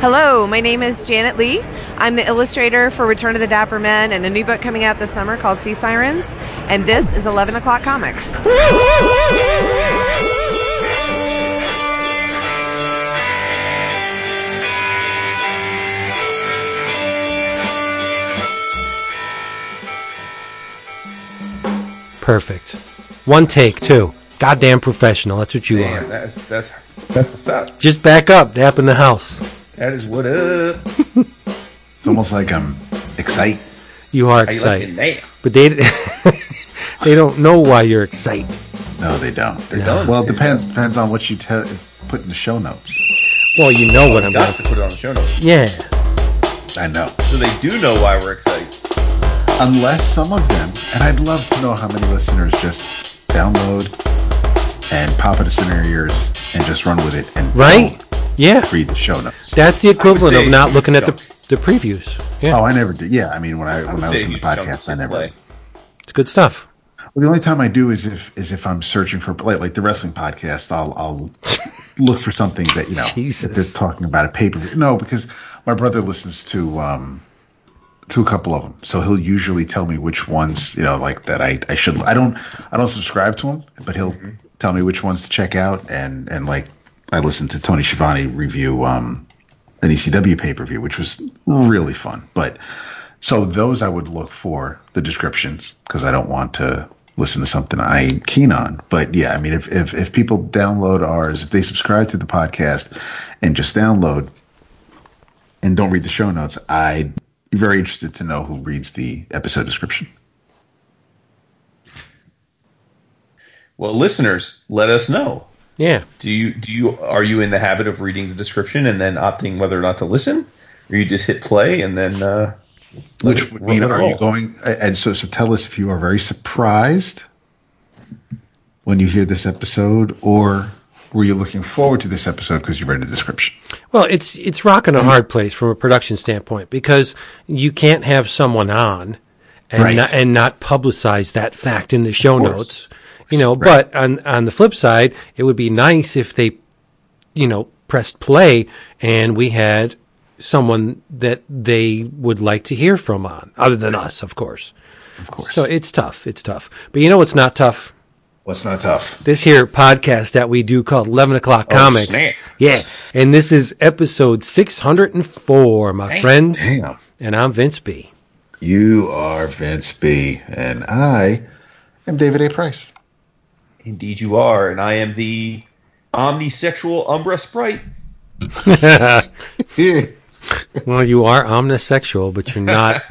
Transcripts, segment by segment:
Hello, my name is Janet Lee. I'm the illustrator for Return of the Dapper Men and a new book coming out this summer called Sea Sirens. And this is 11 O'Clock Comics. Perfect. One take, too. Goddamn professional. That's what you Damn, are. that's that's that's what's up. Just back up. Dap in the house. That is what up. It's almost like I'm excited. You are excited. liking that? But they they don't know why you're excited. No, they don't. They No. don't. Well, it depends. Depends on what you te- put in the show notes. Well, you know what oh, I'm Got going to put it on the show notes. Yeah. I know. So they do know why we're excited. Unless some of them, and I'd love to know how many listeners just download and pop it in their ears and just run with it and Right? don't Yeah. read the show notes. That's the equivalent of not looking at the, the previews. Yeah. Oh, I never did. Yeah, I mean when I, I when I say was in the podcast, I never. play. It's good stuff. Well, the only time I do is if is if I'm searching for like, like the wrestling podcast. I'll I'll look for something that you know Jesus. they're talking about a paper. No, because my brother listens to um to a couple of them, so he'll usually tell me which ones you know like that I I should. I don't I don't subscribe to him, but he'll tell me which ones to check out and and like I listened to Tony Schiavone review um an ECW pay per view, which was really fun, but. So those I would look for the descriptions because I don't want to listen to something I ain't keen on. But yeah, I mean, if, if, if people download ours, if they subscribe to the podcast and just download and don't read the show notes, I'd be very interested to know who reads the episode description. Well, listeners, let us know. Yeah. Do you do you are you in the habit of reading the description and then opting whether or not to listen, or you just hit play and then uh, Which it- would mean, are you going? And so, so tell us if you are very surprised when you hear this episode, or were you looking forward to this episode because you read the description? Well, it's it's rocking a hard place from a production standpoint because you can't have someone on and Right. not, and not publicize that fact in the show notes. You know, but on on the flip side, it would be nice if they, you know, pressed play and we had someone that they would like to hear from on, other than us, of course. Of course. So it's tough. It's tough. But you know what's not tough? What's not tough? this here podcast that we do called 11 o'clock oh, comics. snap. Yeah. And this is episode 604, my friends. Damn. And I'm Vince B. You are Vince B. And I am David A. Price. Indeed, you are, and I am the omnisexual Umbra Sprite. Well, you are omnisexual, but you're not,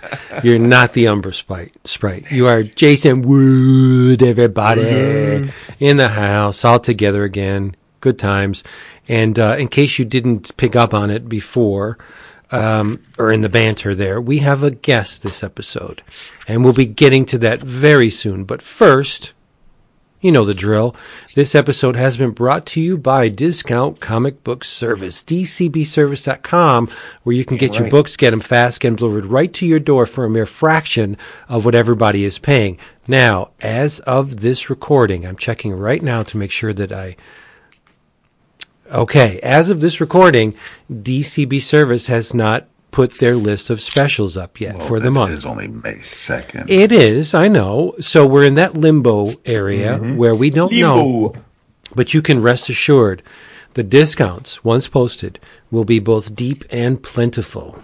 you're not the Umbra Sprite. Sprite. You are Jason Wood, everybody in the house, all together again. Good times. And, uh, in case you didn't pick up on it before, um, or in the banter there, we have a guest this episode. And we'll be getting to that very soon. But first, you know the drill. This episode has been brought to you by Discount Comic Book Service, dcbservice.com, where you can get your books, get them fast, get them delivered right to your door for a mere fraction of what everybody is paying. Now, as of this recording, I'm checking right now to make sure that I. Okay, as of this recording, DCB Service has not put their list of specials up yet for the month. It is only May 2nd. It is, I know. So we're in that limbo area mm-hmm. where we don't know. But you can rest assured the discounts, once posted, will be both deep and plentiful.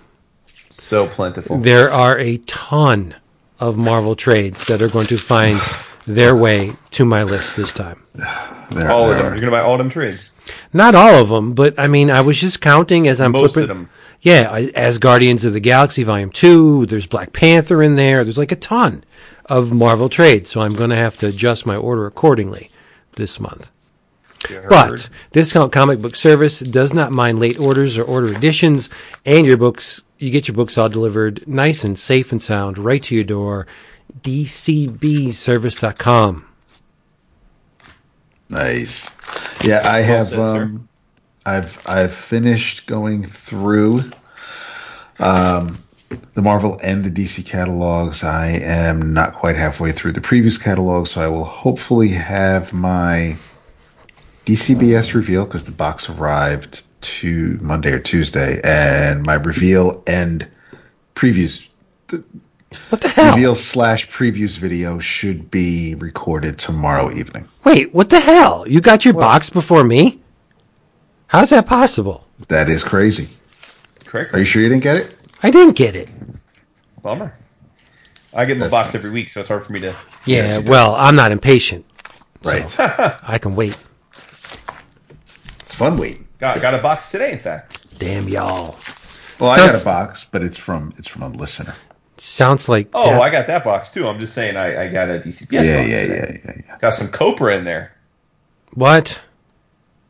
So plentiful. There are a ton of Marvel trades that are going to find their way to my list this time. There- all of them. are- You're gonna buy all them trades. Not all of them, but I mean, I was just counting as I'm flipping. Most flipping. Of them. Yeah, I- as Guardians of the Galaxy Volume 2, there's Black Panther in there. There's like a ton of Marvel trades, so I'm going to have to adjust my order accordingly this month. You. But Discount Comic Book Service does not mind late orders or order additions, and your books, you get your books all delivered nice and safe and sound right to your door. DCBService.com. Nice. Yeah, I have. said, sir. um, I've I've finished going through um, the Marvel and the DC catalogs. I am not quite halfway through the previous catalog, so I will hopefully have my DCBS reveal because the box arrived to Monday or Tuesday, and my reveal and previews What the hell? reveal slash previews video should be recorded tomorrow evening. Wait, what the hell? You got your box before me? How's that possible? That is crazy. Correct. Are you sure you didn't get it? I didn't get it. Bummer. I get in the That's box nice. every week, so it's hard for me to. Yeah, Yes, you do. well, I'm not impatient. Right. I can wait. it's fun waiting. Got, got a box today, in fact. Damn y'all. Well, I got a box, but it's from it's from a listener. Sounds like Oh, that- I got that box too. I'm just saying I, I got a DCBS Yeah, box yeah, today. yeah, yeah, yeah. Got some Copra in there. what?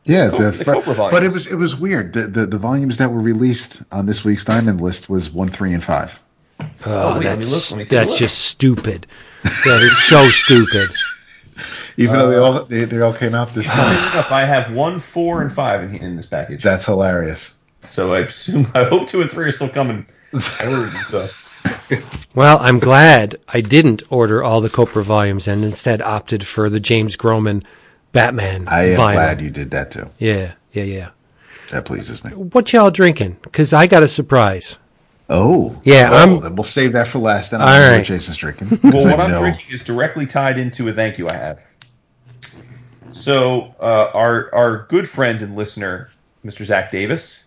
Yeah, the, the fr- but it was it was weird. The, the the volumes that were released on this week's Diamond list was one, three, and five. Oh, wait, let me that's look, let me that's just stupid. That is so stupid. Even though they uh, all they, they all came out this time. Enough, I have one, four, and five in, in this package. That's hilarious. so I assume I hope two and three are still coming. I so Well, I'm glad I didn't order all the Copra volumes and instead opted for the James Groman Batman I am vinyl. glad you did that too. Yeah, yeah, yeah. That pleases me. What y'all drinking? Because I got a surprise. Oh, Yeah, well, I'm- then we'll save that for last. Then I know right. what Jason's drinking. Well, what I I'm drinking is directly tied into a thank you I have. So, uh, our our good friend and listener, Mr. Zach Davis,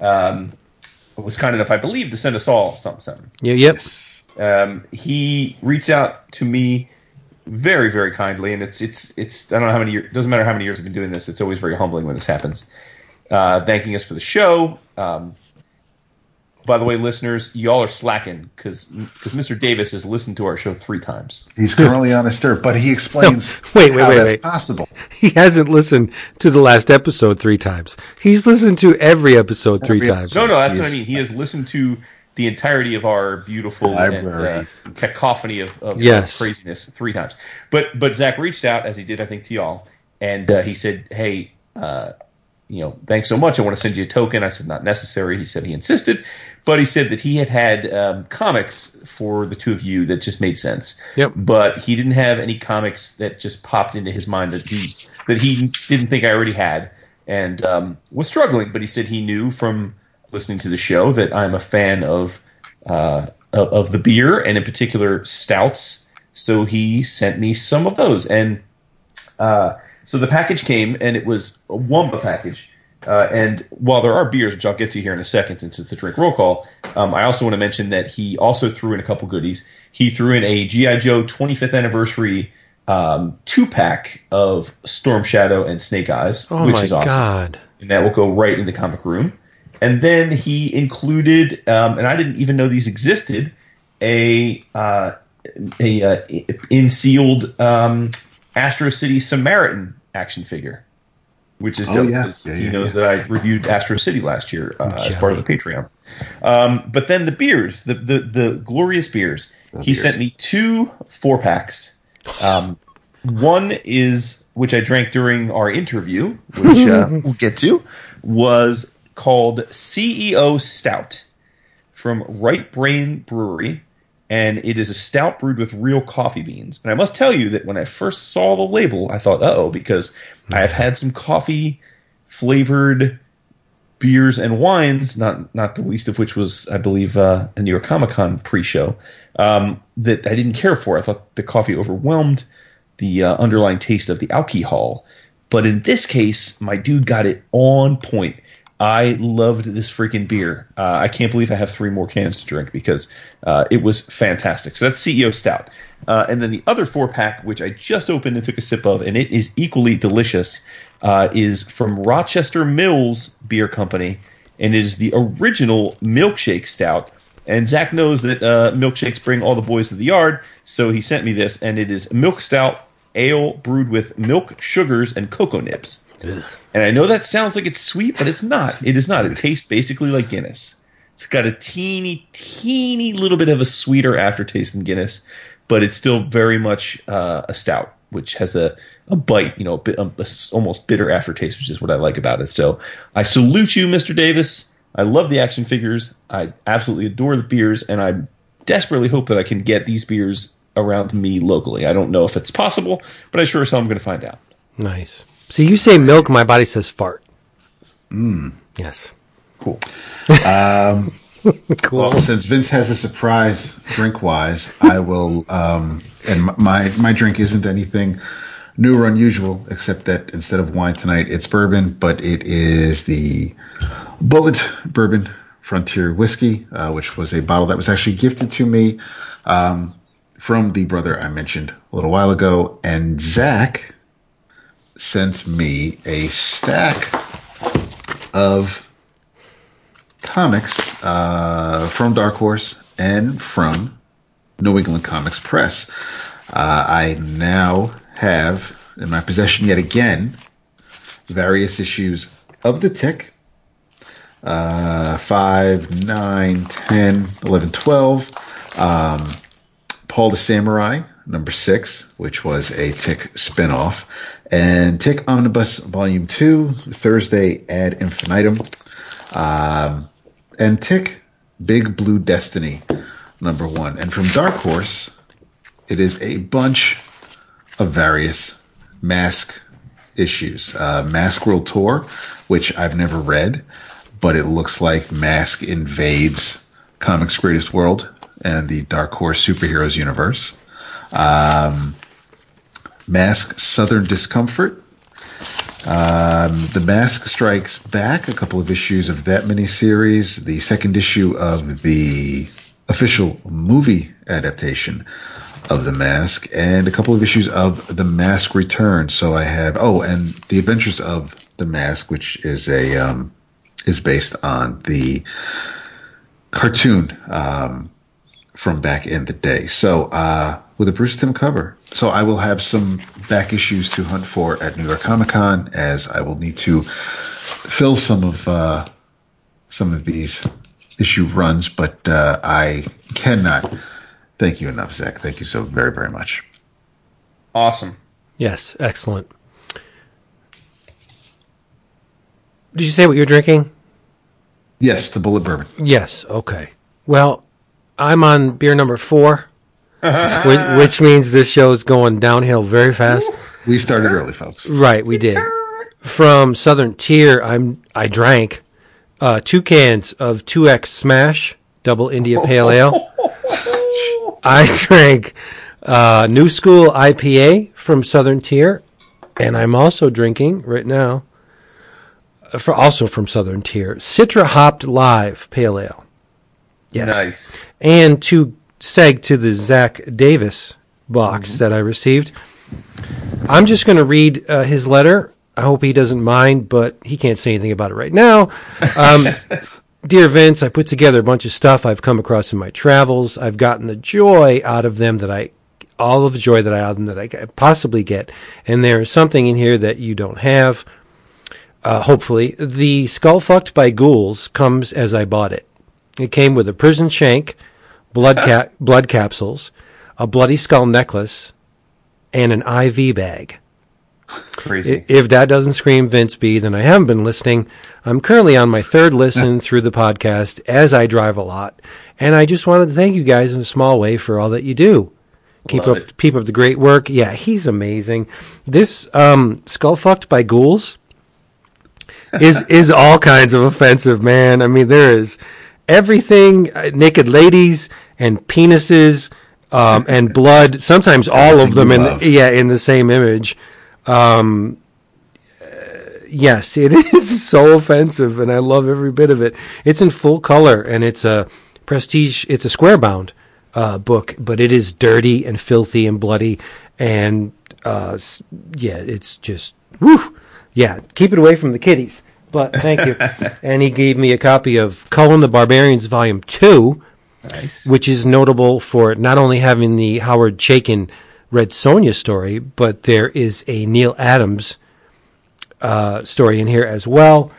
um, was kind enough, I believe, to send us all something. something. Yeah, yep. Um, he reached out to me very, very kindly, and it's it's it's I don't know how many years. Doesn't matter how many years I've been doing this. It's always very humbling when this happens. Uh, thanking us for the show. Um, by the way, listeners, y'all are slacking because because Mr. Davis has listened to our show three times. He's currently on a stir, but he explains Wait, wait, how wait, that's wait. possible. He hasn't listened to the last episode three times. He's listened to every episode three Every times. No, no, that's He what I mean. He has listened to the entirety of our beautiful and, uh, cacophony of, of Yes. craziness three times. But but Zach reached out as he did, I think, to y'all, and uh, he said, "Hey, uh, you know, thanks so much. I want to send you a token." I said, "Not necessary." He said he insisted, but he said that he had had um, comics for the two of you that just made sense. Yep. But he didn't have any comics that just popped into his mind that he that he didn't think I already had, and um, was struggling. But he said he knew from listening to the show that I'm a fan of uh, of, of the beer and in particular stouts. So he sent me some of those, and uh, so the package came, and it was a Wamba package. Uh, and while there are beers, which I'll get to here in a second, since it's the drink roll call, um, I also want to mention that he also threw in a couple goodies. He threw in a GI Joe 25th anniversary um, two pack of Storm Shadow and Snake Eyes, oh which is awesome god. and that will go right in the comic room. And then he included, um, and I didn't even know these existed, a uh, a uh, in sealed um, Astro City Samaritan action figure, which is Oh, dope yeah. 'cause Yeah, he yeah, knows that I reviewed Astro City last year uh, as part of the Patreon. Um, but then the beers, the the, the glorious beers. The he beers. sent me two four packs. Um, one is which I drank during our interview, which uh, we'll get to, was called CEO Stout from Right Brain Brewery, and it is a stout brewed with real coffee beans. And I must tell you that when I first saw the label, I thought, "Uh oh," because I have had some coffee flavored beers and wines, not not the least of which was, I believe, uh, a New York Comic Con pre-show um, that I didn't care for. I thought the coffee overwhelmed the uh, underlying taste of the alcohol. But in this case, my dude got it on point. I loved this freaking beer. Uh, I can't believe I have three more cans to drink because uh, it was fantastic. So that's CEO Stout. Uh, and then the other four pack, which I just opened and took a sip of, and it is equally delicious, uh, is from Rochester Mills Beer Company, and is the original milkshake stout. And Zach knows that uh, milkshakes bring all the boys to the yard, so he sent me this, and it is milk stout ale brewed with milk, sugars, and cocoa nibs. And I know that sounds like it's sweet, but it's not. It is not. It tastes basically like Guinness. It's got a teeny, teeny little bit of a sweeter aftertaste than Guinness, but it's still very much uh, a stout, which has a, a bite, you know, a a, a almost bitter aftertaste, which is what I like about it. So I salute you, Mr. Davis. I love the action figures. I absolutely adore the beers, and I desperately hope that I can get these beers around me locally. I don't know if it's possible, but I sure as hell am going to find out. Nice. See, you say milk, my body says fart. Yes. Cool. Cool. Well, since Vince has a surprise drink wise, I will. Um, and my my drink isn't anything new or unusual, except that instead of wine tonight, it's bourbon, but it is the Bulleit Bourbon Frontier Whiskey, uh, which was a bottle that was actually gifted to me um, from the brother I mentioned a little while ago, and Zach sent me a stack of comics uh, from Dark Horse and from New England Comics Press. Uh, I now have in my possession yet again various issues of The Tick uh, 5, 9, 10, 11, 12. Um, Paul the Samurai, number 6, which was a Tick spinoff. And Tick Omnibus Volume 2, Thursday ad infinitum. Um, and Tick Big Blue Destiny, number 1. And from Dark Horse, it is a bunch of various mask issues. Uh, Mask World Tour, which I've never read, but it looks like Mask invades Comics Greatest World and the Dark Horse Superheroes universe. Um, Mask Southern Discomfort. Um, the Mask Strikes Back, a couple of issues of that miniseries, the second issue of the official movie adaptation of The Mask, and a couple of issues of The Mask Returns. So I have, oh, and The Adventures of The Mask, which is a, um, is based on the cartoon, um, from back in the day. So, uh, with a Bruce Timm cover. So I will have some back issues to hunt for at New York Comic Con as I will need to fill some of, uh, some of these issue runs, but, uh, I cannot thank you enough, Zach. Thank you so very, very much. Awesome. Yes. Excellent. Did you say what you're drinking? Yes, the Bulleit bourbon. Yes. Okay. Well, I'm on beer number four, which, which means this show is going downhill very fast. We started early, folks. Right, we did. From Southern Tier, I'm I drank uh, two cans of 2X Smash Double India Pale Ale. I drank uh, New School IPA from Southern Tier, and I'm also drinking right now, uh, for also from Southern Tier, Citra Hopped Live Pale Ale. Yes Nice. and to seg to the Zach Davis box that I received. I'm just going to read uh, his letter. I hope he doesn't mind, but he can't say anything about it right now. Um, Dear Vince, I put together a bunch of stuff I've come across in my travels. I've gotten the joy out of them that I, all of the joy that I out of them that I possibly get, and there is something in here that you don't have. Uh, hopefully, the skull fucked by ghouls comes as I bought it. It came with a prison shank, blood ca- blood capsules, a bloody skull necklace, and an IV bag. Crazy. If that doesn't scream Vince B, then I haven't been listening. I'm currently on my third listen through the podcast as I drive a lot, and I just wanted to thank you guys in a small way for all that you do. Keep Love up, it. keep up the great work. Yeah, he's amazing. This um, skull fucked by ghouls is is all kinds of offensive, man. I mean, there is everything: uh, naked ladies and penises um, and blood. Sometimes all of them in love. yeah in the same image. Um, uh, yes, it is so offensive, and I love every bit of it. It's in full color, and it's a prestige. It's a square bound uh, book, but it is dirty and filthy and bloody, and uh, yeah, it's just woo. Yeah, keep it away from the kiddies. But thank you. and he gave me a copy of Kull and the Barbarians Volume Two nice. which is notable for not only having the Howard Chaykin Red Sonja story, but there is a Neal Adams uh, story in here as well.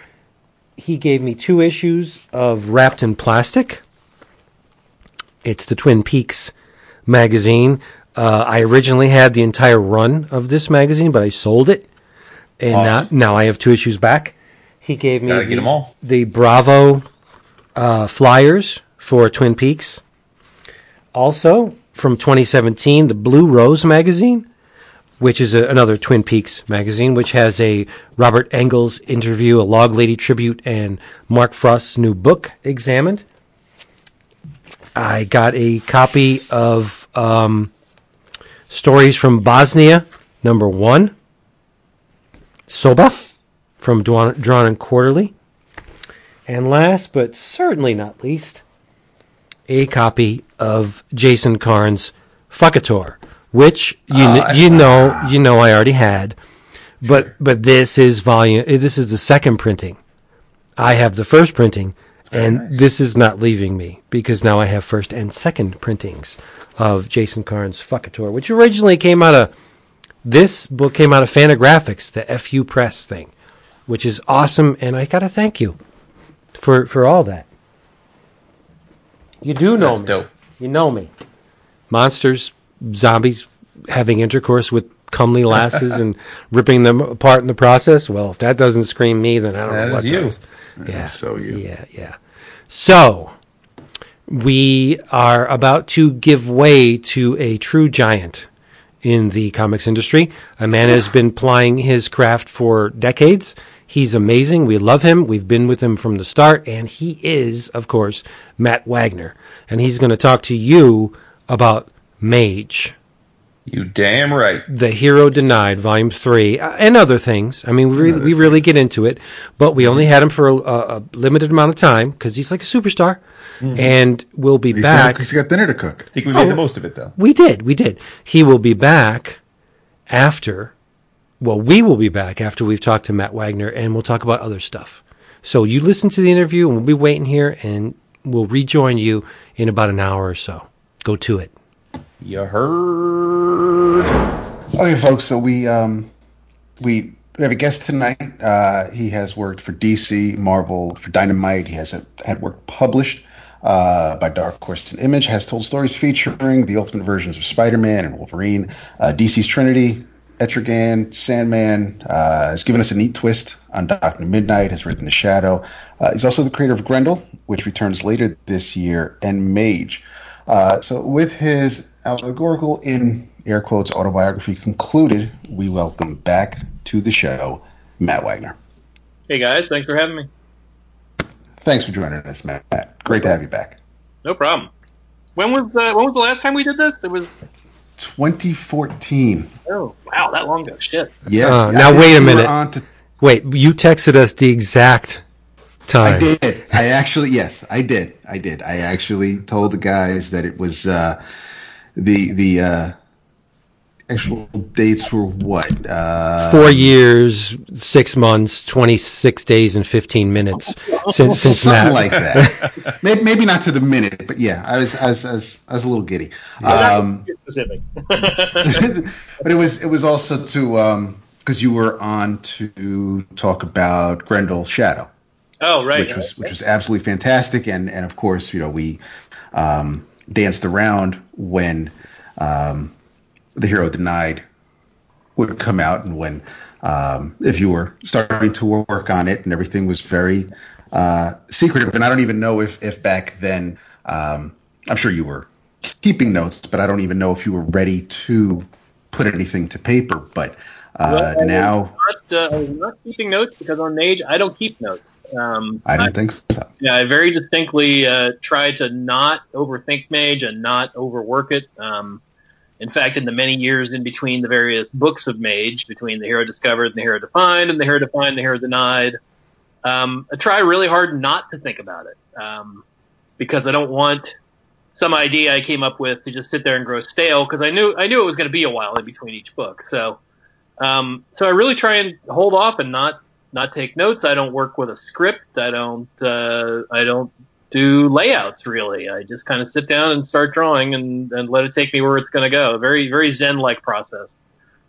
He gave me two issues of Wrapped in Plastic. It's the Twin Peaks magazine. Uh, I originally had the entire run of this magazine, but I sold it, and Awesome. now, now I have two issues back. He gave me the, get 'em all. the Bravo uh, flyers for Twin Peaks. Also, from 2017, the Blue Rose magazine, which is a, another Twin Peaks magazine, which has a Robert Engels interview, a Log Lady tribute, and Mark Frost's new book examined. I got a copy of um, Stories from Bosnia, number one. Soba from Drawn, and Quarterly. And last but certainly not least, a copy of Jason Carnes' Fuckator, which you kn- oh, you know ah. you know I already had, but but this is volume. Eh, this is the second printing. I have the first printing, and this is not leaving me because now I have first and second printings of Jason Carnes' Fuckator, which originally came out of this book came out of Fantagraphics, the FU Press thing, which is awesome, and I gotta thank you for for all that. You do know That's me. dope. You know me. Monsters, zombies having intercourse with comely lasses and ripping them apart in the process. Well, if that doesn't scream me, then I don't That know what you. does. Yeah. so you. Yeah, yeah. So we are about to give way to a true giant in the comics industry. A man has been plying his craft for decades. He's amazing. We love him. We've been with him from the start, and he is, of course, Matt Wagner. And he's going to talk to you about Mage, You damn right. The Hero Denied, Volume 3, uh, and other things. I mean, we really, we really get into it, but we only had him for a, a limited amount of time because he's like a superstar. And we'll be He's back. because he's got dinner to cook. I think we Oh. made the most of it, though. We did, we did. He will be back after, well, we will be back after we've talked to Matt Wagner and we'll talk about other stuff. So you listen to the interview and we'll be waiting here and we'll rejoin you in about an hour or so. Go to it. You heard. Okay, folks. So we um, we we have a guest tonight. Uh, he has worked for DC, Marvel, for Dynamite. He has a, had work published uh, by Dark Horse and Image. Has told stories featuring the ultimate versions of Spider-Man and Wolverine, uh, DC's Trinity, Etrigan, Sandman. Uh, has given us a neat twist on Doctor Midnight. Has written The Shadow. Uh, he's also the creator of Grendel, which returns later this year, and Mage. Uh, so, with his allegorical, in air quotes, autobiography concluded, we welcome back to the show Matt Wagner. Hey guys, thanks for having me. Thanks for joining us, Matt. Great to have you back. No problem. When was uh, when was the last time we did this? It was 2014. oh wow, that long ago. Shit. Yes. Uh, now, think wait a minute. On to, Wait, you texted us the exact time. I did. I actually, yes, I did. I did. I actually told the guys that it was uh, the the uh, actual dates were what? Uh, Four years, six months, 26 days, and 15 minutes since, since something Matt. like that. maybe, maybe not to the minute, but yeah, I was I was I was, I was a little giddy. Um, specific. but it was it was also to because you were on to talk about Grendel Shadow, oh right. which was which was absolutely fantastic, and and of course you know we um, danced around when um, the hero denied would come out, and when um, if you were starting to work on it, and everything was very uh, secretive, and I don't even know if if back then um, I'm sure you were keeping notes, but I don't even know if you were ready to put anything to paper, but. Uh, Well, now not, uh, I was not keeping notes because on Mage I don't keep notes. Um, I don't think so. yeah, I very distinctly uh, try to not overthink Mage and not overwork it. Um, in fact, in the many years in between the various books of Mage, between the Hero Discovered and the Hero Defined, and the Hero Defined, the Hero Denied, um, I try really hard not to think about it um, because I don't want some idea I came up with to just sit there and grow stale because I knew I knew it was going to be a while in between each book. So, um, so I really try and hold off and not not take notes. I don't work with a script. I don't. Uh, I don't do layouts really. I just kind of sit down and start drawing and, and let it take me where it's going to go. Very very zen like process.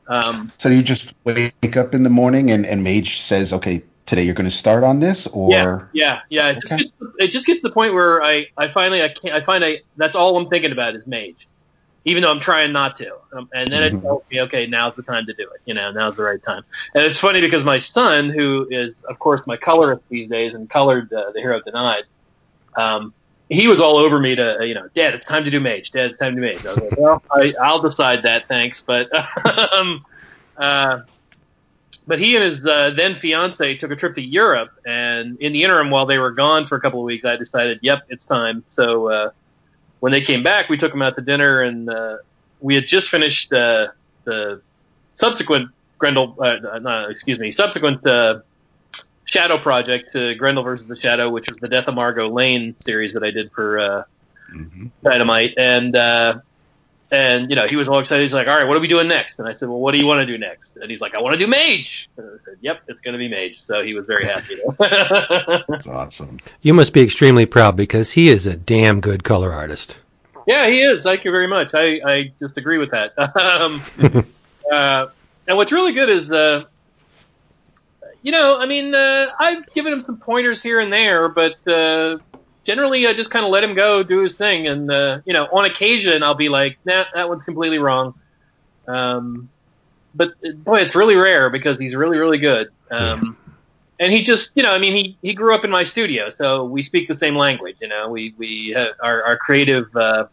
Um, So you just wake up in the morning and, and Mage says, okay, today you're going to start on this, or yeah, yeah, yeah. It just, Okay. gets, it just gets to the point where I, I finally I can't I find I that's all I'm thinking about is Mage, even though I'm trying not to. Um, and then Mhm. it tells me, okay, now's the time to do it. You know, now's the right time. And it's funny because my son, who is of course my colorist these days and colored uh, the Hero Denied, um, he was all over me to uh, you know, Dad, it's time to do Mage. Dad, it's time to do Mage. I was like, well, I, I'll decide that, thanks, but um, Uh, but he and his uh, then fiance took a trip to Europe, and in the interim, while they were gone for a couple of weeks, I decided, yep, it's time. So uh, when they came back, we took them out to dinner, and uh, we had just finished uh, the subsequent Grendel, no, excuse me, subsequent Shadow project to Grendel versus the Shadow, which was the Death of Margot Lane series that I did for uh, Mhm. Dynamite, and uh, and you know he was all excited. He's like, "All right, what are we doing next?" And I said, "Well, what do you want to do next?" And he's like, "I want to do Mage." And I said, "Yep, it's going to be Mage." So he was very happy. That's awesome. You must be extremely proud because he is a damn good color artist. yeah, he is. Thank you very much. I, I just agree with that. um, uh, and what's really good is, uh, you know, I mean, uh, I've given him some pointers here and there, but uh, generally I just kind of let him go, do his thing, and uh, you know, on occasion I'll be like, "Nah, that one's completely wrong." Um, but boy, it's really rare because he's really, really good. Um, And he just, you know, I mean, he, he grew up in my studio, so we speak the same language. You know, we we uh, our our creative uh,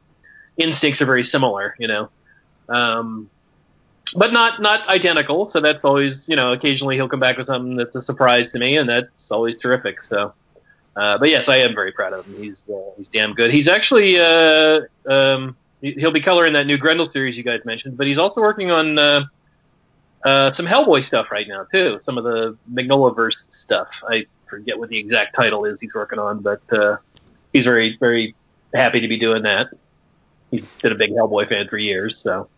instincts are very similar. You know, um, but not not identical. So that's always, you know, occasionally he'll come back with something that's a surprise to me, and that's always terrific. So. Uh, but yes, I am very proud of him. He's uh, he's damn good. He's actually uh, um, he- he'll be coloring that new Grendel series you guys mentioned, but he's also working on uh, uh, some Hellboy stuff right now too. Some of the Mignolaverse stuff. I forget what the exact title is he's working on, but uh, he's very very happy to be doing that. He's been a big Hellboy fan for years, so.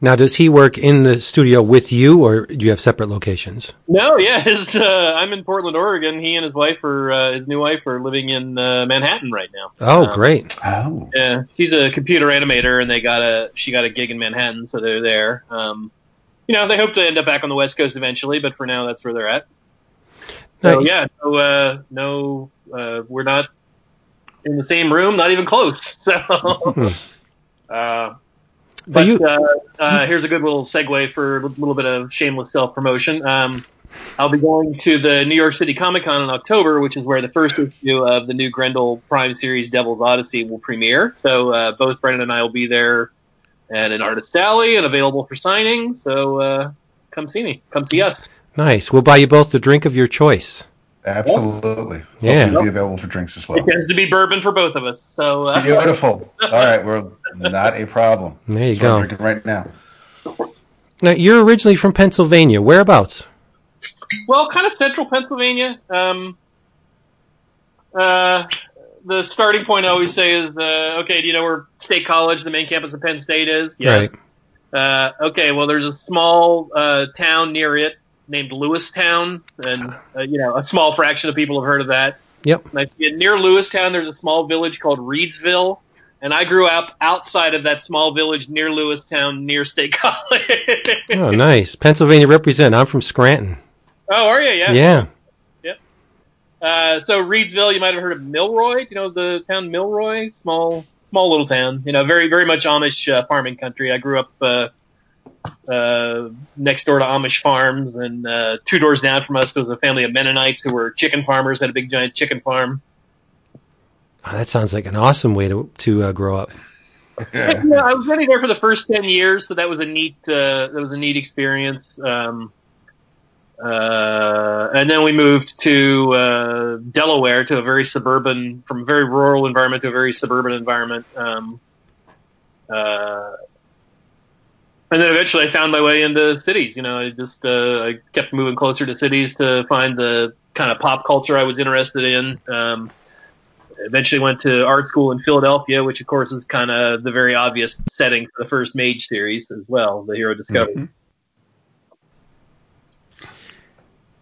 Now, does he work in the studio with you, or do you have separate locations? No, yeah, his, uh, I'm in Portland, Oregon. He and his wife are uh, his new wife are living in uh, Manhattan right now. Oh, Um, great! Oh, Yeah, she's a computer animator, and they got a she got a gig in Manhattan, so they're there. Um, you know, they hope to end up back on the West Coast eventually, but for now, that's where they're at. So Now, yeah, no, uh, no, uh, we're not in the same room, not even close. So, uh, but you- uh, uh, here's a good little segue for a little bit of shameless self promotion. Um, I'll be going to the New York City Comic Con in October, which is where the first issue of the new Grendel Prime series, Devil's Odyssey, will premiere. So uh, both Brennan and I will be there at an artist alley and available for signing. So uh, come see me. Come see us. Nice. We'll buy you both the drink of your choice. Absolutely. Yeah. Hopefully be available for drinks as well. It tends to be bourbon for both of us. So uh, Beautiful. All right, we're not a problem. There you That's what I'm go. drinking right now. Now, you're originally from Pennsylvania. Whereabouts? Well, kind of central Pennsylvania. Um, uh, the starting point I always say is, uh, okay, do you know where State College, the main campus of Penn State, is? Right. Uh, okay, well, there's a small uh, town near it named Lewistown, and uh, you know, a small fraction of people have heard of that. Yep. And I see it near Lewistown. There's a small village called Reedsville, and I grew up outside of that small village near Lewistown, near State College. Oh, nice. Pennsylvania represent. I'm from Scranton. oh, are you? Yeah. Yeah. Uh, so Reedsville, you might have heard of Milroy. You know the town Milroy? Small, small little town. You know, very, very much Amish uh, farming country. I grew up uh, next door to Amish farms, and uh, two doors down from us was a family of Mennonites who were chicken farmers. Had a big giant chicken farm. Oh, that sounds like an awesome way to to uh, grow up. Yeah, I was running there for the first ten years, so that was a neat. Uh, that was a neat experience. Um, uh, and then we moved to uh, Delaware to a very suburban, from a very rural environment to a very suburban environment. Um, uh, and then eventually, I found my way into cities. You know, I just uh, I kept moving closer to cities to find the kind of pop culture I was interested in. Um, eventually went to art school in Philadelphia, which of course is kind of the very obvious setting for the first Mage series as well, the Hero Discovery.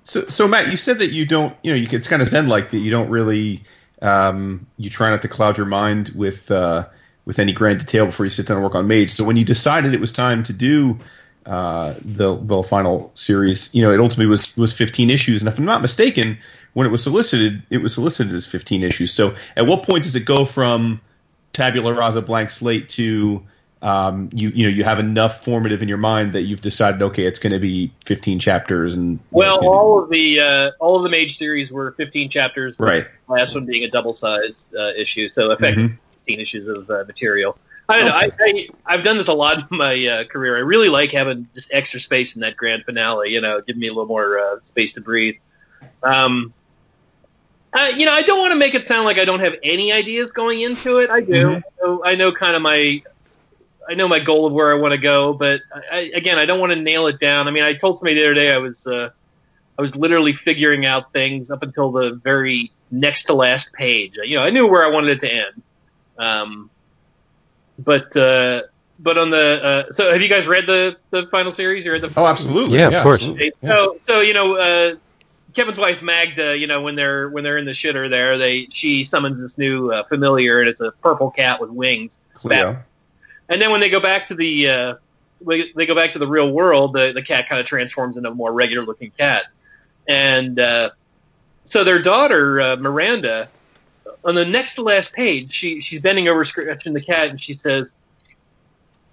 So, so Matt, you said that you don't, you know, you, it's kind of zen like that. You don't really, um, you try not to cloud your mind with uh, with any grand detail before you sit down and work on Mage. So when you decided it was time to do uh, the the final series, you know, it ultimately was was 15 issues, and if I'm not mistaken, when it was solicited, it was solicited as 15 issues. So at what point does it go from tabula rasa, blank slate to um, you you know you have enough formative in your mind that you've decided okay it's going to be 15 chapters and Well, gonna be- all of the uh, all of the Mage series were 15 chapters. right The last one being a double sized uh, issue, so effectively Mhm. 16 issues of uh, material. I don't know. I, I, I've done this a lot in my uh, career. I really like having just extra space in that grand finale. You know, give me a little more uh, space to breathe. Um, uh, you know, I don't want to make it sound like I don't have any ideas going into it. I do. Mhm. I, know, I know kind of my, I know my goal of where I want to go, but I, again, I don't want to nail it down. I mean, I told somebody the other day I was, uh, I was literally figuring out things up until the very next to last page. You know, I knew where I wanted it to end. Um, but uh, but on the uh, so have you guys read the the final series? You read the Oh, absolutely. Yeah, of course. absolutely. so so you know uh, Kevin's wife Magda, you know when they're when they're in the shitter there, they she summons this new uh, familiar and it's a purple cat with wings. Cleo. And then when they go back to the uh, they they go back to the real world, the the cat kind of transforms into a more regular looking cat. And uh, so their daughter uh, Miranda, on the next to last page, she she's bending over scratching the cat, and she says,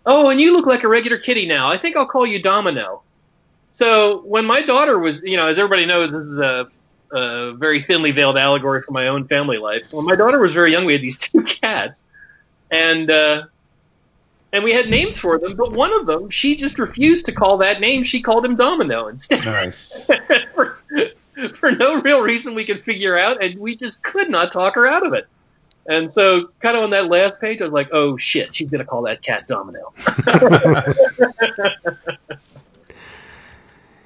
"Oh, and you look like a regular kitty now. I think I'll call you Domino." So when my daughter was, you know, as everybody knows, this is a, a very thinly veiled allegory for my own family life. When my daughter was very young, we had these two cats, and uh, and we had names for them, but one of them she just refused to call that name. She called him Domino instead Nice. for, for no real reason we could figure out, and we just could not talk her out of it. And so, kind of on that last page, I was like, "Oh shit, she's gonna call that cat Domino."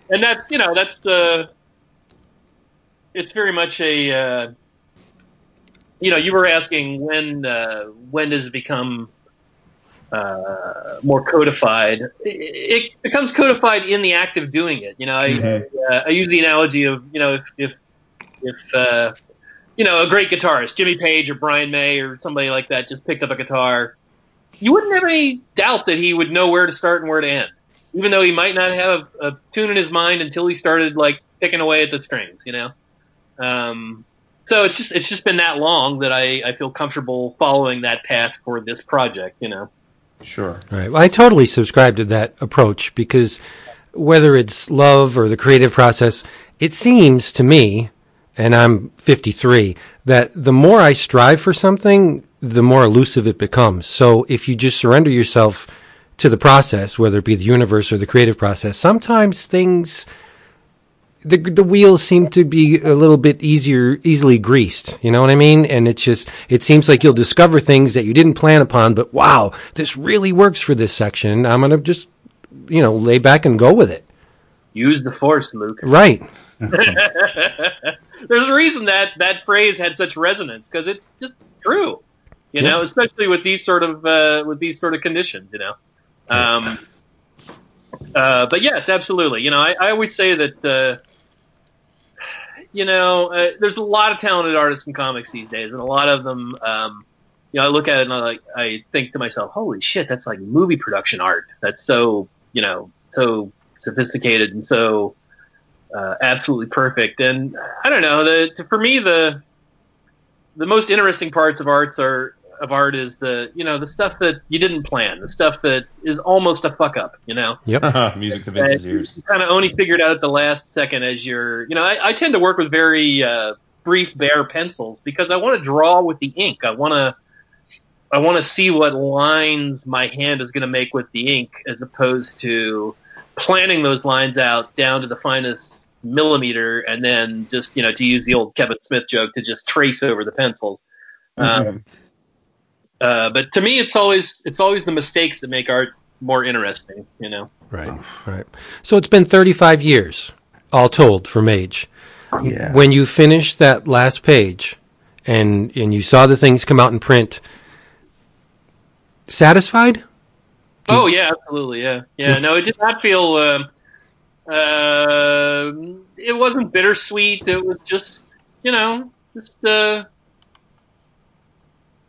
and that's you know that's uh, it's very much a uh, you know you were asking when uh, when does it become uh, more codified? It, it becomes codified in the act of doing it. You know, I, Mhm. uh, I use the analogy of you know if if, if uh, you know a great guitarist, Jimmy Page or Brian May or somebody like that, just picked up a guitar, you wouldn't have any doubt that he would know where to start and where to end, even though he might not have a, a tune in his mind until he started like picking away at the strings. You know, um, so it's just it's just been that long that I, I feel comfortable following that path for this project. You know. Sure. Right. Well, I totally subscribe to that approach because whether it's love or the creative process, it seems to me, and I'm 53, that the more I strive for something, the more elusive it becomes. So if you just surrender yourself to the process, whether it be the universe or the creative process, sometimes things the the wheels seem to be a little bit easier easily greased you know what i mean and it's just it seems like you'll discover things that you didn't plan upon but wow this really works for this section i'm gonna just you know lay back and go with it Use the force, Luke. right There's a reason that that phrase had such resonance because it's just true, you Yeah. know, especially with these sort of uh, with these sort of conditions, you know. Um, uh, but yes, absolutely. You know, I, I always say that uh, you know uh, there's a lot of talented artists in comics these days, and a lot of them. Um, you know, I look at it and I like I think to myself, "Holy shit, that's like movie production art. That's so you know so sophisticated and so uh, absolutely perfect." And I don't know. The for me the the most interesting parts of arts are of art is the you know the stuff that you didn't plan, the stuff that is almost a fuck up. You know, Music to Vince's ears. you kind of only figured out at the last second as you're, you know, I, I tend to work with very uh, brief, bare pencils because I want to draw with the ink. I want to, I want to see what lines my hand is going to make with the ink, as opposed to planning those lines out down to the finest millimeter, and then just, you know, to use the old Kevin Smith joke, to just trace over the pencils. Um, uh, but to me, it's always it's always the mistakes that make art more interesting. You know. right right so it's been 35 years all told for mage Yeah. when you finished that last page and and you saw the things come out in print satisfied Oh yeah, absolutely, yeah, yeah. No, it did not feel. Um, uh, it wasn't bittersweet. It was just, you know, just. Uh,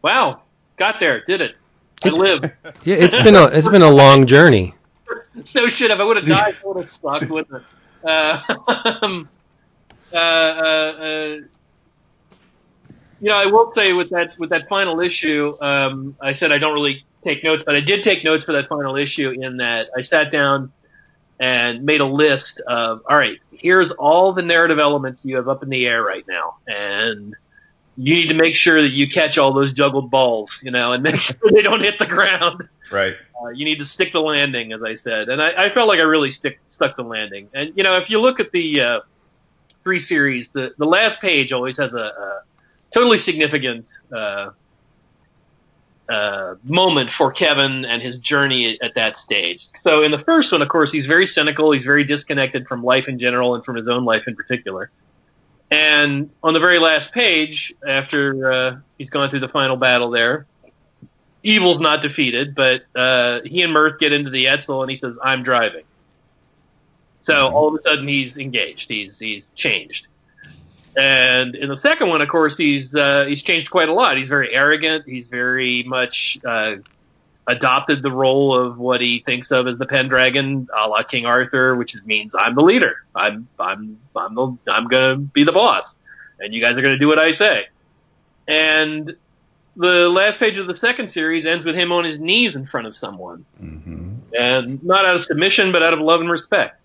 wow, got there, did it. I lived. yeah it's been a it's been a long journey no shit. If I would have died, I would have stuck with it. Uh, um, uh, uh, uh, you know, I will say with that with that final issue, um, I said I don't really take notes, but I did take notes for that final issue. In that I sat down and made a list of all right. Here's all the narrative elements you have up in the air right now, and you need to make sure that you catch all those juggled balls, you know, and make sure they don't hit the ground. Right. Uh, you need to stick the landing, as I said, and I, I felt like I really stick stuck the landing. And you know, if you look at the uh, three series, the the last page always has a, a totally significant uh, uh, moment for Kevin and his journey at that stage. So in the first one, of course, he's very cynical. He's very disconnected from life in general and from his own life in particular. And on the very last page, after uh, he's gone through the final battle there, evil's not defeated, but uh, he and Mirth get into the Edsel, and he says, "I'm driving." So all of a sudden, he's engaged. He's he's changed. And in the second one, of course, he's uh, he's changed quite a lot. He's very arrogant. He's very much uh, adopted the role of what he thinks of as the Pendragon, a la King Arthur, which means I'm the leader. I'm I'm I'm the, I'm gonna be the boss, and you guys are gonna do what I say. And the last page of the second series ends with him on his knees in front of someone, hmm and not out of submission, but out of love and respect.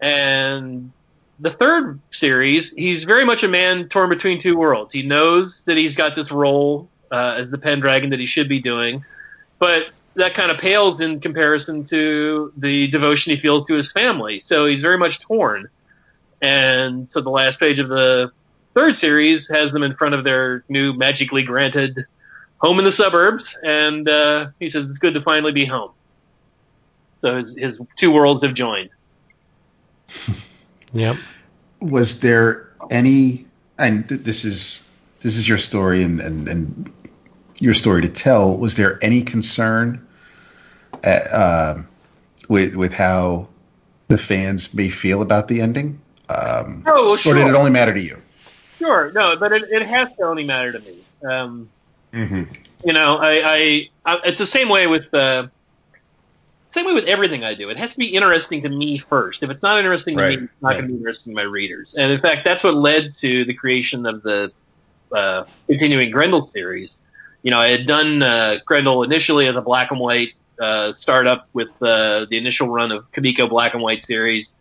And the third series, he's very much a man torn between two worlds. He knows that he's got this role uh, as the Pendragon that he should be doing, but that kind of pales in comparison to the devotion he feels to his family. So he's very much torn. And so the last page of the third series has them in front of their new magically granted home in the suburbs, and uh, he says it's good to finally be home. So his, his two worlds have joined. Yep. Was there any? And th- this is this is your story and, and and your story to tell. Was there any concern at, uh, with with how the fans may feel about the ending? Um, Oh, well, Or sure. did it only matter to you? Sure, no, but it, it has to only matter to me. Um, hmm you know, I, I, I it's the same way with uh, same way with everything I do. It has to be interesting to me first. If it's not interesting to me, it's not right. going to be interesting to my readers. And in fact, that's what led to the creation of the uh, continuing Grendel series. You know, I had done uh, Grendel initially as a black and white uh, startup with uh, the initial run of Comico Black and White series.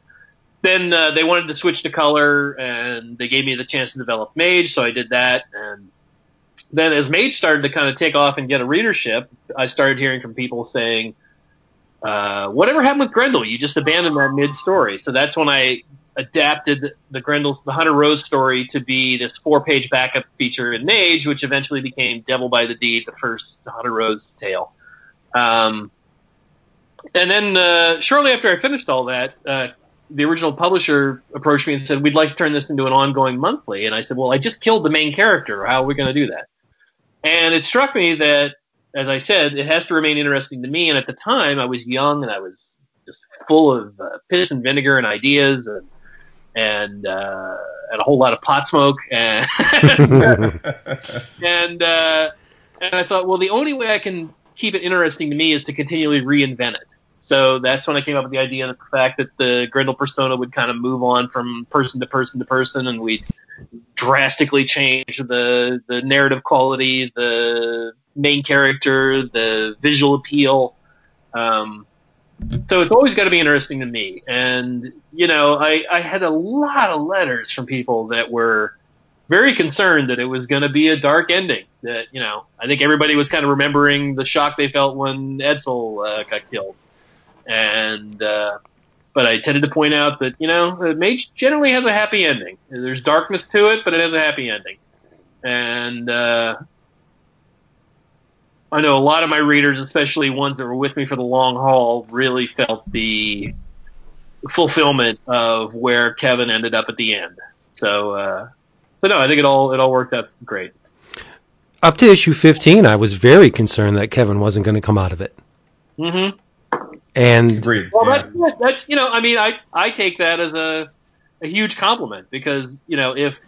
Then uh, they wanted to switch to color, and they gave me the chance to develop Mage, so I did that. And then as Mage started to kind of take off and get a readership, I started hearing from people saying, uh, "Whatever happened with Grendel? You just abandoned that mid-story." So that's when I adapted the Grendel, the Hunter Rose story, to be this four-page backup feature in Mage, which eventually became Devil by the Deed, the first Hunter Rose tale. Um, and then uh, shortly after I finished all that, uh, the original publisher approached me and said, "We'd like to turn this into an ongoing monthly." And I said, "Well, I just killed the main character. How are we going to do that?" And it struck me that, as I said, it has to remain interesting to me. And at the time, I was young and I was just full of uh, piss and vinegar and ideas and and uh, and a whole lot of pot smoke and and uh, and I thought, well, the only way I can keep it interesting to me is to continually reinvent it. So that's when I came up with the idea of the fact that the Grendel persona would kind of move on from person to person to person, and we'd drastically change the the narrative quality, the main character, the visual appeal. Um, so it's always got to be interesting to me. And you know, I, I had a lot of letters from people that were very concerned that it was going to be a dark ending. That you know, I think everybody was kind of remembering the shock they felt when Edsel uh, got killed, and uh, but I tended to point out that you know, the Mage generally has a happy ending. There's darkness to it, but it has a happy ending, and. Uh, I know a lot of my readers, especially ones that were with me for the long haul, really felt the fulfillment of where Kevin ended up at the end. So, uh, so no, I think it all it all worked out great. Up to issue 15, I was very concerned that Kevin wasn't going to come out of it. hmm And Well, yeah. that's that's you know, I mean, I I take that as a a huge compliment because you know if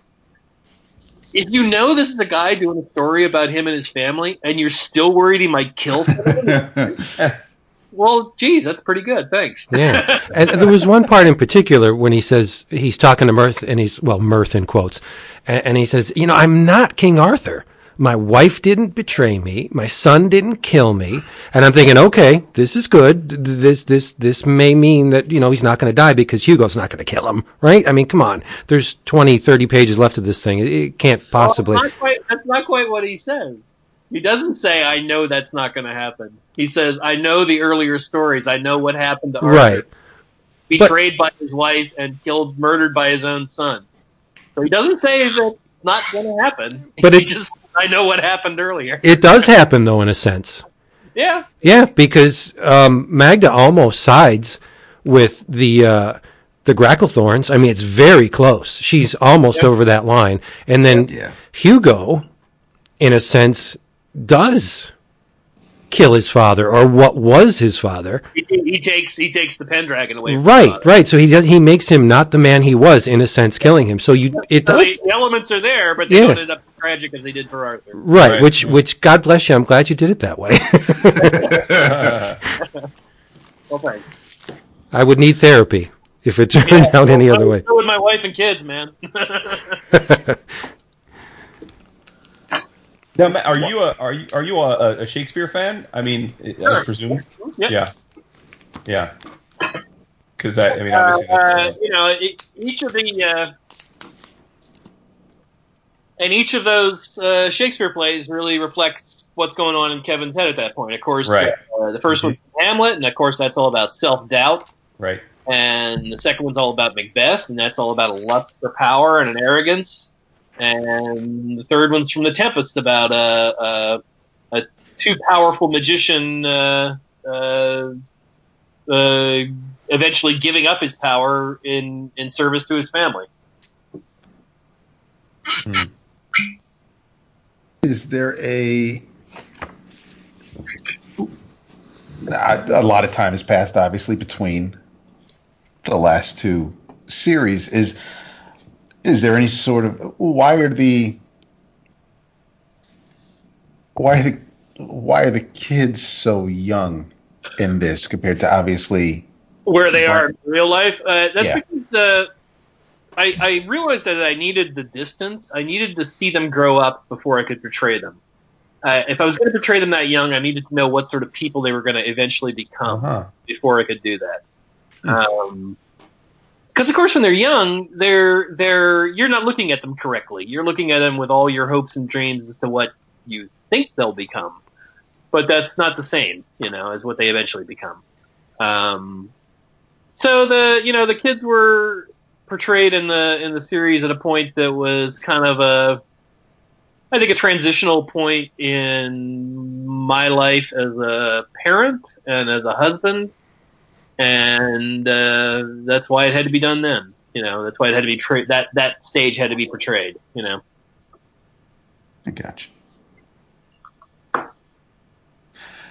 if you know this is a guy doing a story about him and his family, and you're still worried he might kill someone, well, geez, that's pretty good. Thanks. yeah, and there was one part in particular when he says he's talking to Mirth, and he's well, Mirth in quotes, and, and he says, "You know, I'm not King Arthur, My wife didn't betray me. My son didn't kill me. And I'm thinking, okay, this is good. This, this, this may mean that, you know, he's not going to die because Hugo's not going to kill him, right? I mean, come on. There's 20, 30 pages left of this thing. It, can't possibly. Well, not quite, that's not quite what he says. He doesn't say, I know that's not going to happen. He says, I know the earlier stories. I know what happened to Arthur. Right. Betrayed by his wife and killed, murdered by his own son. So he doesn't say that it's not going to happen. But he it- just, I know what happened earlier. It does happen though, in a sense. Yeah. Yeah, because um, Magda almost sides with the uh, the Gracklethorns. I mean, it's very close. She's almost over that line, and then Yeah. Hugo, in a sense, does kill his father or what was his father. He, he takes he takes the Pendragon away. From Right, right. So he does. He makes him not the man he was, in a sense, killing him. So you, it does. the, elements are there, but they Yeah. don't end up tragic as they did for Arthur. Right, Right. which, which, God bless you. I'm glad you did it that way. Well, thanks. I would need therapy if it turned out any other way. With my wife and kids, man. Now, Matt, are you a are you are you a, a Shakespeare fan? I mean, I presume. Yep. Yeah. Yeah. Because I, I mean, obviously, uh, uh, you know, it, each of the uh, and each of those uh, Shakespeare plays really reflects what's going on in Kevin's head at that point. Of course, Right. uh, the 1st one's Hamlet, and of course that's all about self doubt. right. And the second one's all about Macbeth, and that's all about a lust for power and an arrogance. And the third one's from The Tempest about a a, a too powerful magician uh, uh, uh, eventually giving up his power in in service to his family. Is there a a lot of time has passed, obviously, between the last two series. Is is there any sort of why are the why are the why are the kids so young in this compared to obviously where they are in real life. Uh, that's Yeah. because uh, I, I realized that I needed the distance. I needed to see them grow up before I could portray them. Uh, if I was going to portray them that young, I needed to know what sort of people they were going to eventually become Uh-huh. before I could do that. Because of course, when they're young, they're they're you're not looking at them correctly. You're looking at them with all your hopes and dreams as to what you think they'll become, but that's not the same, you know, as what they eventually become. Um, so the you know the kids were portrayed in the in the series at a point that was kind of a I think a transitional point in my life as a parent and as a husband, and uh, that's why it had to be done then. You know, that's why it had to be tra- that that stage had to be portrayed. You know, I got you.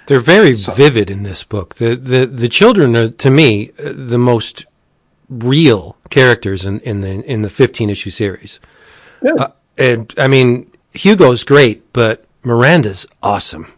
They're very So- vivid in this book. The the the children are to me uh, the most real characters in in the in the 15 issue series. Good. Uh, and I mean Hugo's great, but Miranda's awesome.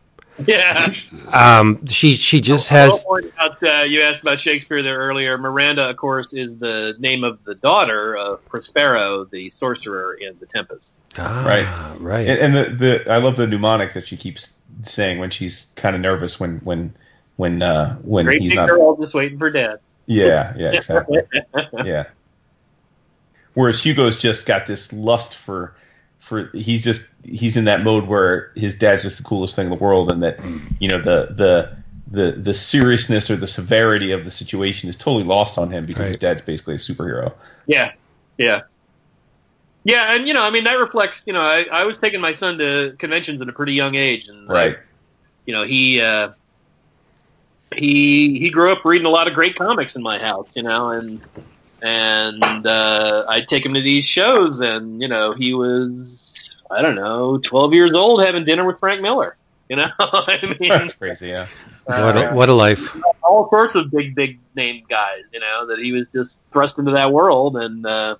yeah. Um, she she just I'll has point out, uh, you asked about Shakespeare there earlier. Miranda, of course, is the name of the daughter of Prospero, the sorcerer in The Tempest. ah, Right. right. And, and the, the I love the mnemonic that she keeps saying when she's kind of nervous when when when uh, when Great he's big not. girl just waiting for dad. Yeah, yeah, exactly. yeah. Whereas Hugo's just got this lust for for he's just he's in that mode where his dad's just the coolest thing in the world and that you know the the the the seriousness or the severity of the situation is totally lost on him because his dad's basically a superhero. Yeah, yeah, yeah. And you know, I mean, that reflects. You know, I, I was taking my son to conventions at a pretty young age, and Right. you know, he uh, he he grew up reading a lot of great comics in my house. You know, and and uh, I'd take him to these shows, and you know, he was I don't know, twelve years old, having dinner with Frank Miller. You know, I mean, That's crazy, yeah. what a, what a life. all sorts of big, big name guys, you know, that he was just thrust into that world, and uh,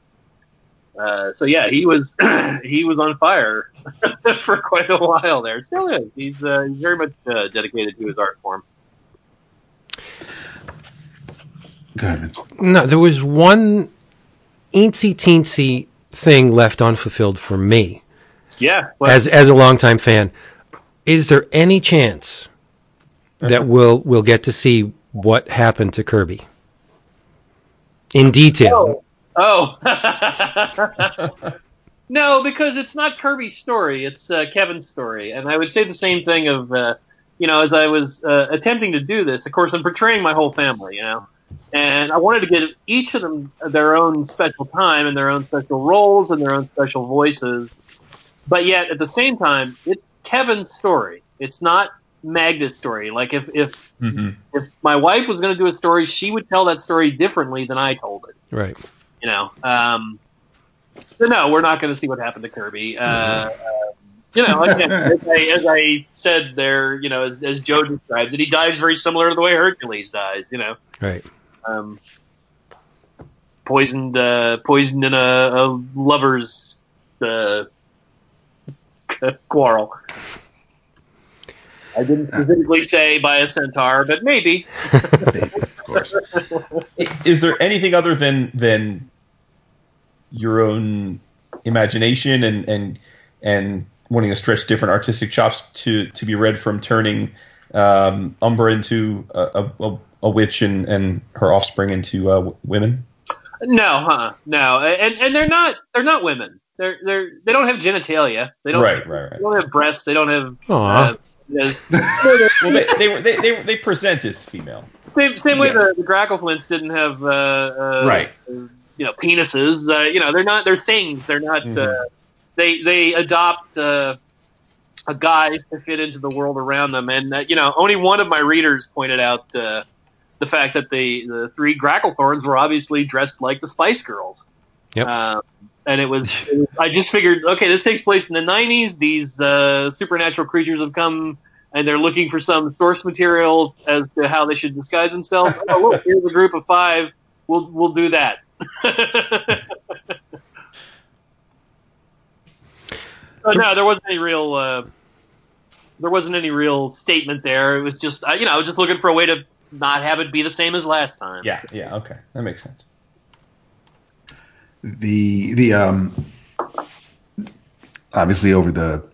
uh, so yeah, he was he was on fire for quite a while there. Still is. He's, uh, he's very much uh, dedicated to his art form. Go ahead, Vince. No, there was one eensy teensy thing left unfulfilled for me. Yeah. Well, as as a longtime fan, is there any chance that we'll we'll get to see what happened to Kirby in detail? Oh. no, because it's not Kirby's story; it's uh, Kevin's story, and I would say the same thing of, uh, you know, as I was uh, attempting to do this. Of course, I'm portraying my whole family, you know, and I wanted to give each of them their own special time and their own special roles and their own special voices, but yet at the same time, it's Kevin's story. It's not Magda's story. Like if if Mhm. if my wife was going to do a story, she would tell that story differently than I told it Right. you know. Um, so no, we're not going to see what happened to Kirby. Uh, um, you know, again, as, I, as I said there, you know, as, as Joe describes it, he dies very similar to the way Hercules dies. You know, Right. Um, poisoned, uh, poisoned in a, a lover's uh, quarrel. I didn't specifically say by a centaur, but maybe. of course. Is there anything other than than your own imagination and and and wanting to stretch different artistic chops to to be read from turning um, Umbra into a, a, a witch and, and her offspring into uh, women? No, huh? No, and and they're not they're not women. They're they're they don't have genitalia. They don't. Right, right, right. They don't have breasts. They don't have. Aw. Uh, as- Well, they they, they they they present as female. same same way Yes. the, the Grackleflints didn't have. Uh, uh, Right. uh, you know, penises. Uh, you know, they're not. They're things. They're not. Uh, Mhm. they they adopt uh, a guy to fit into the world around them, and uh, you know, only one of my readers pointed out uh, the fact that the the three Gracklethorns were obviously dressed like the Spice Girls. Yep. Um, and it was, it was- I just figured, okay, this takes place in the '90s. These uh, supernatural creatures have come. And they're looking for some source material as to how they should disguise themselves. Oh, look, here's a group of five. We'll we'll do that. But no, there wasn't any real. Uh, there wasn't any real statement there. It was just, uh, you know, I was just looking for a way to not have it be the same as last time. Yeah, yeah, okay, that makes sense. the the um obviously over the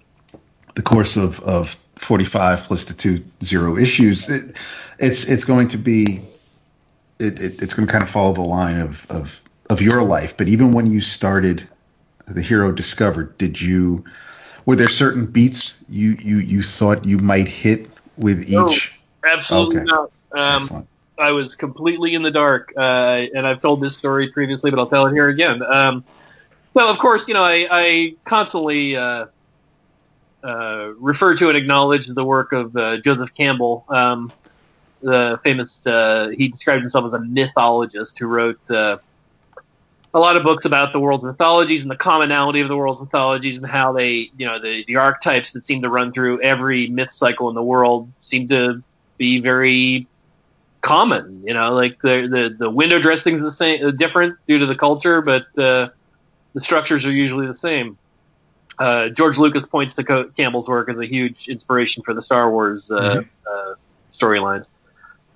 the course of of 45 plus the two zero issues it, it's it's going to be it, it it's going to kind of follow the line of of of your life but even when you started the hero discovered did you were there certain beats you you you thought you might hit with No. each Absolutely Okay. not. Um, I was completely in the dark, uh, and I've told this story previously, but I'll tell it here again. Um, well, of course, you know, I, I constantly uh, uh, refer to and acknowledge the work of uh, Joseph Campbell, um, the famous. Uh, he described himself as a mythologist who wrote uh, a lot of books about the world's mythologies and the commonality of the world's mythologies and how they, you know, the, the archetypes that seem to run through every myth cycle in the world seem to be very common. You know, like the the, the window dressings the same, uh, different due to the culture, but uh, the structures are usually the same. Uh, George Lucas points to Co- Campbell's work as a huge inspiration for the Star Wars uh, uh, storylines.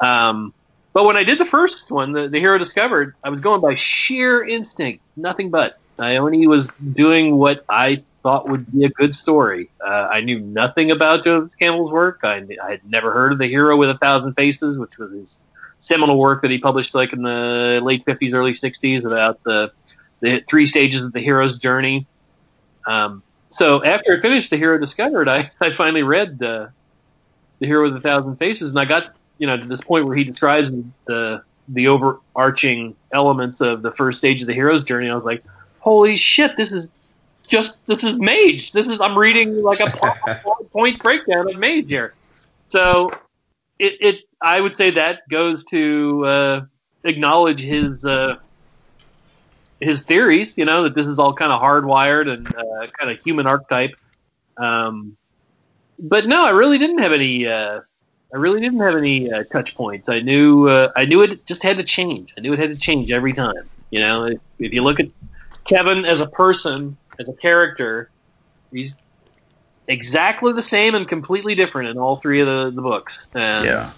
Um, but when I did the first one, the, the hero discovered, I was going by sheer instinct, nothing but. I only was doing what I thought would be a good story. Uh, I knew nothing about Joseph Campbell's work. I, I had never heard of The Hero with a Thousand Faces, which was his seminal work that he published like in the late 50s, early 60s about the, the three stages of the hero's journey. Um, so after I finished The Hero Discovered, I, I finally read uh, The Hero with a Thousand Faces, and I got you know to this point where he describes the the overarching elements of the first stage of the hero's journey. I was like, holy shit, this is just this is Mage. This is I'm reading like a plot point breakdown of Mage here. So it, it I would say that goes to uh, acknowledge his uh, his theories. You know that this is all kind of hardwired and uh, kind of human archetype. Um, but no, I really didn't have any. Uh, I really didn't have any uh, touch points. I knew uh, I knew it just had to change. I knew it had to change every time. You know, if, if you look at Kevin as a person, as a character, he's exactly the same and completely different in all three of the, the books. And, yeah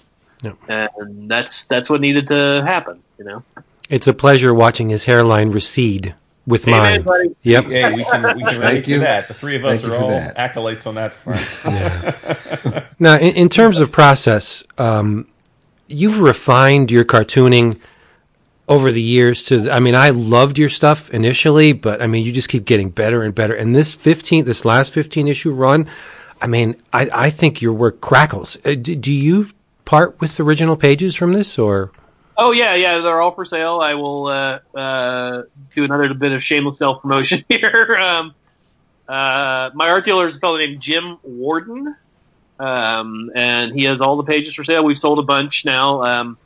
and that's that's what needed to happen. You know. It's a pleasure watching his hairline recede with Amen, mine. buddy. Yep. Hey, we can we can relate Thank to you. that. The three of us Thank are all that. acolytes on that front. Now, in, in terms of process, um, you've refined your cartooning over the years to, I mean, I loved your stuff initially, but I mean, you just keep getting better and better. And this 15, this last 15 issue run, I mean, I, I think your work crackles. Uh, do, do you part with original pages from this or? Oh yeah, yeah, they're all for sale. I will uh, uh, do another bit of shameless self promotion here. um, uh, my art dealer is a fellow named Jim Warden, um, and he has all the pages for sale. We've sold a bunch now. Um,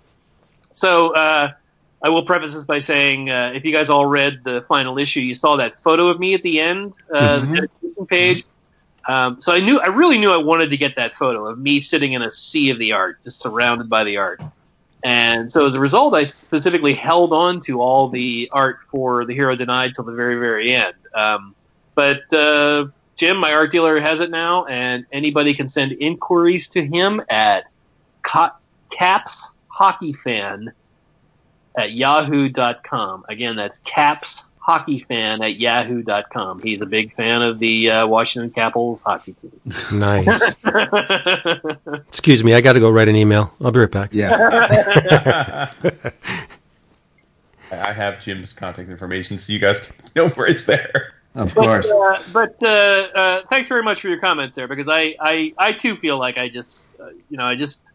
so uh, I will preface this by saying, uh, if you guys all read the final issue, you saw that photo of me at the end, uh, the dedication page. Um, so I knew, I really knew I wanted to get that photo of me sitting in a sea of the art, just surrounded by the art. And so as a result, I specifically held on to all the art for The Hero Denied till the very, very end. Um, but uh, Jim, my art dealer, has it now, and anybody can send inquiries to him at co- Caps Hockey Fan at yahoo.com. Again, that's Caps Hockey Fan at yahoo.com. He's a big fan of the uh, Washington Capitals hockey team. Nice. Excuse me, I got to go write an email. I'll be right back. Yeah. I have Jim's contact information, so you guys can know where it's there. Of But, course. uh, but uh, uh, thanks very much for your comments there, because I, I, I too feel like I just, uh, you know, I just,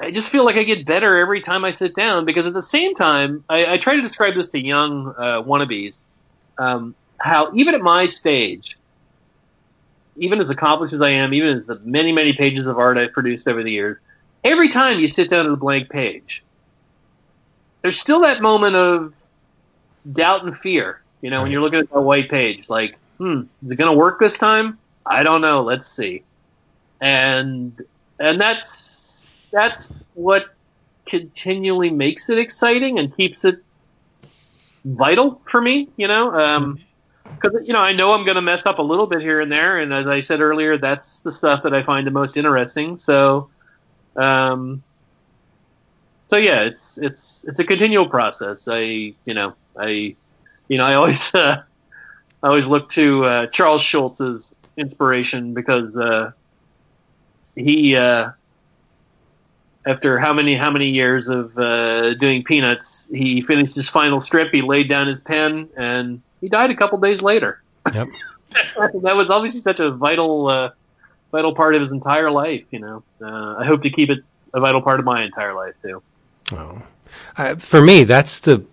I just feel like I get better every time I sit down. Because at the same time, I, I try to describe this to young uh, wannabes, um, how even at my stage, even as accomplished as I am, even as the many many pages of art I've produced over the years, every time you sit down at a blank page, there's still that moment of doubt and fear. You know, when you're looking at that white page, like, hmm, is it going to work this time? I don't know. Let's see. And and that's that's what continually makes it exciting and keeps it vital for me. You know, because you know I know I'm going to mess up a little bit here and there, and as I said earlier, that's the stuff that I find the most interesting. So, um, so yeah, it's it's it's a continual process. I you know I you know I always uh, I always look to uh, Charles Schulz's inspiration because uh, he uh, after how many how many years of uh, doing Peanuts, he finished his final strip. He laid down his pen and he died a couple days later. Yep. that was obviously such a vital uh, vital part of his entire life. You know, uh, I hope to keep it a vital part of my entire life too. Oh. Uh, for me, that's the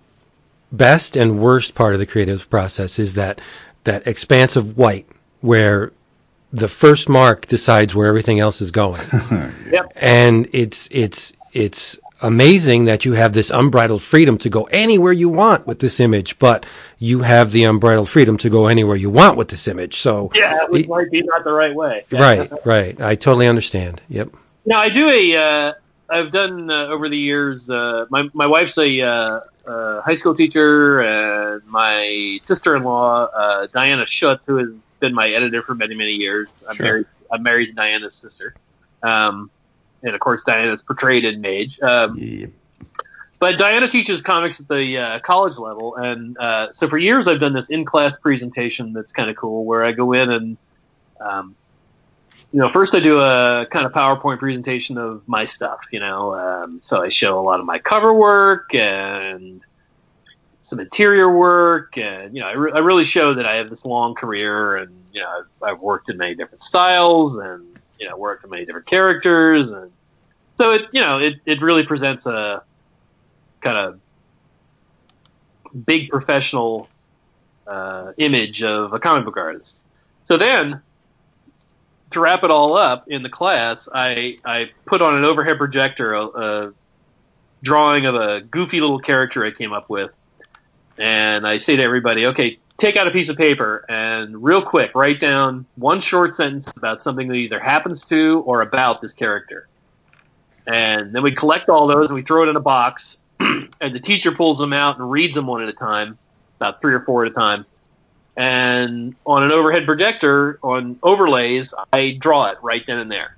best and worst part of the creative process is that that expanse of white where the first mark decides where everything else is going. Yep. And it's it's it's amazing that you have this unbridled freedom to go anywhere you want with this image, but you have the unbridled freedom to go anywhere you want with this image. So Yeah, it might be not the right way. Yeah. right, right. I totally understand. Yep. Now I do a. Uh, I've done uh, over the years. Uh, my my wife's a uh, uh, high school teacher, and my sister-in-law uh, Diana Schutz, who has been my editor for many many years. I'm Sure. married. I'm married to Diana's sister, um, and of course Diana's portrayed in Mage. Um, but Diana teaches comics at the uh, college level, and uh, so for years I've done this in-class presentation that's kind of cool, where I go in and, um, you know, first I do a kind of PowerPoint presentation of my stuff, you know, um, so I show a lot of my cover work and some interior work, and you know, I, re- I really show that I have this long career, and you know, I've, I've worked in many different styles, and you know, worked with many different characters, and so it, you know, it, it really presents a kind of big professional uh, image of a comic book artist. So then, to wrap it all up in the class, I I put on an overhead projector a, a drawing of a goofy little character I came up with, and I say to everybody, "Okay, take out a piece of paper and real quick write down one short sentence about something that either happens to or about this character." And then we collect all those and we throw it in a box, and the teacher pulls them out and reads them one at a time, about three or four at a time. And on an overhead projector, on overlays, I draw it right then and there.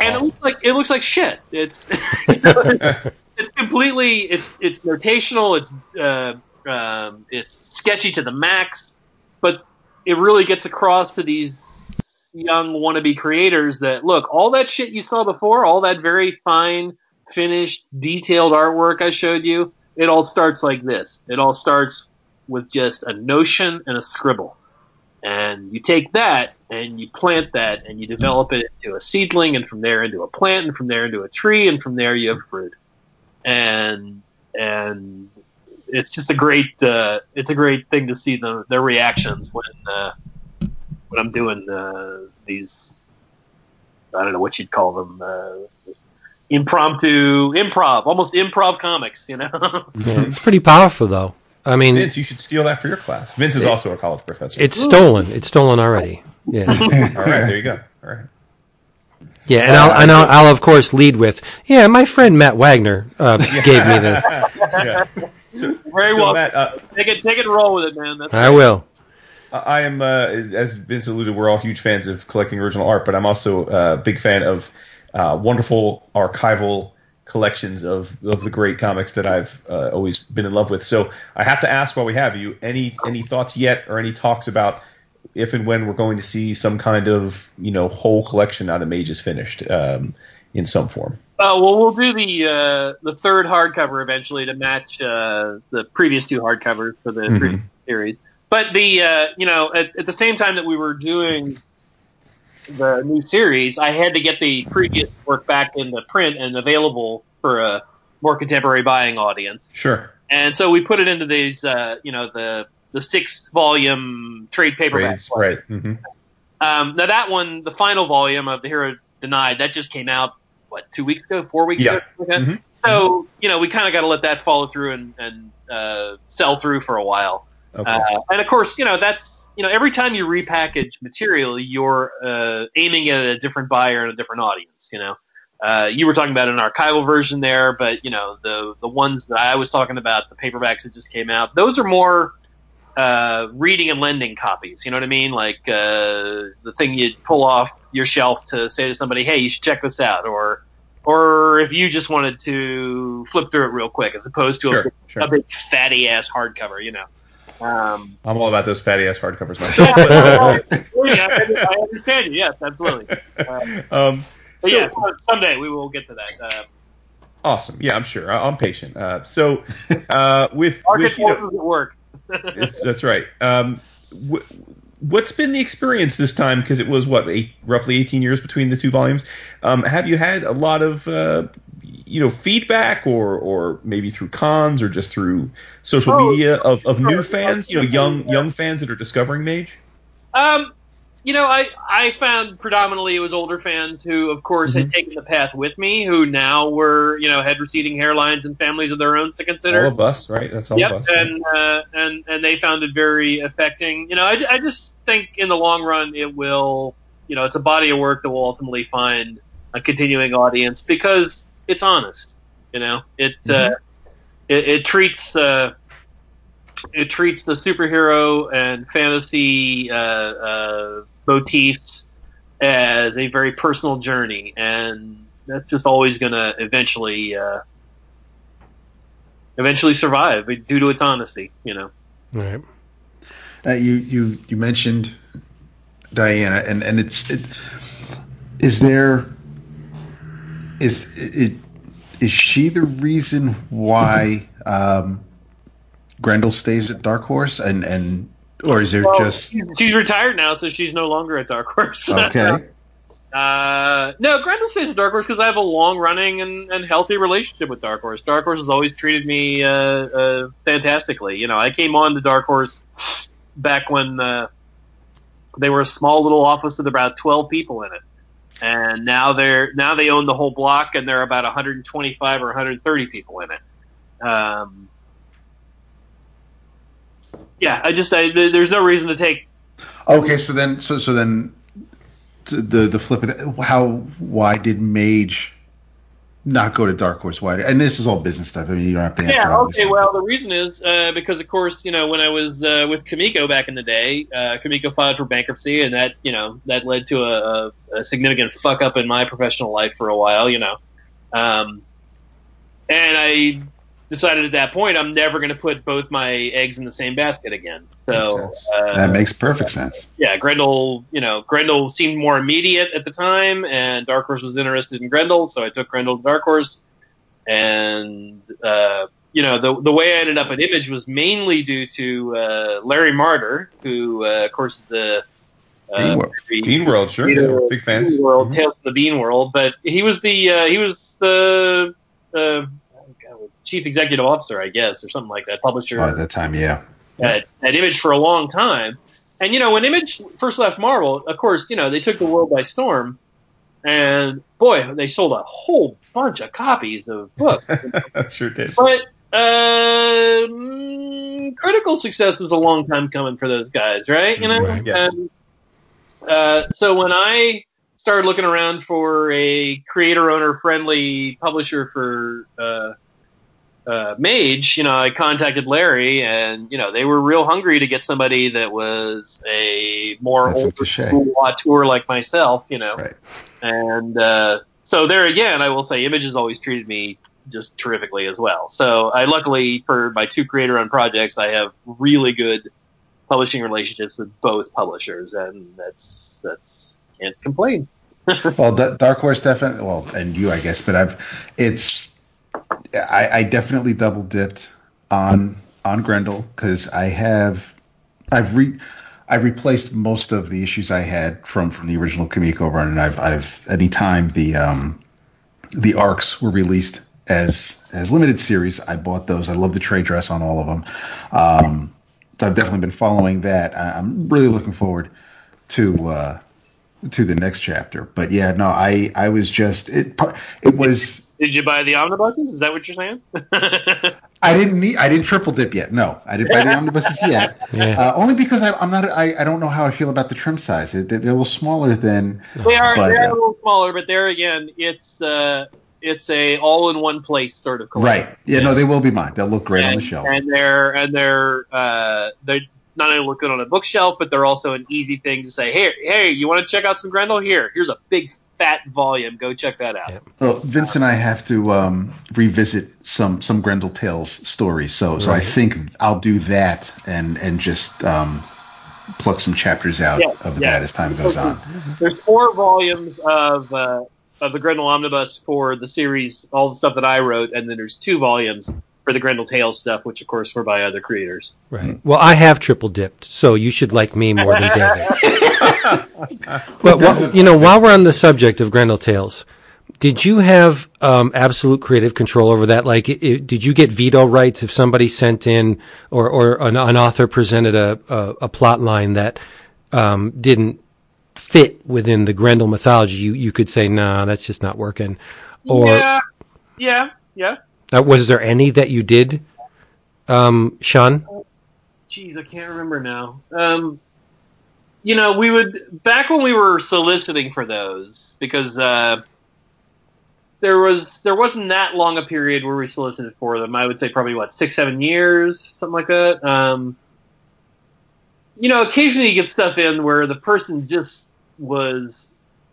And it looks like it looks like shit. It's it's completely it's it's notational. It's uh, Um, it's sketchy to the max, but it really gets across to these young wannabe creators that look, all that shit you saw before, all that very fine, finished, detailed artwork I showed you, it all starts like this. It all starts with just a notion and a scribble. And you take that and you plant that and you develop it into a seedling and from there into a plant and from there into a tree and from there you have fruit. And and it's just a great uh, it's a great thing to see the, their reactions when uh, when I'm doing uh, these I don't know what you'd call them uh, impromptu improv almost improv comics you know Yeah, it's pretty powerful, though. I mean, Vince, you should steal that for your class. Vince is also a college professor. it's stolen. It's stolen already. Yeah, All right, there you go. All right. yeah, and I'll and I'll, I'll of course lead with, yeah, my friend Matt Wagner uh, gave me this. Yeah. So, very so well Matt, uh, take it take it and roll with it man That's I will. I am, uh, as Vince alluded, we're all huge fans of collecting original art, but I'm also a big fan of uh, wonderful archival collections of, of the great comics that I've uh, always been in love with. So I have to ask while we have you, any any thoughts yet or any talks about if and when we're going to see some kind of you know whole collection now that Mage is finished um, in some form? Uh, well, we'll do the uh, the third hardcover eventually to match uh, the previous two hardcovers for the Mhm. series. But the uh, you know at, at the same time that we were doing the new series, I had to get the previous work back in the print and available for a more contemporary buying audience. Sure. And so we put it into these uh, you know the the six volume trade paperback. Trades, right. hmm Um, now that one, the final volume of the Hero Denied, that just came out what two weeks ago, four weeks Yeah. ago. Mhm. So you know we kind of got to let that follow through and, and uh, sell through for a while. Okay. Uh, and of course, you know that's you know every time you repackage material, you're uh, aiming at a different buyer and a different audience. You know, uh, you were talking about an archival version there, but you know the the ones that I was talking about, the paperbacks that just came out, those are more uh, reading and lending copies. You know what I mean? Like uh, the thing you'd pull off your shelf to say to somebody, "Hey, you should check this out," or or if you just wanted to flip through it real quick, as opposed to a, sure. big, Sure. a big fatty ass hardcover. You know. Um, I'm all about those fatty ass hardcovers myself. yeah, I, I understand you. Yes, absolutely. Uh, um, so- yeah, someday we will get to that. Uh, Awesome. Yeah, I'm sure. I- I'm patient. Uh, so, uh, with, with you know, at work. That's right. Um, wh- what's been the experience this time? Because it was what eight, roughly 18 years between the two volumes. Um, have you had a lot of uh, you know feedback, or or maybe through cons, or just through social Oh, media of, of new fans? You know, young young fans that are discovering Mage. Um, you know, I I found predominantly it was older fans who, of course, Mm-hmm. had taken the path with me, who now were you know had receding hairlines and families of their own to consider. All of us, right? That's all Yep, of us. and uh, and and they found it very affecting. You know, I, I just think in the long run it will. You know, it's a body of work that will ultimately find a continuing audience because it's honest. You know, it uh, it, it treats uh, it treats the superhero and fantasy uh, uh, motifs as a very personal journey, and that's just always going to eventually uh, eventually survive due to its honesty. You know. All right. Uh, you you you mentioned Diana, and and it's it, is there is it is she the reason why um, Grendel stays at Dark Horse, and and or is there Well, just she's, retired now, so she's no longer at Dark Horse. okay? Uh, no, Grendel stays at Dark Horse because I have a long running and, and healthy relationship with Dark Horse. Dark Horse has always treated me uh, uh, fantastically. You know, I came on to Dark Horse back when uh, they were a small little office with about twelve people in it, and now they're now they own the whole block and there are about 125 or 130 people in it. Um, yeah, I just I, there's no reason to take Okay, so then so so then the the flip of it, how why did Mage not go to Dark Horse? Why? And this is all business stuff. I mean, you don't have to answer. Yeah, okay. Well, the reason is uh, because, of course, you know, when I was uh, with Comico back in the day, uh, Comico filed for bankruptcy, and that, you know, that led to a, a, a significant fuck up in my professional life for a while, you know. Um, and I decided at that point I'm never going to put both my eggs in the same basket again. So Makes uh, that makes perfect sense. yeah, Grendel, you know, Grendel seemed more immediate at the time, and Dark Horse was interested in Grendel, so I took Grendel to Dark Horse. And uh, you know, the the way I ended up at Image was mainly due to uh, Larry Marder, who, uh, of course, is the Bean World. the- Bean World, sure. Bean Yeah, World, big fans. Bean World, Mhm. Tales of the Bean World, but he was the uh, he was the uh, chief executive officer, I guess, or something like that, publisher Oh, at that time, yeah. at, at Image for a long time. And you know, when Image first left Marvel, of course, you know they took the world by storm, and boy, they sold a whole bunch of copies of books. sure did. but uh, critical success was a long time coming for those guys, right? You know, Right. Yes. And, uh, so when I started looking around for a creator owner friendly publisher for uh, uh, Mage, you know, I contacted Larry, and you know they were real hungry to get somebody that was a more That's older school auteur like myself, you know, Right. and uh, so there again, I will say, Image has always treated me just terrifically as well. So I luckily for my two creator-owned projects, I have really good publishing relationships with both publishers, and that's that's can't complain. Well, D- Dark Horse definitely. Well, and you, I guess, but I've. It's. I, I definitely double dipped on on Grendel because I have. I've re. I replaced most of the issues I had from from the original Comico run, and I've I've anytime the um the arcs were released as as limited series, I bought those. I love the trade dress on all of them. Um, so I've definitely been following that. I, I'm really looking forward to uh, to the next chapter. But yeah, no, I I was just it. It was Did you buy the omnibuses? Is that what you're saying? I didn't need I didn't triple dip yet. No, I didn't buy the omnibuses yet. Yeah. Uh, only because I, I'm not. I, I don't know how I feel about the trim size. They're, they're a little smaller than. they are But, they're uh, a little smaller, but there again, it's uh, it's a all in one place sort of collection. Right. Yeah. No, they will be mine. They'll look great on the shelf. and they're and they're uh, they not only look good on a bookshelf, but they're also an easy thing to say. Hey, hey, you want to check out some Grendel? Here, here's a big fat volume. Go check that out. Yeah. Well, Vince and I have to um, revisit some some Grendel Tales stories. So so I think I'll do that and and just um, pluck some chapters out Yeah, of yeah. that as time goes on. There's four volumes of uh, of the Grendel Omnibus for the series, all the stuff that I wrote, and then there's two volumes for the Grendel Tales stuff, which of course were by other creators. Right. Well, I have triple dipped, so you should like me more than David. but wh- you know, while we're on the subject of Grendel Tales, did you have um, absolute creative control over that? Like, i i did you get veto rights if somebody sent in or or an, an author presented a, a a plot line that um, didn't fit within the Grendel mythology? You you could say, "Nah, that's just not working." Or yeah, yeah, yeah. Uh, was there any that you did, um, Sean? Jeez, I can't remember now. Um, you know, we would back when we were soliciting for those because uh, there was there wasn't that long a period where we solicited for them. I would say probably what six, seven years, something like that. Um, you know, occasionally you get stuff in where the person just was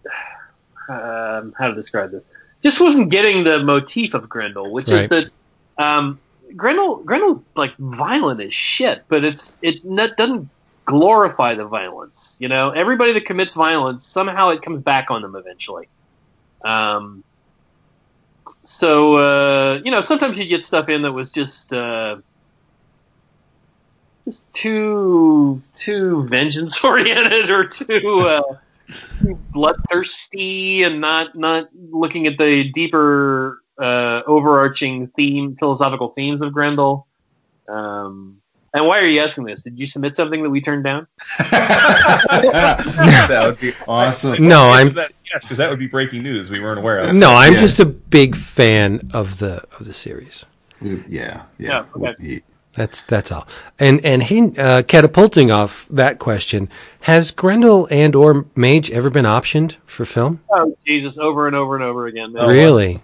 um, how to describe this, just wasn't getting the motif of Grendel, which is that um, Grendel Grendel's like violent as shit, but it's it that doesn't glorify the violence. You know, everybody that commits violence somehow it comes back on them eventually. Um, so uh, you know, sometimes you get stuff in that was just uh, just too too vengeance oriented or too. Uh, too bloodthirsty and not not looking at the deeper uh, overarching theme philosophical themes of Grendel. Um, and why are you asking this? Did you submit something that we turned down? that would be awesome. No, I'm That- yes, because that would be breaking news we weren't aware of. no, I'm Yes. just a big fan of the of the series. Yeah, yeah. Yeah, okay. He- That's that's all. And and he, uh, catapulting off that question, has Grendel and or Mage ever been optioned for film? Oh Jesus! Over and over and over again. man. really?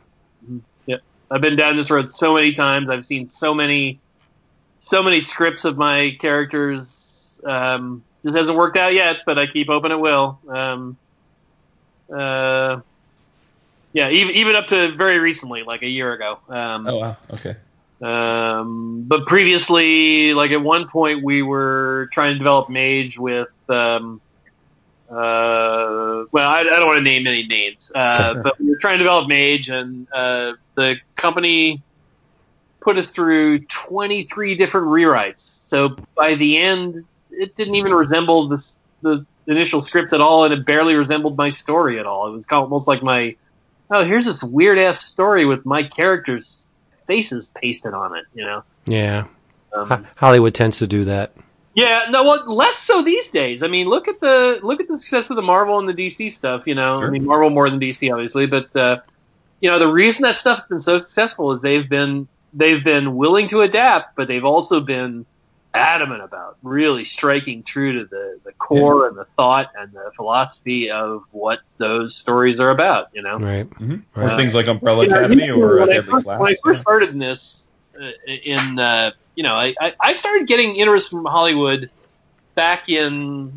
I've been down this road so many times. I've seen so many, so many scripts of my characters. Um, this hasn't worked out yet, but I keep hoping it will. Um, uh, yeah, even even up to very recently, like a year ago. Um, Oh wow. Okay. Um, but previously, like at one point, we were trying to develop Mage with. Um, uh, well, I, I don't want to name any names, uh, but we were trying to develop Mage, and uh, the company put us through 23 different rewrites. So by the end, it didn't even resemble this, the initial script at all, and it barely resembled my story at all. It was almost like my, oh, here's this weird ass story with my characters' faces pasted on it, you know? Yeah. Um, Ho- Hollywood tends to do that. yeah, no, well, less so these days. I mean, look at the look at the success of the Marvel and the DC stuff. You know, I mean, Marvel more than DC, obviously, but uh, you know, the reason that stuff's been so successful is they've been they've been willing to adapt, but they've also been adamant about really striking true to the the core and the thought and the philosophy of what those stories are about. You know, Right. Mhm. Right. Or things like Umbrella you know, Academy you know, or uh, Deadly first, Class. when I first yeah. started in this, uh, in uh, you know, I, I, I started getting interest from Hollywood back in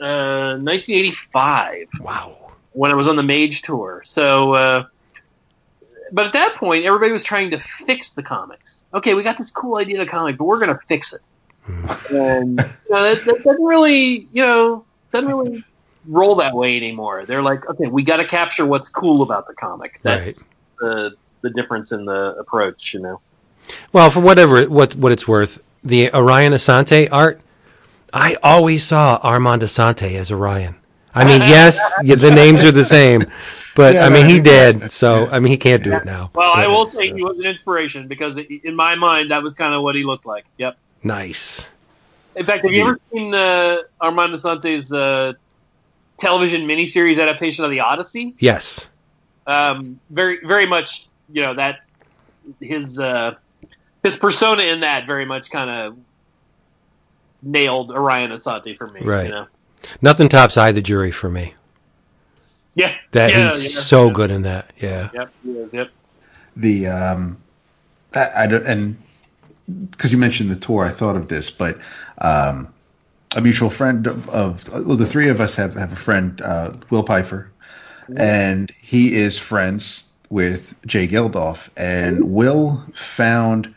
uh, 1985 Wow. when I was on the Mage tour. So, uh, but at that point, everybody was trying to fix the comics. Okay, we got this cool idea of the comic, but we're going to fix it. And you know, that, that doesn't really, you know, doesn't really roll that way anymore. They're like, okay, we got to capture what's cool about the comic. That's the the difference in the approach, you know. Well, for whatever what what it's worth, the Orion Asante art, I always saw Armand Assante as Orion. I mean, yes, yeah, the names are the same, but Yeah, I mean, he did, so I mean, he can't do it now. Well, I will say he was an inspiration because in my mind, that was kind of what he looked like. Yep. Nice. In fact, have you ever seen uh, Armand Assante's uh, television miniseries adaptation of the Odyssey? Yes. Um, very, very much. You know that his uh, his persona in that very much kind of nailed Orion Asante for me. Right. You know? Nothing tops I the jury for me. Yeah. That yeah, he's yeah, so yeah. good in that. Yeah. Yep. He is. Yep. the um I, I don't and because you mentioned the tour i thought of this but um a mutual friend of, of well the three of us have have a friend uh will pfeiffer and he is friends with jay Geldhof and will found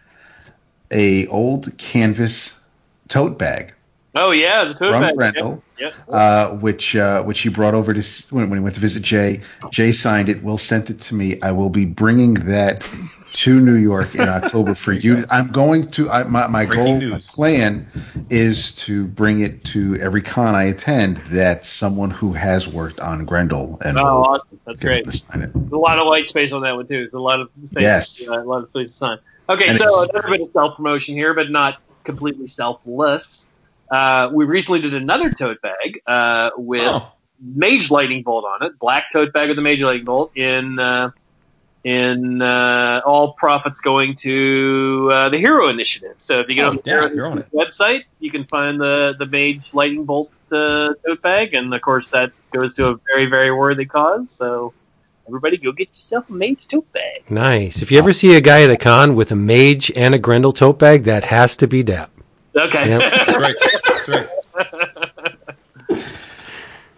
a old canvas tote bag Oh yeah, the tote from bag. Grendel, Yep. uh, which uh, which he brought over to when, when he went to visit Jay. Jay signed it. Will sent it to me. I will be bringing that to New York in October for you. I'm going to. I, my my Breaking goal, my plan is to bring it to every con I attend. That someone who has worked on Grendel and Oh, will awesome. That's great. to sign it. There's a lot of white space on that one too. There's a lot of space, Yes. uh, a lot of space to sign. Okay, And so it's- another bit of self promotion here, but not completely selfless. Uh, we recently did another tote bag uh, with Oh, Mage Lightning Bolt on it, black tote bag with the Mage Lightning Bolt in uh, in uh, all profits going to uh, the Hero Initiative. So if you get Oh, on the yeah, Hero you're on it. website, you can find the the Mage Lightning Bolt uh, tote bag, and of course that goes to a very very worthy cause. So everybody, go get yourself a Mage tote bag. Nice. If you ever see a guy at a con with a mage and a Grendel tote bag, that has to be Dap. Okay. Yep. that's right. That's right.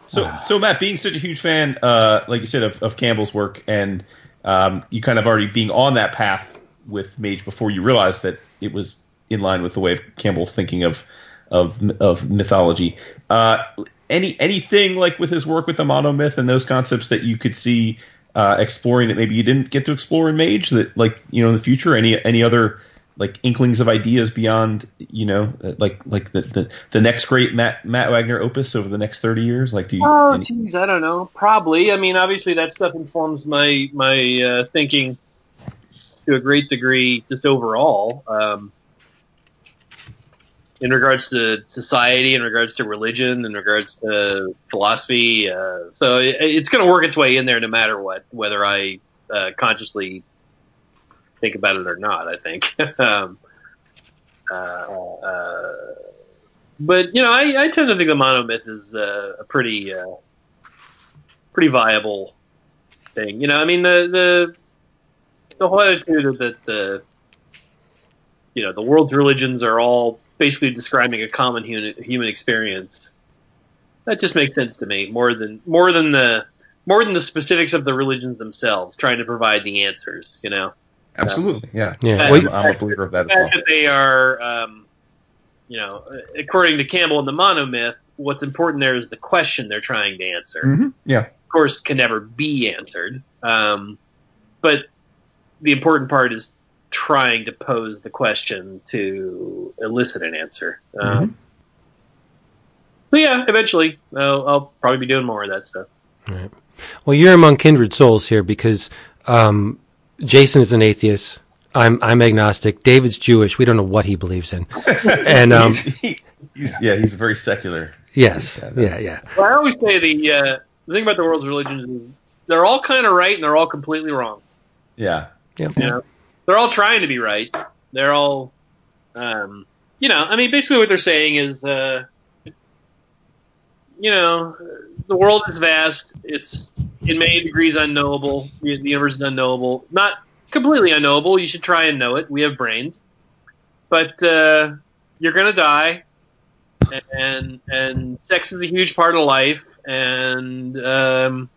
So, so Matt, being such a huge fan, uh, like you said, of, of Campbell's work, and um, you kind of already being on that path with Mage before you realized that it was in line with the way of Campbell's thinking of of of mythology. Uh, any anything like with his work with the monomyth and those concepts that you could see uh, exploring that maybe you didn't get to explore in Mage that like you know in the future any any other like inklings of ideas beyond you know uh, like like the the, the next great Matt Matt Wagner opus over the next 30 years like do you Oh, any- I don't know. Probably. I mean, obviously, that stuff informs my my uh, thinking to a great degree, just overall. Um, in regards to society, in regards to religion, in regards to philosophy, uh, so it, it's going to work its way in there no matter what, whether I uh, consciously think about it or not. I think. um, uh, uh, but you know, I, I tend to think the monomyth is uh, a pretty uh, pretty viable thing. You know, I mean the the the whole attitude that the you know the world's religions are all basically describing a common human human experience. That just makes sense to me more than more than the more than the specifics of the religions themselves, trying to provide the answers. You know, Absolutely, yeah. Yeah. Well, I'm, I'm a believer of that The as well. that they are, um, you know, according to Campbell and the monomyth, what's important there is the question they're trying to answer. Mhm, Yeah, Of course, can never be answered. Um, but the important part is trying to pose the question to elicit an answer. Um, So yeah, eventually I'll, I'll probably be doing more of that stuff. Well, you're among kindred souls here because um, Jason is an atheist. I'm I'm agnostic. David's Jewish. We don't know what he believes in. And um, he's, he- he's yeah, he's very secular. yes, Yeah, yeah, yeah. Well, I always say the uh, the thing about the world's religions is they're all kind of right and they're all completely wrong. Yeah, You know, they're all trying to be right. They're all, um, you know, I mean, basically what they're saying is, uh, you know, the world is vast. It's in many degrees unknowable. The universe is unknowable. Not completely unknowable. You should try and know it. We have brains, but uh, you're gonna die, and and sex is a huge part of life, and um,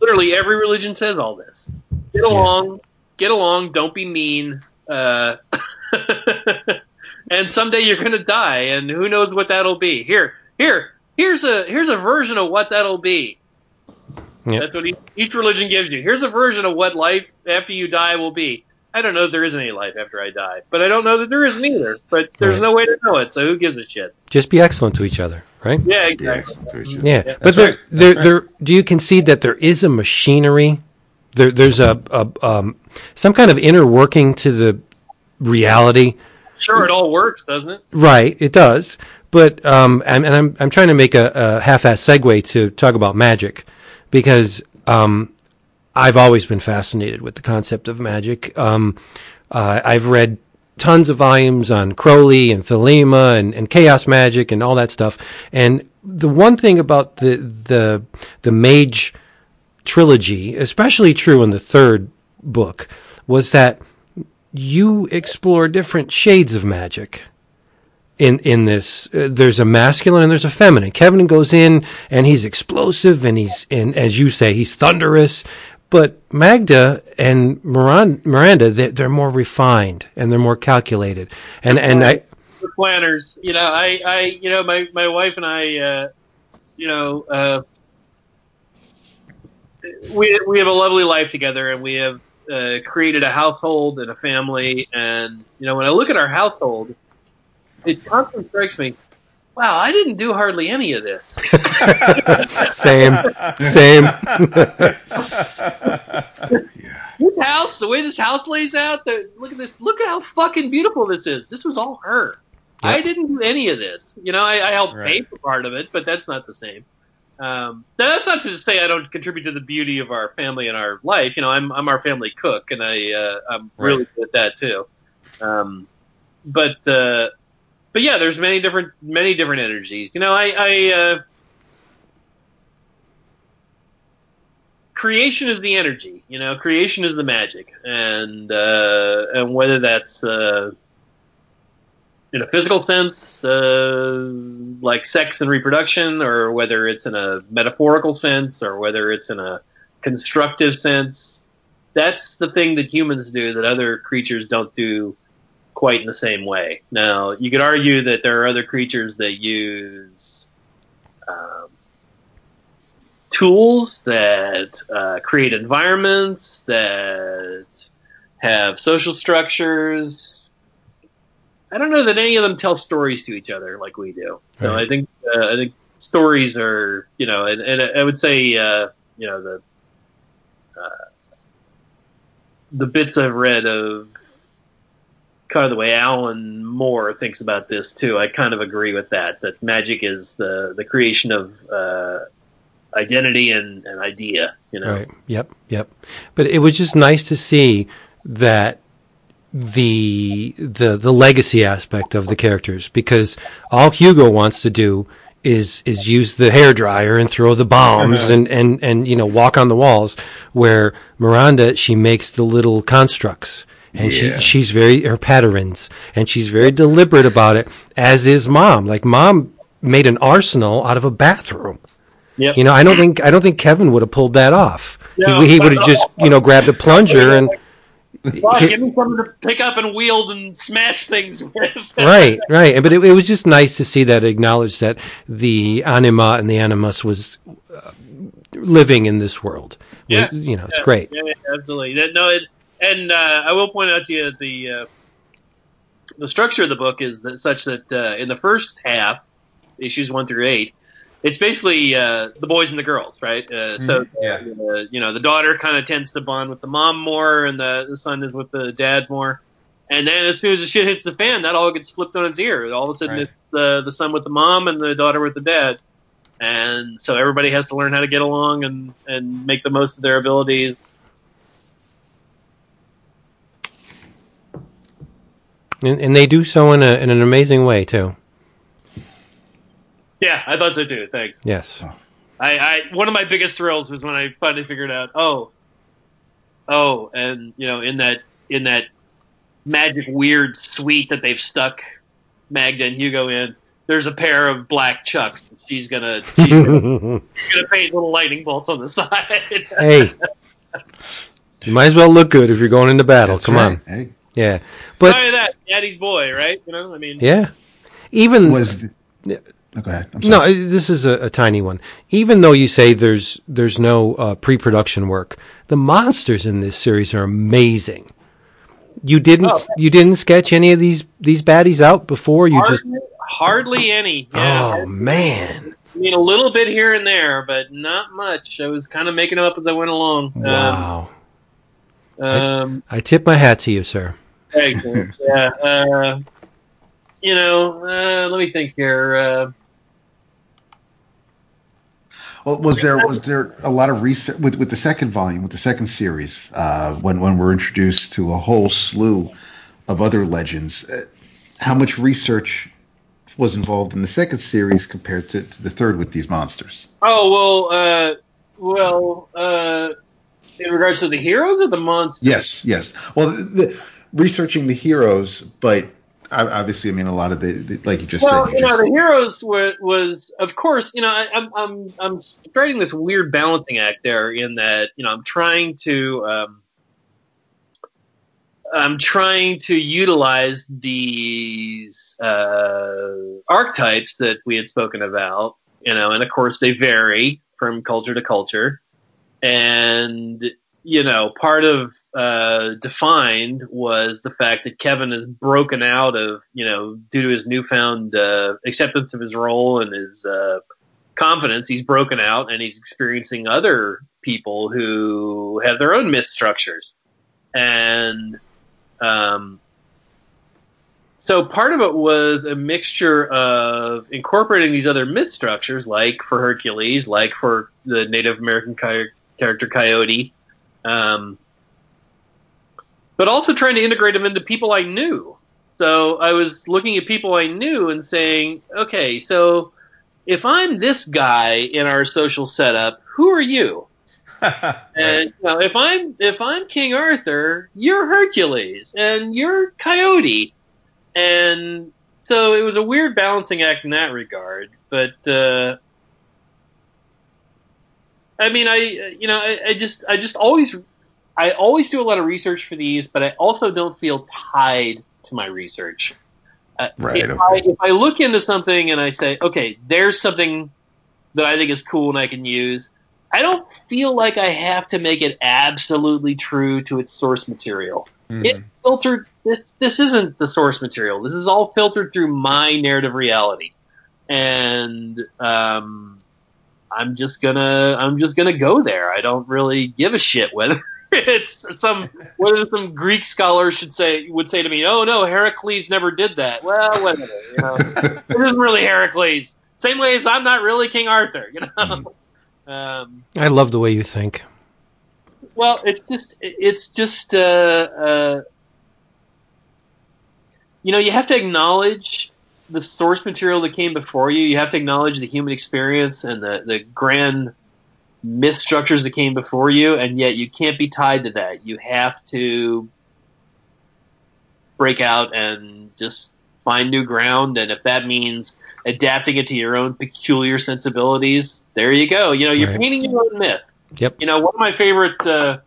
literally every religion says all this. Get along, get along. Don't be mean. Uh, and someday you're going to die, and who knows what that'll be. Here, here, here's a here's a version of what that'll be. Yeah. That's what each, each religion gives you. Here's a version of what life after you die will be. I don't know if there isn't any life after I die, but I don't know that there isn't either. But there's Right. no way to know it, so who gives a shit? Just be excellent to each other, right? Yeah, Yeah, exactly. excellent to each other. Yeah, Yeah, but that's there, right. there, That's there. Do you concede that there is a machinery? There, there's a, a um, some kind of inner working to the reality. Sure, it all works, doesn't it? Right, it does. But um, and, and I'm I'm trying to make a, a half-ass segue to talk about magic because um, I've always been fascinated with the concept of magic. Um, uh, I've read tons of volumes on Crowley and Thelema and, and chaos magic and all that stuff. And the one thing about the the the mage trilogy, especially true in the third book, was that you explore different shades of magic in in this uh, there's a masculine and there's a feminine kevin goes in and he's explosive and he's and as you say he's thunderous but magda and Miran- miranda they, they're more refined and they're more calculated and and i planners. You know, I, I, you know, my, my wife and I, uh, you know, uh, we we have a lovely life together, and we have uh, created a household and a family. And you know, when I look at our household, it constantly strikes me, wow, I didn't do hardly any of this. same same This house, the way this house lays out, the, look at this. Look at how fucking beautiful this is. This was all her. I didn't do any of this. You know, I, I helped pay for part of it, but that's not the same. Um, that's not to say I don't contribute to the beauty of our family and our life. You know, I'm I'm our family cook, and I uh, I'm really good at that too. Um, but uh, but yeah, there's many different many different energies. You know, I, I uh, creation is the energy. You know, creation is the magic, and uh, and whether that's uh, in a physical sense, uh, like sex and reproduction, or whether it's in a metaphorical sense, or whether it's in a constructive sense, that's the thing that humans do that other creatures don't do quite in the same way. Now, you could argue that there are other creatures that use um, tools that uh, create environments that have social structures. I don't know that any of them tell stories to each other like we do. So Right. I think uh, I think stories are you know, and, and I would say uh, you know the uh, the bits I've read of kind of the way Alan Moore thinks about this too. I kind of agree with that. That magic is the the creation of uh, identity and, and idea. You know, Right. Yep. Yep. But it was just nice to see that the the the legacy aspect of the characters because all Hugo wants to do is is use the hair dryer and throw the bombs and, and, and you know walk on the walls where Miranda she makes the little constructs and Yeah. she she's very her patterns and she's very deliberate about it as is mom like mom made an arsenal out of a bathroom Yep. You know, I don't think I don't think Kevin would have pulled that off. No. he he would have just you know grabbed a plunger and Well, give me something to pick up and wield and smash things with. right, right. But it, it was just nice to see that acknowledge that the anima and the animus was uh, living in this world. Was- Yeah. you know, it's Yeah, great. Yeah, yeah, absolutely. That, no, it, and uh, I will point out to you the uh, the structure of the book is that, such that uh, in the first half, issues one through eight, it's basically uh, the boys and the girls, right? Uh, so, yeah. uh, you know, the daughter kind of tends to bond with the mom more, and the, the son is with the dad more. And then as soon as the shit hits the fan, that all gets flipped on its ear. All of a sudden, Right. it's the the son with the mom and the daughter with the dad. And so everybody has to learn how to get along and, and make the most of their abilities. And, and they do so in, a, in an amazing way too. Yeah, I thought so too. Thanks. Yes. I, I one of my biggest thrills was when I finally figured out. Oh, oh, and you know, in that in that magic weird suite that they've stuck Magda and Hugo in, there's a pair of black chucks. She's gonna she's gonna, she's gonna paint little lightning bolts on the side. hey, you might as well look good if you're going into battle. That's Come right. on. Hey, Yeah. But But that Daddy's boy, right? You know, I mean, yeah. Even was oh, go ahead. No, this is a, a tiny one. Even though you say there's there's no uh, pre-production work, the monsters in this series are amazing. You didn't Oh. you didn't sketch any of these these baddies out before. You just hardly, hardly any. Yeah, oh man, I mean a little bit here and there, but not much. I was kind of making them up as I went along. wow! Um, um, I tip my hat to you, sir. Yeah. Uh, you know, uh, let me think here. Uh, Well, was there was there a lot of research with, with the second volume, with the second series, uh, when when we're introduced to a whole slew of other legends? Uh, how much research was involved in the second series compared to, to the third with these monsters? oh well, uh, well, uh, in regards to the heroes or the monsters? Yes, yes. Well, the, the, researching the heroes, but obviously, I mean, a lot of the, the like you just Well, said. you know, the heroes was, was, of course, you know, I, I'm, I'm, I'm striking this weird balancing act there in that, you know, I'm trying to, um, I'm trying to utilize these uh, archetypes that we had spoken about, you know, and of course they vary from culture to culture, and you know, part of uh, defined was the fact that Kevin is broken out of, you know, due to his newfound uh, acceptance of his role and his uh, confidence, he's broken out and he's experiencing other people who have their own myth structures. And um, so part of it was a mixture of incorporating these other myth structures, like for Hercules, like for the Native American character Coyote. Um, but also trying to integrate them into people I knew. So I was looking at people I knew and saying, okay, so if I'm this guy in our social setup, who are you? And you know, if I'm if I'm King Arthur, you're Hercules and you're Coyote, and so it was a weird balancing act in that regard. But uh, I mean, I you know, I, I just I just always I always do a lot of research for these, but I also don't feel tied to my research. Uh, Right, If, okay. I, if I look into something and I say, okay, there's something that I think is cool and I can use, I don't feel like I have to make it absolutely true to its source material. Mhm. It's filtered. This this isn't the source material. This is all filtered through my narrative reality, and um, I'm just gonna I'm just gonna go there. I don't really give a shit whether it's some whether some Greek scholar should say would say to me, "Oh no, Heracles never did that." Well, whatever. You know, it isn't really Heracles. Same way as I'm not really King Arthur. You know. Um, I love the way you think. well, it's just it's just uh, uh, you know you have to acknowledge the source material that came before you. You have to acknowledge the human experience and the the grand myth structures that came before you, and yet you can't be tied to that. You have to break out and just find new ground. And if that means adapting it to your own peculiar sensibilities. There you go. You know, you're Right. painting your own myth. Yep. You know, one of my favorite uh,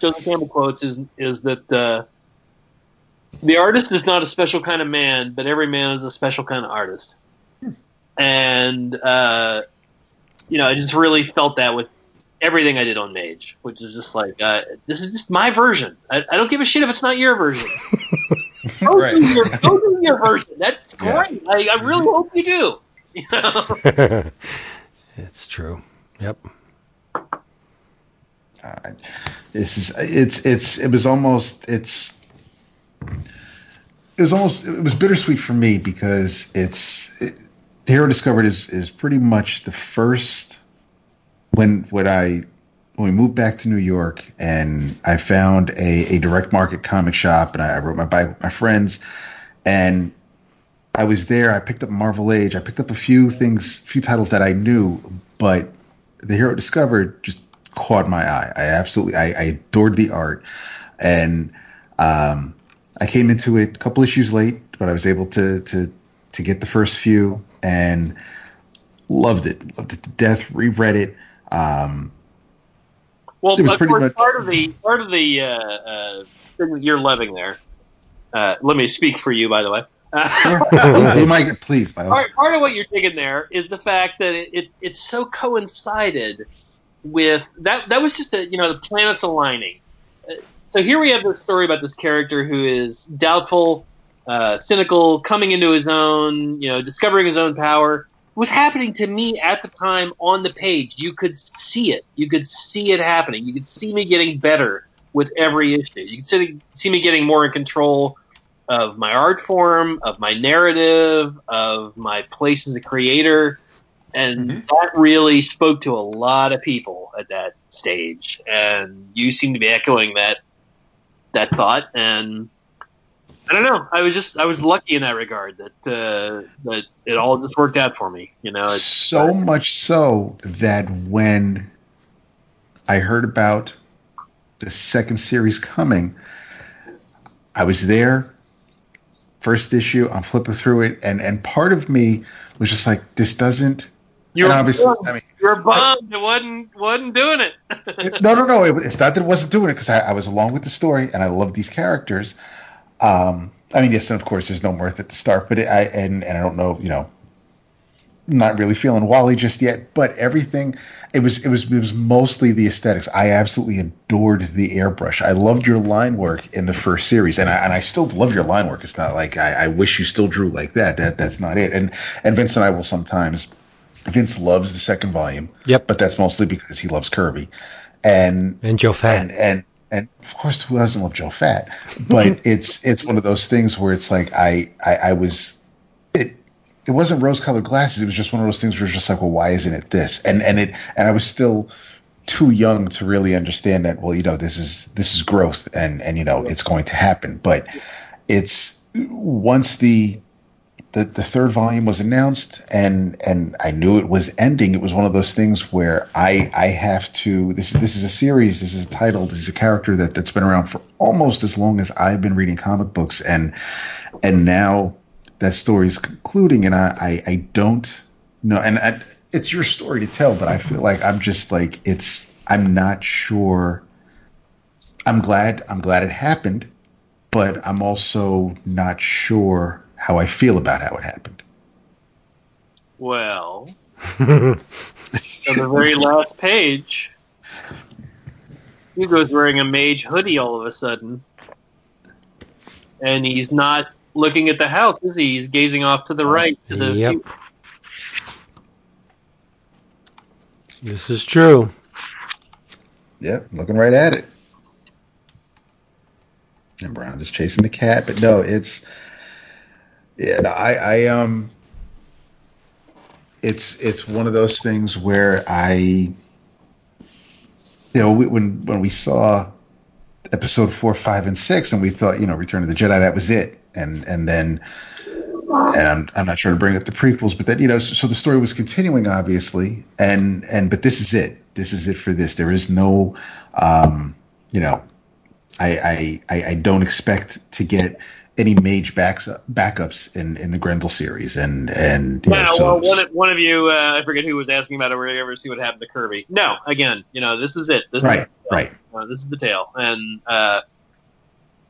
Joseph Campbell quotes is is that uh, the artist is not a special kind of man, but every man is a special kind of artist. And uh, you know, I just really felt that with everything I did on Mage, which is just like uh, this is just my version. I, I don't give a shit if it's not your version. Go Right. do your, go do your version. That's Yeah. great. I, I really hope you do. You know? it's true. Yep. Uh, this is it's it's it was almost it's it was almost it was bittersweet for me because it's it, the hero discovered is is pretty much the first when when I when we moved back to New York and I found a, a direct market comic shop and I, I wrote my by my friends and I was there. I picked up Marvel Age. I picked up a few things, few titles that I knew, but the hero discovered just caught my eye. I absolutely, I, I adored the art, and um, I came into it a couple issues late, but I was able to to to get the first few and loved it, loved it to death. Reread it. Um, Well, It was pretty course, much- part of the part of the uh, uh, thing you're loving there. Uh, let me speak for you, by the way. you might get pleased by all. part, part of what you're digging there is the fact that it, it it's so coincided with that. That was just a you know the planets aligning. Uh, So here we have this story about this character who is doubtful, uh, cynical, coming into his own, you know, discovering his own power. Was happening to me at the time on the page. You could see it. You could see it happening. You could see me getting better with every issue. You could see, see me getting more in control of my art form, of my narrative, of my place as a creator. And Mhm. that really spoke to a lot of people at that stage. And you seem to be echoing that that thought. And I don't know. I was just I was lucky in that regard that uh, that it all just worked out for me. You know, it's, so much so that when I heard about the second series coming, I was there. First issue, I'm flipping through it, and and part of me was just like, this doesn't. You're obviously, bummed. I mean, you were bummed. It wasn't wasn't doing it. no, no, no. It, it's not that it wasn't doing it because I, I was along with the story and I love these characters. Um, I mean, yes, and of course, there's no mirth at the start, but it, I and and I don't know, you know, not really feeling Wally just yet. But everything, it was it was it was mostly the aesthetics. I absolutely adored the airbrush. I loved your line work in the first series, and I and I still love your line work. It's not like I, I wish you still drew like that. That that's not it. And and Vince and I will sometimes. Vince loves the second volume. Yep. But that's mostly because he loves Kirby. And And Joe Phat. and and and of course who doesn't love Joe Phat? But it's it's one of those things where it's like I I, I was it it wasn't rose colored glasses, it was just one of those things where it's just like, well, why isn't it this? And and it and I was still too young to really understand that, well, you know, this is this is growth and and you know, it's going to happen. But it's once the the, the third volume was announced and and I knew it was ending. It was one of those things where I I have to this this is a series, this is a title, this is a character that, that's been around for almost as long as I've been reading comic books. And and now that story is concluding and I, I, I don't know. And I, it's your story to tell, but I feel like I'm just like it's I'm not sure. I'm glad I'm glad it happened, but I'm also not sure how I feel about how it happened. Well, on the very last page, Hugo's wearing a mage hoodie all of a sudden. And he's not looking at the house, is he? He's gazing off to the right. To the Yep. This is true. Yep, looking right at it. And Brown is chasing the cat, but no, it's yeah. I, I um, it's it's one of those things where I, you know, we, when when we saw episode four, five, and six, and we thought, you know, Return of the Jedi, that was it, and and then and I'm, I'm not sure to bring up the prequels, but then you know, so, so the story was continuing, obviously, and and but this is it. This is it for this. There is no, um, you know, I I I, I don't expect to get any mage backs backups in, in the Grendel series, and and you know, so- well, one, of- one of you, uh, I forget who was asking about it. Were you ever see what happened to Kirby? No, again, you know, this is it. This right, is right. Uh, this is the tale, and uh,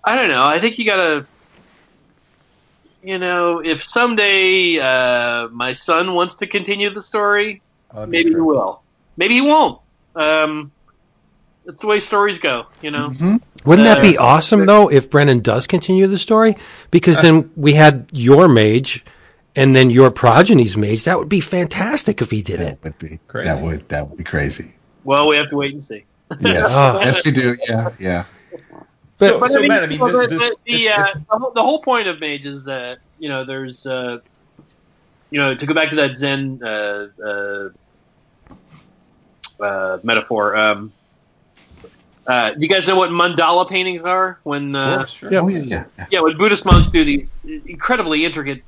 I don't know. I think you gotta, you know, if someday uh, my son wants to continue the story, Uh, maybe he will. Maybe he won't. Um, that's the way stories go, you know. Mhm. Wouldn't that be Uh, awesome though if Brennan does continue the story? Because then we had your mage and then your progeny's mage. That would be fantastic if he did it. That would be Crazy. that would that would be crazy. Well, we have to wait and see. Yes, Oh. yes, we do. Yeah, yeah. But- so, But so I mean, Matt, I mean, well, this, the, this, the, the, uh, the, whole, the whole point of mage is that you know there's uh, you know to go back to that Zen uh, uh, uh, metaphor. Um, uh, you guys know what mandala paintings are? When uh, course, sure. Yeah. Oh yeah, yeah. yeah. yeah, when Buddhist monks do these incredibly intricate,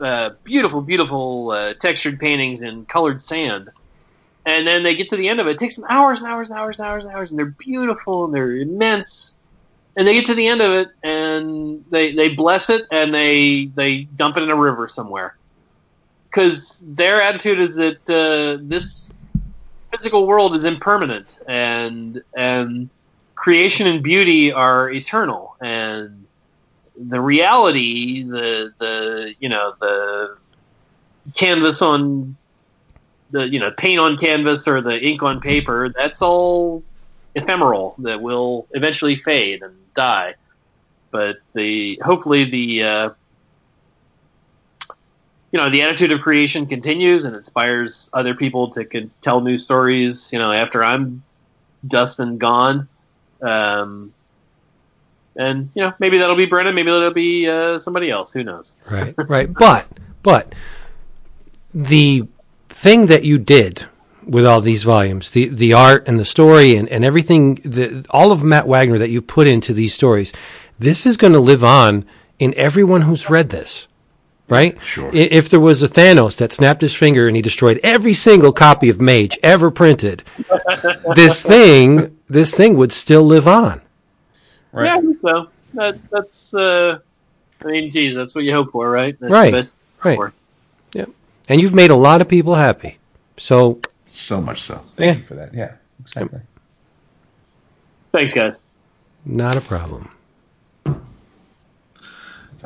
uh, beautiful, beautiful uh, textured paintings in colored sand, and then they get to the end of it. It takes them hours and hours and hours and hours and hours, and they're beautiful and they're immense. And they get to the end of it, and they they bless it, and they they dump it in a river somewhere, because their attitude is that uh, this physical world is impermanent, and and creation and beauty are eternal, and the reality, the the you know the canvas on the you know paint on canvas or the ink on paper, that's all ephemeral that will eventually fade and die. But the hopefully the uh, you know the attitude of creation continues and inspires other people to tell new stories. You know after I'm dust and gone. Um, and you know, maybe that'll be Brennan, maybe that'll be uh, somebody else. Who knows? Right, right. But, but the thing that you did with all these volumes, the, the art and the story and, and everything, the, all of Matt Wagner that you put into these stories, this is going to live on in everyone who's read this. Right? Sure. If there was a Thanos that snapped his finger and he destroyed every single copy of Mage ever printed, this thing, this thing would still live on. Right. Yeah, I think so that, that's. Uh, I mean, geez, that's what you hope for, right? That's Right. Right. for. Yep. And you've made a lot of people happy. So, So much so. Thank Yeah. you for that. Yeah, exactly. Thanks, guys. not a problem.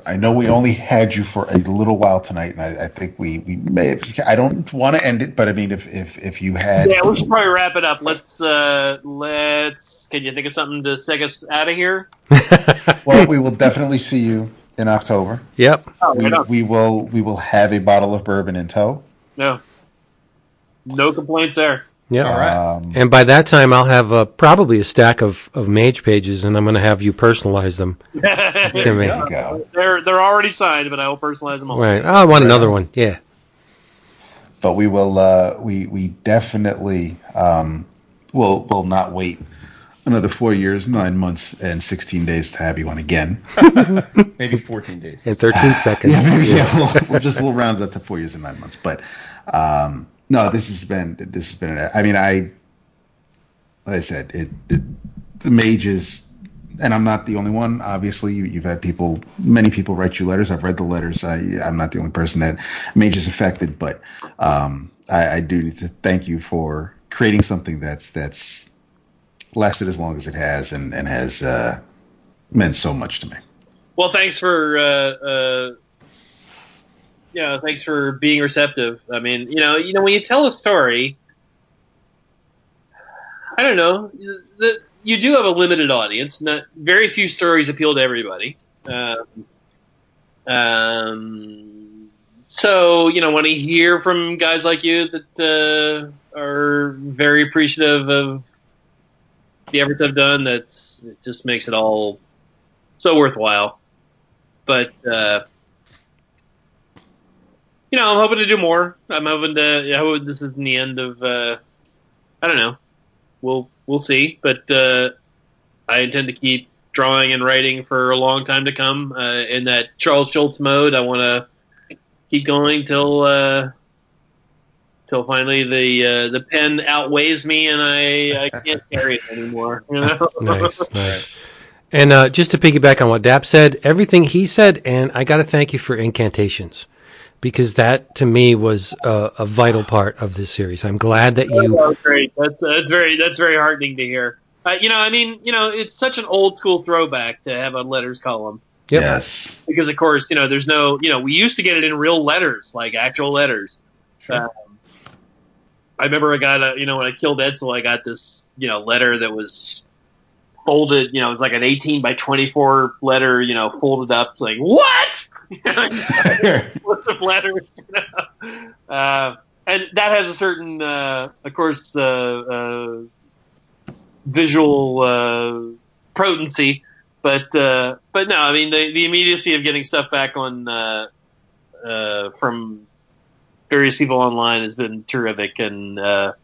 I know we only had you for a little while tonight, and I, I think we, we may. Have, I don't want to end it, but I mean, if if, if you had, Yeah, we should probably wrap it up. Let's. Uh, let's. Can you think of something to take us out of here? well, we will definitely see you in October. Yep. Oh, We, we will we will have a bottle of bourbon in tow. No. No complaints there. Yep. All right. Um, And by that time, I'll have uh, probably a stack of, of mage pages, and I'm going to have you personalize them to me. there you go. they're they're already signed, but I will personalize them all. Right. Oh, I want another one. Yeah. But we will. Uh, we we definitely um, will will not wait another four years, nine months, and sixteen days to have you on again. Maybe 14 days. In 13 seconds. yeah, maybe, Yeah. yeah. We'll, we'll just we'll round it up to four years and nine months. But um, no, this has been this has been. I mean, I like I said, it, it the mages, and I'm not the only one. Obviously, you, you've had people, many people write you letters. I've read the letters. I, I'm not the only person that mages affected, but um, I, I do need to thank you for creating something that's that's lasted as long as it has and and has uh, meant so much to me. Well, thanks for uh, uh, you know, thanks for being receptive. I mean, you know, you know, when you tell a story, I don't know, the, you do have a limited audience. Not very few stories appeal to everybody. Um, um, so you know, when I hear from guys like you that uh, are very appreciative of the efforts I've done, that's it just makes it all so worthwhile but uh, you know, I'm hoping to do more. I'm hoping to. I hope this isn't the end of. Uh, I don't know. We'll we'll see, but uh, I intend to keep drawing and writing for a long time to come uh, in that Charles Schulz mode. I want to keep going till uh, till finally the uh, the pen outweighs me and I, I can't carry it anymore. You know? Nice, nice. And uh, just to piggyback on what Dap said, everything he said, and I got to thank you for incantations because that to me was a, a vital part of this series. I'm glad that you. That's great. That's that's very that's very heartening to hear. Uh, you know, I mean, you know, it's such an old school throwback to have a letters column Yep. Yes. because, of course, you know, there's no, you know, we used to get it in real letters, like actual letters. Sure. Um, I remember I got a, you know, when I killed Edsel, I got this, you know, letter that was folded, you know, it was like an 18 by 24 letter, you know, folded up, like, what? What's of letters? You know? uh, and that has a certain, uh, of course, uh, uh, visual uh, potency, but uh, but no, I mean the the immediacy of getting stuff back on uh, uh, from various people online has been terrific, and uh,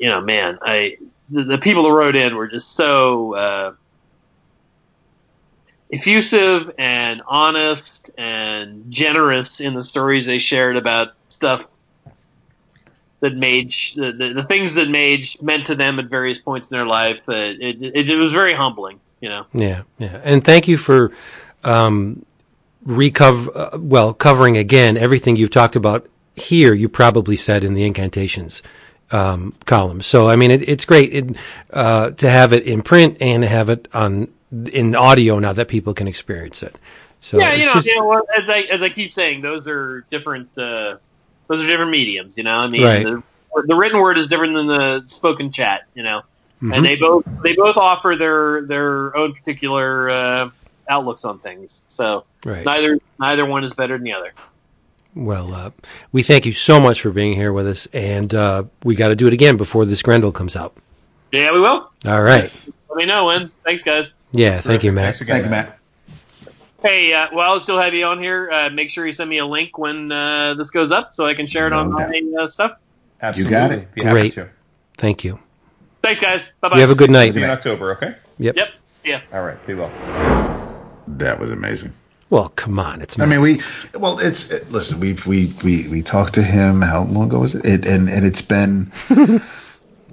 you know, man, I the, the people that wrote in were just so. Uh, effusive and honest and generous in the stories they shared about stuff that Mage, the, the, the things that Mage meant to them at various points in their life. Uh, it, it, it was very humbling, you know. Yeah, yeah, and thank you for um, recover. Uh, well, covering again everything you've talked about here. You probably said in the incantations um, column. So I mean, it, it's great it, uh, to have it in print and to have it on in audio now that people can experience it. So yeah, you know, just- you know, well, as I as I keep saying, those are different. Uh, those are different mediums, you know. I mean, Right. the, the written word is different than the spoken chat, you know. Mhm. And they both they both offer their their own particular uh, outlooks on things. So right. neither neither one is better than the other. Well, uh, we thank you so much for being here with us, and uh, we got to do it again before this Grendel comes out. Yeah, we will. All right. Let me know when. Thanks, guys. Yeah. Thank you, Matt. Thanks again, Thank you, Matt. Hey, uh, while I still have you on here, uh, make sure you send me a link when uh, this goes up so I can share it on No my uh, stuff. Absolutely. You got it. Be happy Great. to. Thank you. Thanks, guys. Bye bye. You have a good night. See you in October, okay? Yep. Yep. Yeah. All right. Be well. That was amazing. Well, come on. It's I mean, we well, it's it, listen. We we we we talked to him. How long ago was it? it and and it's been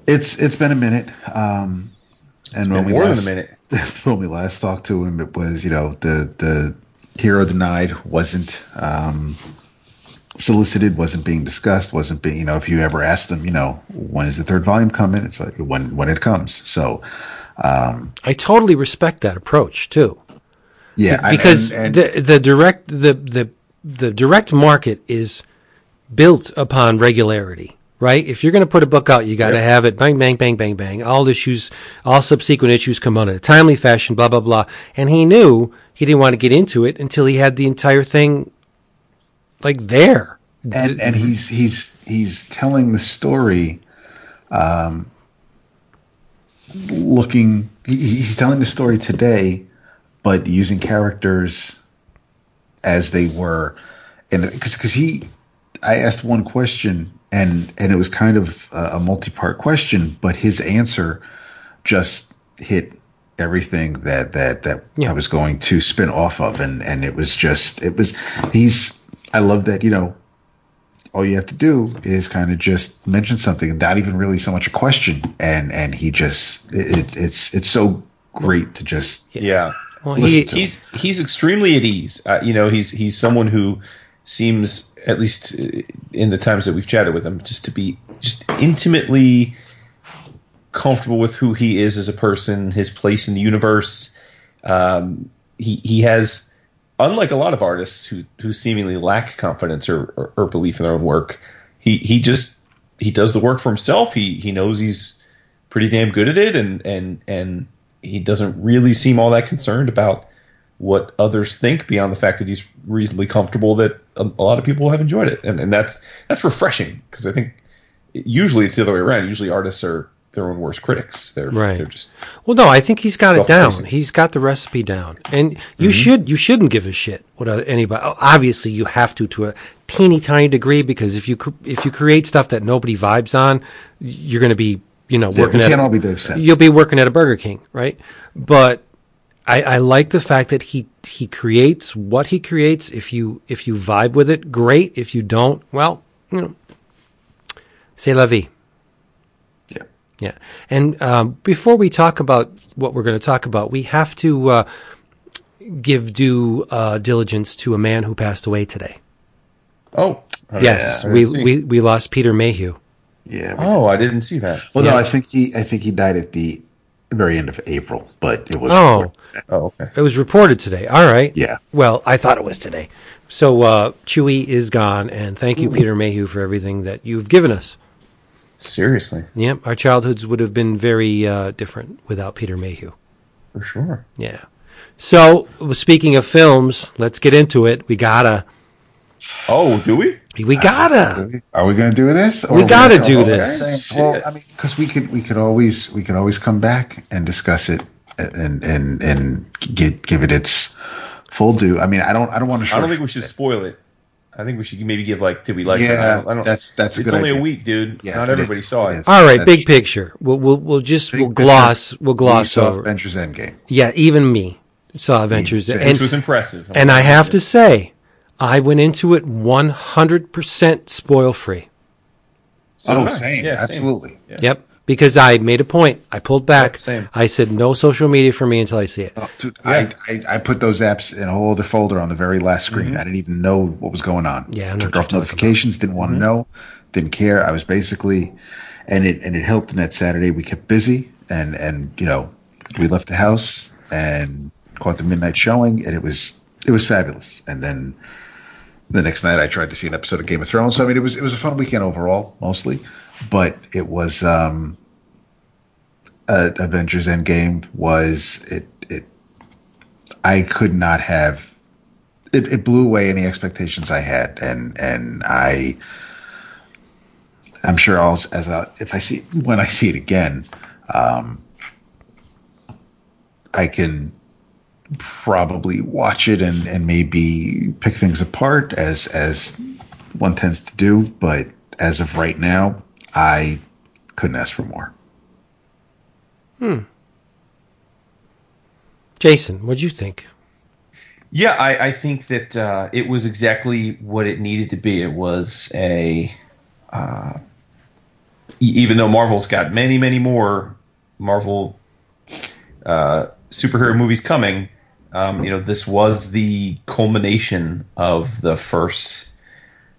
it's it's been a minute. Um, and when we more than a last, minute. when we last talked to him, it was you know the the hero denied wasn't um, solicited, wasn't being discussed, wasn't being you know if you ever asked them, you know when is the third volume coming? It's like when when it comes. So um, I totally respect that approach too. Yeah, because and- and- the the direct the the the direct market is built upon regularity, right? If you're going to put a book out, you got to have it bang bang bang bang bang. All issues, all subsequent issues come out in a timely fashion, blah blah blah. And he knew he didn't want to get into it until he had the entire thing like there. and and he's he's he's telling the story um looking he, he's telling the story today but using characters as they were and because because he i asked one question and and it was kind of a, a multi-part question but his answer just hit everything that that that Yeah. i was going to spin off of and and it was just it was he's i love that you know all you have to do is kind of just mention something, not even really so much a question, and and he just it, it's it's so great to just Yeah. Well, he, He's he's extremely at ease. Uh, you know, he's he's someone who seems, at least uh, in the times that we've chatted with him, just to be just intimately comfortable with who he is as a person, his place in the universe. Um, he he has, unlike a lot of artists who who seemingly lack confidence or, or, or belief in their own work, he he just he does the work for himself. He he knows he's pretty damn good at it, and and and he doesn't really seem all that concerned about what others think beyond the fact that he's reasonably comfortable that a, a lot of people have enjoyed it, and and that's that's refreshing because I think usually it's the other way around. Usually artists are their own worst critics. They're Right. They're just Well, no, I think he's got it down. He's got the recipe down, and you mm-hmm. should you shouldn't give a shit what anybody. Obviously, you have to to a teeny tiny degree because if you if you create stuff that nobody vibes on, you're going to be you know Yeah, working we at can't all be Dave Sent. you'll be working at a Burger King, right? But I, I like the fact that he he creates what he creates. If you if you vibe with it, great. If you don't, well, you know, c'est la vie. Yeah. Yeah. And um, before we talk about what we're going to talk about, we have to uh, give due uh, diligence to a man who passed away today. Oh, yes, I we, we we lost Peter Mayhew. Yeah. we- Oh, I didn't see that. well, no. I think he I think he died at the very end of April, but it was Oh, Oh, okay. it was reported today. All right. yeah. Well, I thought it was today. So uh, Chewy is gone, and thank you, Peter Mayhew, for everything that you've given us. Seriously, Yep, our childhoods would have been very uh, different without Peter Mayhew. for sure. Yeah. So, speaking of films, let's get into it. We gotta. Oh, do we? We gotta. Are we going to do this? We gotta gonna do this. things? Well, I mean, because we could we could always we could always come back and discuss it and and and get give it its full due. I mean, I don't I don't want to. I don't think we should spoil it. I think we should maybe give like, did we like it? I Yeah, don't, I don't, that's that's a it's good only idea. a week, dude. Yeah, Not everybody is. saw It it. is. All right, That's- big picture. We'll we'll, we'll just Big we'll picture. gloss we'll gloss saw over. Avengers Endgame. Yeah, even me saw Adventures, Which and Which was impressive. and I have to say, I went into it one hundred percent spoil free. So oh, I. same, Yeah, same. absolutely. Yeah. Yep, because I made a point. I pulled back. Yep, same. I said no social media for me until I see it. Oh, dude, Yeah. I, I I put those apps in a whole other folder on the very last screen. Mm-hmm. I didn't even know what was going on. Yeah, I know turned what you're off notifications. Didn't want to mm-hmm. know. Didn't care. I was basically, and it and it helped. And that Saturday we kept busy, and and you know we left the house and caught the midnight showing, and it was it was fabulous. And then the next night I tried to see an episode of Game of Thrones. So I mean, it was it was a fun weekend overall, mostly, but it was. um uh, Avengers Endgame was it it I could not have it, it blew away any expectations I had and and I I'm sure I'll as a, if I see when I see it again um I can probably watch it and and maybe pick things apart as as one tends to do but as of right now I couldn't ask for more Hmm. Jason, what'd you think? Yeah, I, I think that uh, it was exactly what it needed to be. It was a, uh, e- even though Marvel's got many, many more Marvel uh, superhero movies coming, um, you know, this was the culmination of the first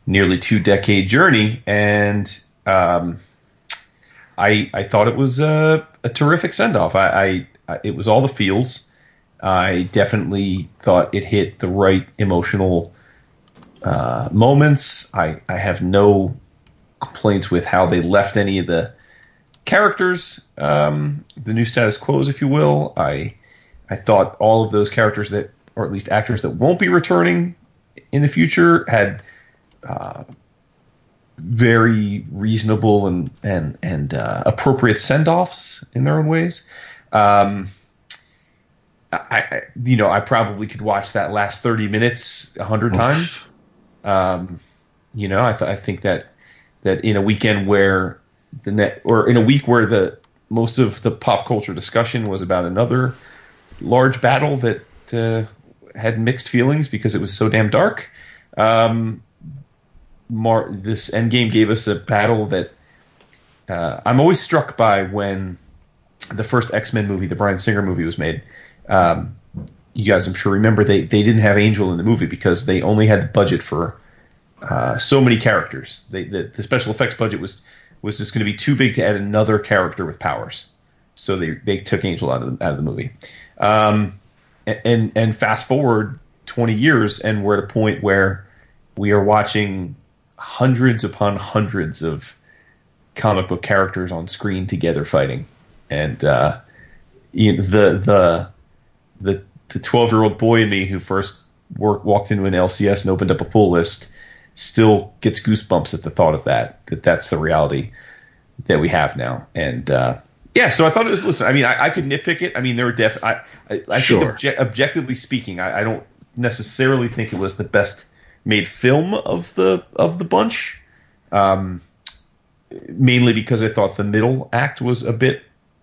nearly two decade journey, and um, I I thought it was a, a terrific send off. I, I, it was all the feels. I definitely thought it hit the right emotional uh, moments. I, I have no complaints with how they left any of the characters, um, the new status quos, if you will. I I thought all of those characters that, or at least actors that won't be returning in the future, had uh, very reasonable and and and uh, appropriate send offs in their own ways. Um, I, I, you know, I probably could watch that last thirty minutes a hundred times. Um, you know, I, th- I think that that in a weekend where the net, or in a week where the most of the pop culture discussion was about another large battle that uh, had mixed feelings because it was so damn dark. Um, Mar- this Endgame gave us a battle that uh, I'm always struck by when the first X Men movie, the Bryan Singer movie, was made. Um, you guys, I'm sure, remember they, they didn't have Angel in the movie because they only had the budget for uh, so many characters. They, the, the special effects budget was was just going to be too big to add another character with powers, so they they took Angel out of the, out of the movie. Um, and and fast forward 20 years, and we're at a point where we are watching hundreds upon hundreds of comic book characters on screen together fighting, and uh, you know, the the the the 12 year old boy in me who first work, walked into an LCS and opened up a pull list still gets goosebumps at the thought of that. That that's the reality that we have now, and uh, yeah. So I thought it was. Listen, I mean, I, I could nitpick it. I mean, there were def. I I, I Sure. think obje- objectively speaking, I, I don't necessarily think it was the best made film of the of the bunch. Um, mainly because I thought the middle act was a bit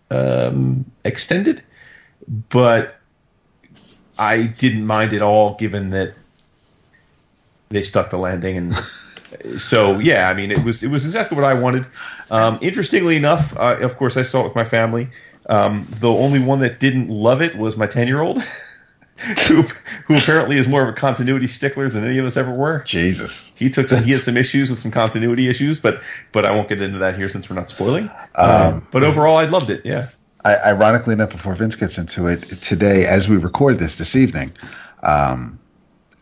um, extended, but I didn't mind at all, given that they stuck the landing and so yeah, I mean, it was it was exactly what I wanted. Um, interestingly enough, uh, of course, I saw it with my family. Um, the only one that didn't love it was my ten year old, who who apparently is more of a continuity stickler than any of us ever were. Jesus. He took some, he had some issues with some continuity issues, but but I won't get into that here since we're not spoiling. Um, but overall, I loved it. Yeah. I, ironically enough, before Vince gets into it, today, as we record this this evening, um,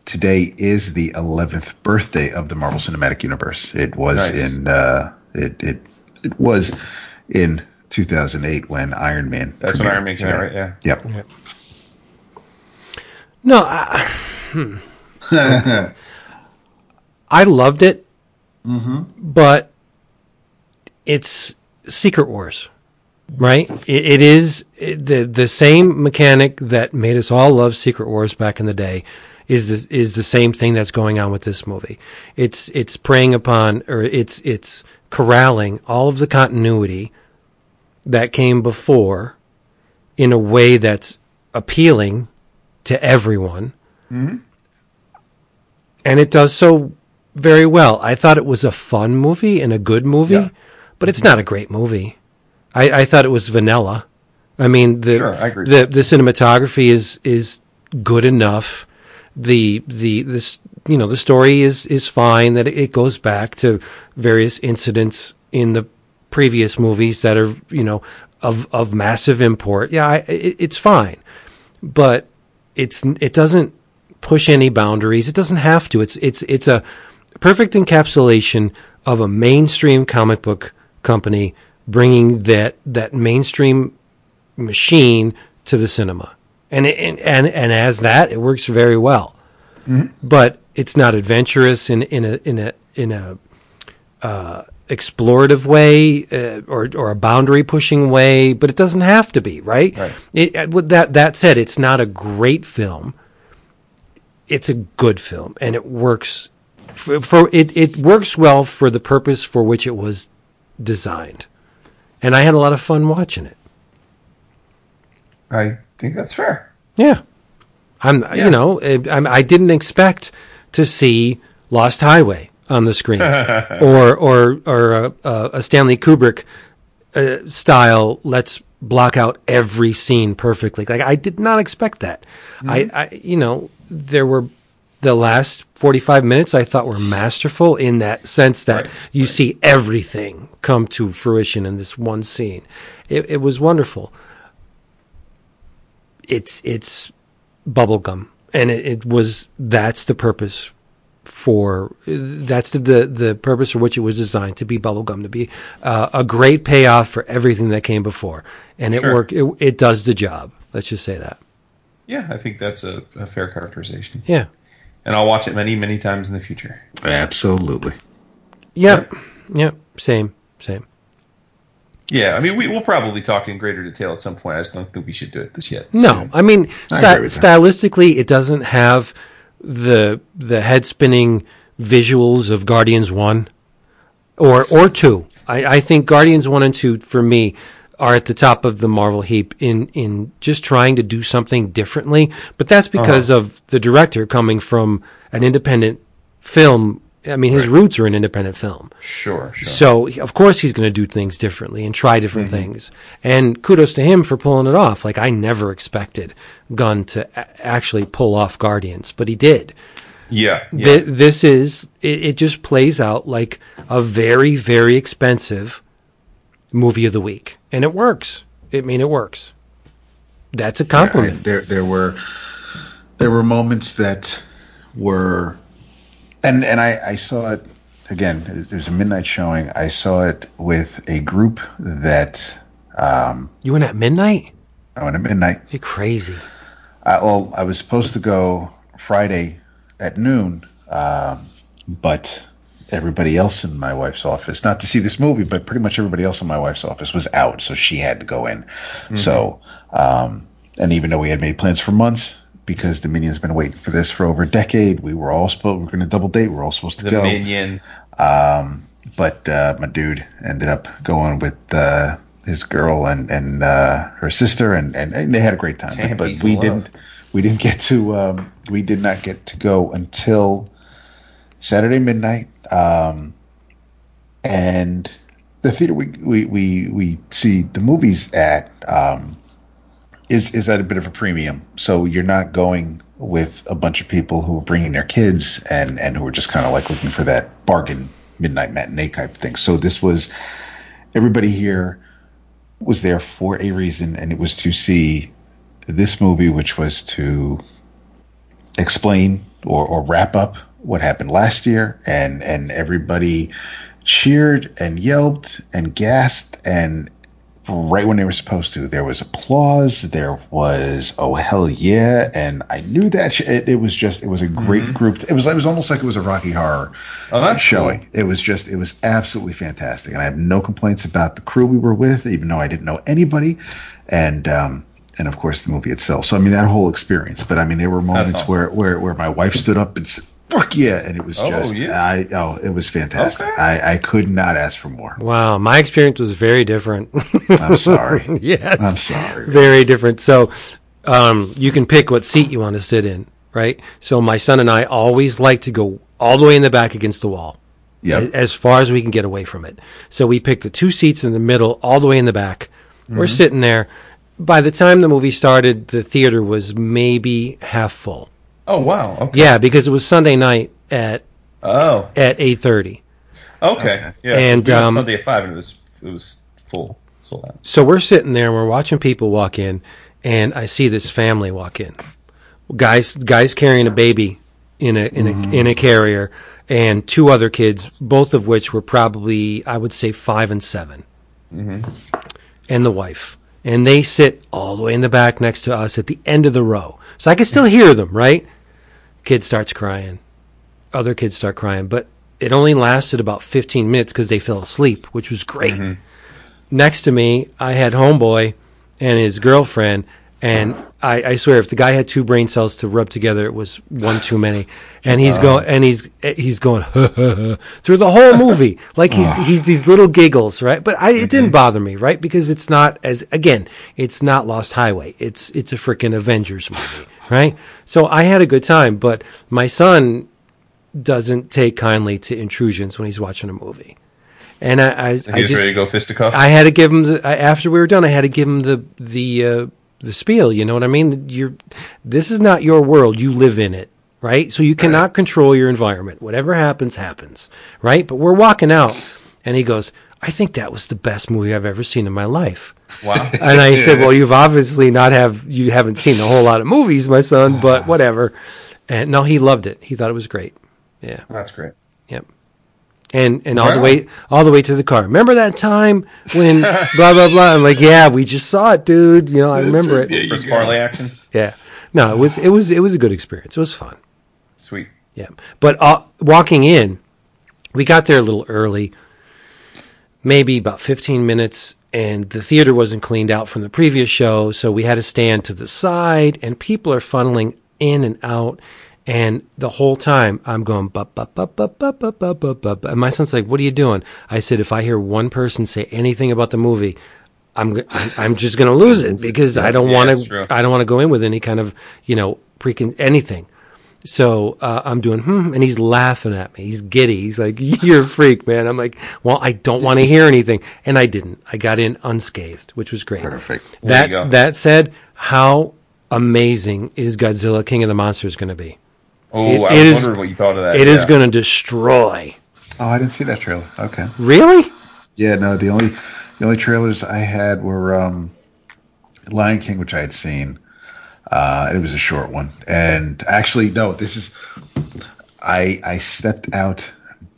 today is the 11th birthday of the Marvel Cinematic Universe. It was Nice. in uh, it it it was in 2008 when Iron Man. That's when Iron Man came out, right? Yeah. Yep. No, I, hmm. I loved it, but it's Secret Wars, right? It, it is it, the the same mechanic that made us all love Secret Wars back in the day. Is the, is the same thing that's going on with this movie? It's it's preying upon or it's it's corralling all of the continuity that came before in a way that's appealing to everyone. Mm-hmm. And it does so very well. I thought it was a fun movie and a good movie, Yeah. but it's not a great movie. I, I thought it was vanilla. I mean, the, Sure, I the the cinematography is is good enough. The the this you know the story is is fine. That it goes back to various incidents in the previous movies that are you know of of massive import. Yeah, I, it, it's fine, but it's it doesn't push any boundaries. It doesn't have to. It's it's it's a perfect encapsulation of a mainstream comic book company bringing that that mainstream machine to the cinema. And it, and, and and as that, it works very well. Mm-hmm. But it's not adventurous in in a in a in a uh, explorative way uh, or or a boundary pushing way. But it doesn't have to be, right? Right. It, uh, that that said, it's not a great film. It's a good film, and it works for, for it. It works well for the purpose for which it was designed, and I had a lot of fun watching it. I think that's fair. Yeah. I'm, Yeah. you know, I'm, I didn't expect to see Lost Highway on the screen or, or, or a, a, a Stanley Kubrick uh, style, let's block out every scene perfectly. Like, I did not expect that. Mm-hmm. I, I, you know, there were the last 45 minutes I thought were masterful in that sense that Right, you see everything come to fruition in this one scene. It, it was wonderful it's it's bubblegum and it, it was that's the purpose for that's the, the the purpose for which it was designed to be bubblegum to be uh, a great payoff for everything that came before. And it Sure. worked it, it does the job. Let's just say that. Yeah, I think that's a, a fair characterization. yeah. And I'll watch it many, many times in the future. Absolutely. yep. Yep. Same. Same Yeah, I mean, we, we'll probably talk in greater detail at some point. I just don't think we should do it this yet. No, I mean I sty- that. stylistically, it doesn't have the the head spinning visuals of Guardians One or or Two. I, I think Guardians One and Two for me are at the top of the Marvel heap in in just trying to do something differently. But that's uh-huh. because of the director coming from an independent film. I mean, his roots are in independent film. Sure, sure. So of course he's going to do things differently and try different mm-hmm. things. And kudos to him for pulling it off. Like I never expected Gunn to a- actually pull off Guardians, but he did. yeah, yeah. Th- this is it, it. Just plays out like a very very expensive movie of the week, and it works. I mean, it works. That's a compliment. there there were there were moments that were and and I, I saw it again there's a midnight showing i saw it with a group that um you went at midnight. i went at midnight You're crazy. I, well i was supposed to go friday at noon um but everybody else in my wife's office not to see this movie but pretty much everybody else in my wife's office was out so she had to go in so um and even though we had made plans for months because Dominion's been waiting for this for over a decade, we were all supposed we were going to double date. We are all supposed to the go, um, but uh, my dude ended up going with uh, his girl and and uh, her sister, and, and, and they had a great time. Damn, but but we love. didn't we didn't get to um, we did not get to go until Saturday midnight, um, and the theater we, we we we see the movies at um, is is at a bit of a premium. So you're not going with a bunch of people who are bringing their kids and and who are just kind of like looking for that bargain midnight matinee type thing. So this was everybody here was there for a reason, and it was to see this movie, which was to explain or, or wrap up what happened last year, and and everybody cheered and yelped and gasped and right when they were supposed to there was applause there was oh hell yeah and i knew that sh- it, it was just it was a great group it was it was almost like it was a rocky horror Oh, that's showing cool. it was just it was absolutely fantastic and i have no complaints about the crew we were with even though i didn't know anybody and um and of course the movie itself so i mean that whole experience but i mean there were moments awesome. where where where my wife stood up and said fuck yeah and it was Oh, just yeah. i oh it was fantastic Okay. i i could not ask for more Wow, my experience was very different. i'm sorry yes, i'm sorry very different. So, um, you can pick what seat you want to sit in, right? So my son and I always like to go all the way in the back against the wall. yeah as far as we can get away from it. So we picked the two seats in the middle, all the way in the back. We're sitting there. By the time the movie started, the theater was maybe half full. Oh wow. Okay. Yeah, because it was Sunday night at Oh. at eight thirty. Okay. Yeah. And, we um, Sunday at five, and it was it was full, sold out. So we're sitting there, and we're watching people walk in, and I see this family walk in. Guys, guys carrying a baby in a in a in a carrier, and two other kids, both of which were probably I would say five and 7 mm-hmm. and the wife, and they sit all the way in the back next to us at the end of the row, so I can still hear them. Right? Kid starts crying, other kids start crying, but it only lasted about fifteen minutes because they fell asleep, which was great. Mm-hmm. Next to me, I had homeboy and his girlfriend, and I, I swear, if the guy had two brain cells to rub together, it was one too many. And he's uh. going, and he's he's going through the whole movie, like he's uh. he's these little giggles, right? But I, it didn't mm-hmm. bother me, right? Because it's not as again, it's not Lost Highway. It's it's a freaking Avengers movie, right? So I had a good time, but my son doesn't take kindly to intrusions when he's watching a movie. And I, I, And I was just, ready to go fisticuff. I had to give him the after we were done. I had to give him the the uh, the spiel. You know what I mean? You're this is not your world. You live in it, right? So you cannot control your environment. Whatever happens, happens, right? But we're walking out, and he goes, "I think that was the best movie I've ever seen in my life." wow. And I said, "Well, you've obviously not have you haven't seen a whole lot of movies, my son, but whatever." And no, he loved it. He thought it was great. Yeah. That's great. Yep. And and all Right the way all the way to the car. Remember that time when blah blah blah? I'm like, yeah, we just saw it, dude. You know, I remember it. Chris Farley action. Yeah. No, it was it was it was a good experience. It was fun. Sweet. Yeah. But uh, walking in, we got there a little early, maybe about 15 minutes, and the theater wasn't cleaned out from the previous show, so we had to stand to the side, and people are funneling in and out. And the whole time I'm going, ba ba ba ba ba ba ba ba. ba. And my son's like, "What are you doing?" I said, "If I hear one person say anything about the movie, I'm I'm, I'm just going to lose it because I don't Yeah, want to I don't want to go in with any kind of you know precon anything." So uh, I'm doing, hmm, and he's laughing at me. He's giddy. He's like, "You're a freak, man." I'm like, "Well, I don't want to hear anything," and I didn't. I got in unscathed, which was great. Perfect. There you That go. that said, how amazing is Godzilla King of the Monsters going to be? Oh, It- I it was is- wondering what you thought of that. It is yeah. going to destroy. Oh, I didn't see that trailer. Okay. Really? Yeah, no, the only the only trailers I had were um, Lion King, which I had seen. Uh, it was a short one, and actually, no, this is I I stepped out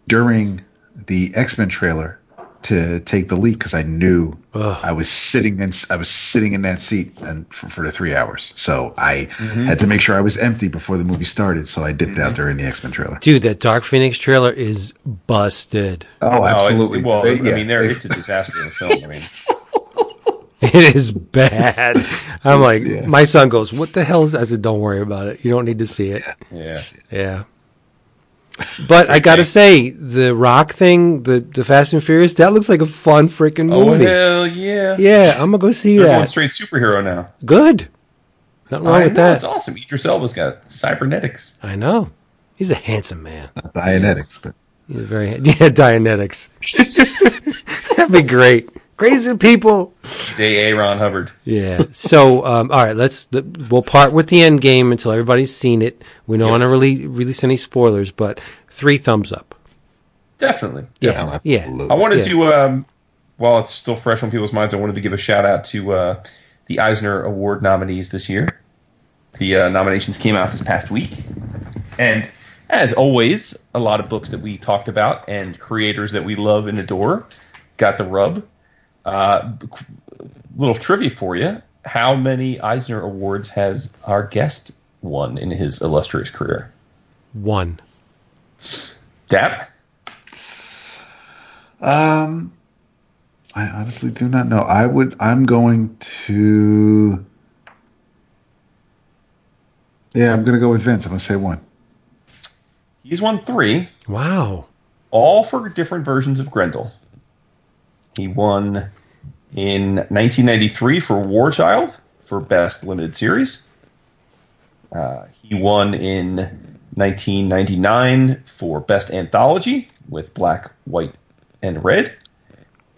during the X Men trailer to take the leak because I knew I was sitting in I was sitting in that seat and for, for the three hours, so I had to make sure I was empty before the movie started. So I dipped out during the X Men trailer. Dude, that Dark Phoenix trailer is busted. Oh, No, it's- absolutely. well, They- I mean, there they- it's a disaster in the film. I mean, It is bad. I'm like, Yeah. my son goes, "What the hell is?" I said, "Don't worry about it. You don't need to see it." yeah. Yeah. But I gotta say, the Rock thing, the the Fast and Furious, that looks like a fun freaking movie. Oh movie. hell yeah! yeah, I'm gonna go see They're going that. straight superhero now. Good. Nothing wrong I with know, that. It's awesome. Idris Elba's got cybernetics. I know. He's a handsome man. Not Dianetics, but He's a very yeah Dianetics. That'd be great. Crazy people. Day A. Ron Hubbard. Yeah. So, um, all right, let's we'll part with the end game until everybody's seen it. We don't want to really release any spoilers, but three thumbs up. Definitely. Yeah. Yeah. absolutely. I wanted Yeah. to, um, while it's still fresh on people's minds, I wanted to give a shout out to uh, the Eisner Award nominees this year. The uh, nominations came out this past week. And as always, a lot of books that we talked about and creators that we love and adore got the rub. Uh, little trivia for you. How many Eisner Awards has our guest won in his illustrious career? One. Dap? Um, I honestly do not know. I would. I'm going to. Yeah, I'm going to go with Vince. I'm going to say one. He's won three. Wow. all for different versions of Grendel. He won in 1993 for War Child for Best Limited Series. Uh, he won in 1999 for Best Anthology with Black, White, and Red.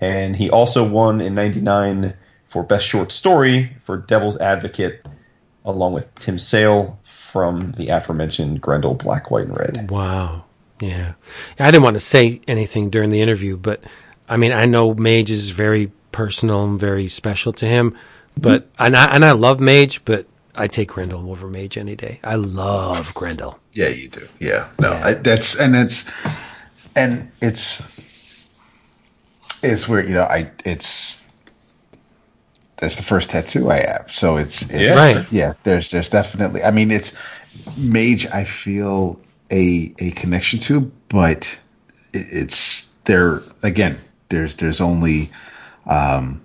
And he also won in 99 for Best Short Story for Devil's Advocate, along with Tim Sale from the aforementioned Grendel, Black, White, and Red. Wow. Yeah. I didn't want to say anything during the interview, but I mean, I know Mage is very personal and very special to him, but and I and I love Mage, but I take Grendel over Mage any day. I love Grendel. Yeah, you do. Yeah, no, Yeah. I, that's and it's and it's it's where you know I it's that's the first tattoo I have, so it's, it's Yeah. Right. Yeah, there's there's definitely. I mean, it's Mage. I feel a a connection to, but it, it's there again. There's there's only um,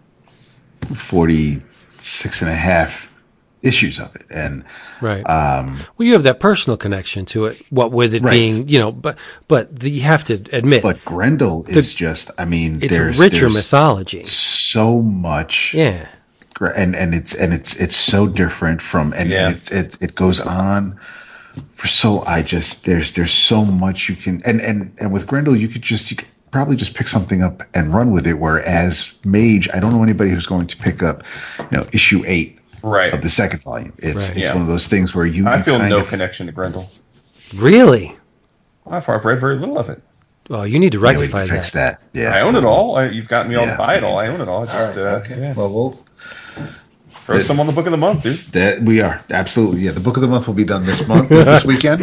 46 and a half issues of it, and Right. um, well, you have that personal connection to it. What with it Right. being, you know, but but the, you have to admit but Grendel is just. I mean, it's there's richer there's mythology. So much, Yeah. and and it's and it's it's so different from and, Yeah. and it, it it goes on for so I just there's there's so much you can and and and with Grendel you could just you could probably just pick something up and run with it. Whereas Mage, I don't know anybody who's going to pick up you know issue eight Right. of the second volume. It's Right. it's Yeah. one of those things where you I feel kind no of- connection to Grendel. Really? I've I've read very little of it. Well, you need to yeah, we rectify can fix that. that. Yeah, I own it all. I, you've got me all Yeah. to buy it all. I own it all. Just All right, uh, okay. yeah. Well, we'll throw some on the book of the month, dude. That we are absolutely yeah. The book of the month will be done this month, this weekend.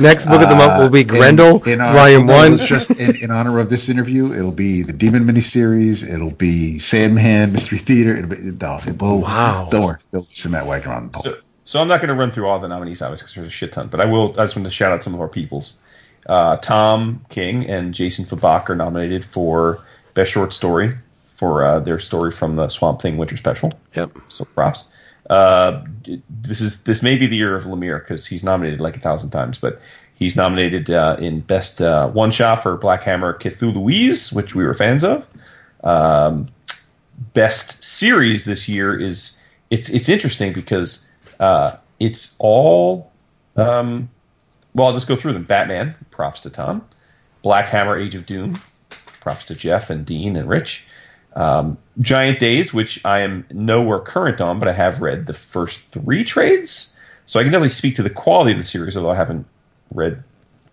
Next book of the month will be Uh, Grendel, in- in our- Volume One. Just in, in honor of this interview, it'll be the Demon miniseries. It'll be Sandman Mystery Theater. It'll be no, it will, Wow. Don't worry, there'll be some Matt Wagner on the So, so I'm not going to run through all the nominees, obviously, because there's a shit ton. But I will. I just want to shout out some of our peoples. Uh, Tom King and Jason Fabok are nominated for best short story for uh, their story from the Swamp Thing Winter Special. Yep. So props. Uh, this is this may be the year of Lemire because he's nominated like a thousand times, but he's nominated uh, in best uh, one shot for Black Hammer Cthulhuese, which we were fans of. Um, best series this year is it's it's interesting because uh, it's all um, well. I'll just go through them. Batman, props to Tom. Black Hammer, Age of Doom, props to Jeff and Dean and Rich. Um, Giant Days, which I am nowhere current on, but I have read the first three trades, so I can definitely speak to the quality of the series, although I haven't read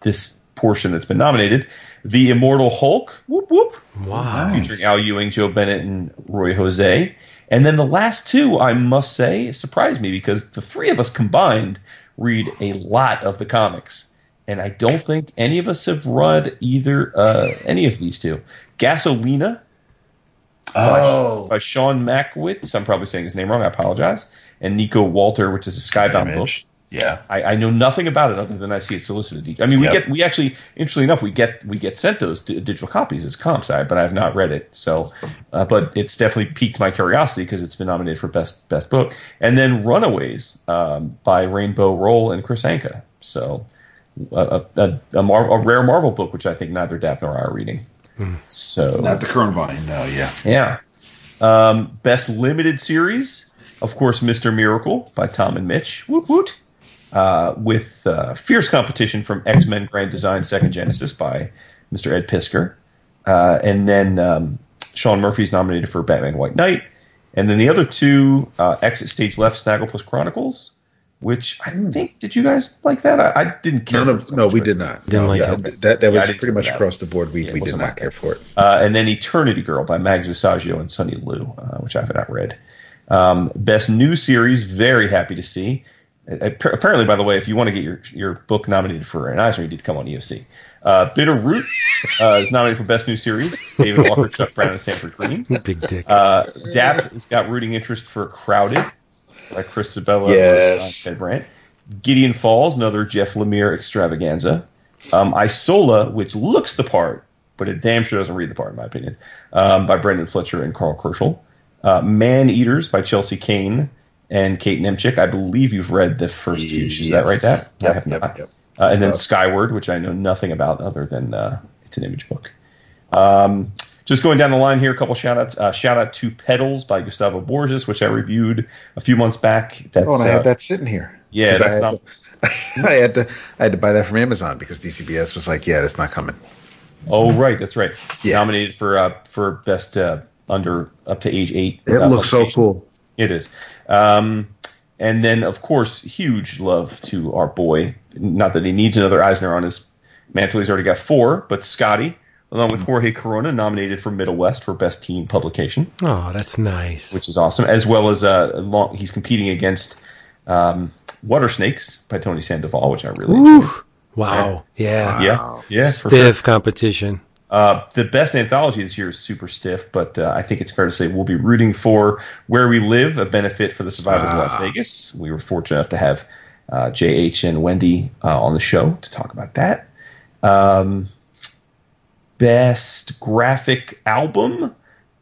this portion that's been nominated. The Immortal Hulk, whoop whoop, Wow. featuring Al Ewing, Joe Bennett, and Ruy José. And then the last two, I must say, surprised me because the three of us combined read a lot of the comics, and I don't think any of us have read either uh, any of these two. Gasolina Oh, by Sean Mackiewicz. I'm probably saying his name wrong. I apologize. And Niko Walter, which is a Skybound book. Yeah. I, I know nothing about it other than I see it solicited. I mean, we Yep. get we actually, interestingly enough, we get we get sent those d- digital copies as comps, I, but I've not read it. So, uh, but it's definitely piqued my curiosity because it's been nominated for best best book. And then Runaways um, by Rainbow Rowell and Kris Anka. So, a, a, a, a, Mar- a rare Marvel book, which I think neither Dap nor I are reading. So Not the current volume, no. Yeah. yeah. Um, best limited series, of course, Mr. Miracle by Tom and Mitch. Woot woot. uh, with uh, fierce competition from X Men Grand Design Second Genesis by Mr. Ed Piskor. Uh, and then um, Sean Murphy's nominated for Batman White Knight. And then the other two, uh, Exit Stage Left, Snagglepuss Chronicles, which I think, did you guys like that? I, I didn't care. No, no, so no, we did not. Didn't No, like yeah, it. That that was didn't pretty much across the board. We, Yeah, we did wasn't care for it. Uh, and then Eternity Girl by Mags Visaggio and Sonny Liew, uh, which I have not read. Um, best new series, very happy to see. Uh, apparently, by the way, if you want to get your, your book nominated for an Eisner, you need to come on EOC. Uh, Bitter Root uh, is nominated for best new series. David Walker, Chuck Brown, and Sanford Greene. Big dick. Uh, Dap has got rooting interest for Crowded by Chris Sebela Yes. and uh, Ted Brandt. Gideon Falls, another Jeff Lemire extravaganza. Um, Isola, which looks the part, but it damn sure doesn't read the part, in my opinion, um, by Brendan Fletcher and Karl Kerschl. Uh, Man Eaters by Chelsea Cain and Kate Niemczyk. I believe you've read the first two. Is that right, Dap? I have yep, not. yep. Uh, and then Skyward, which I know nothing about other than uh, it's an image book. Um, just going down the line here, a couple shout outs. Uh, shout out to Petals by Gustavo Borges, which I reviewed a few months back. That's, Oh, and I uh, had that sitting here. yeah, I that's had, not- to, I had to I had to buy that from Amazon because DCBS was like, yeah, that's not coming. Oh, right, that's right. Yeah. Nominated for uh, for best uh, under up to age eight. It uh, looks so cool. It is. Um, and then, of course, huge love to our boy. Not that he needs another Eisner on his mantle. He's already got four, but Scotty, along with Jorge Corona, nominated for Middle West for Best Teen Publication, oh, that's nice. which is awesome. As well as uh, long, he's competing against um, Water Snakes by Tony Sandoval, which I really enjoyed. Woo. Wow. Yeah. Yeah, yeah, for sure. Stiff competition. Uh, the best anthology this year is super stiff, but uh, I think it's fair to say we'll be rooting for Where We Live, a benefit for the survivors of Las Vegas. We were fortunate enough to have uh, JH and Wendy uh, on the show to talk about that. Um, best graphic album.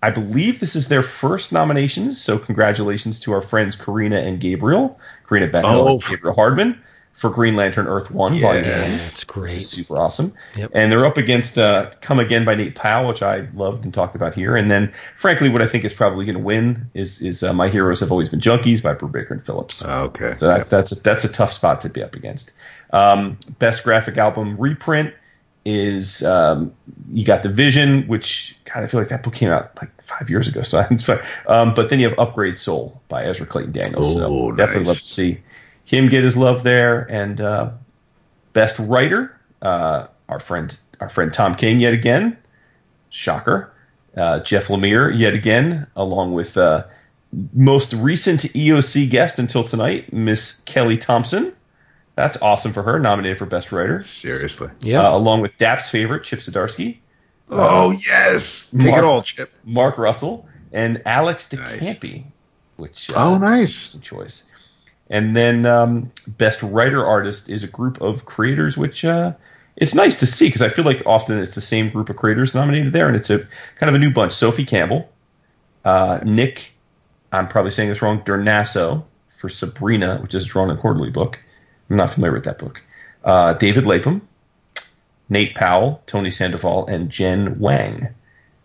I believe this is their first nominations, so congratulations to our friends Corinna and Gabriel. Corinna Bechko Oh. and Gabriel Hardman for Green Lantern Earth 1 Yeah. 1 That's great. super awesome. Yep. And they're up against uh, Come Again by Nate Powell, which I loved and talked about here. And then, frankly, what I think is probably going to win is is uh, My Heroes Have Always Been Junkies by Brubaker and Phillips. Okay. So that, that's a, that's a tough spot to be up against. Um, best graphic album reprint is um, you got the Vision, which God, I feel like that book came out like five years ago. So it's fine. Um, but then you have Upgrade Soul by Ezra Clayton Daniels. so Oh, definitely love to see him get his love there. And uh, best writer, uh, our friend our friend Tom King yet again. Shocker. Uh, Jeff Lemire yet again, along with uh, most recent EOC guest until tonight, Miss Kelly Thompson. That's awesome for her, nominated for Best Writer. Seriously. Yeah. Uh, along with Dap's favorite, Chip Zdarsky, Oh yes. Take Mark- it all, Chip. Mark Russell, and Alex Nice. DeCampi, which uh, Oh, nice. choice. And then um, Best Writer Artist is a group of creators, which uh, it's nice to see because I feel like often it's the same group of creators nominated there, and it's a kind of a new bunch. Sophie Campbell, uh, Nick, I'm probably saying this wrong, Drnaso for Sabrina, which is a drawn and quarterly book. I'm not familiar with that book. Uh, David Lapham, Nate Powell, Tony Sandoval, and Jen Wang.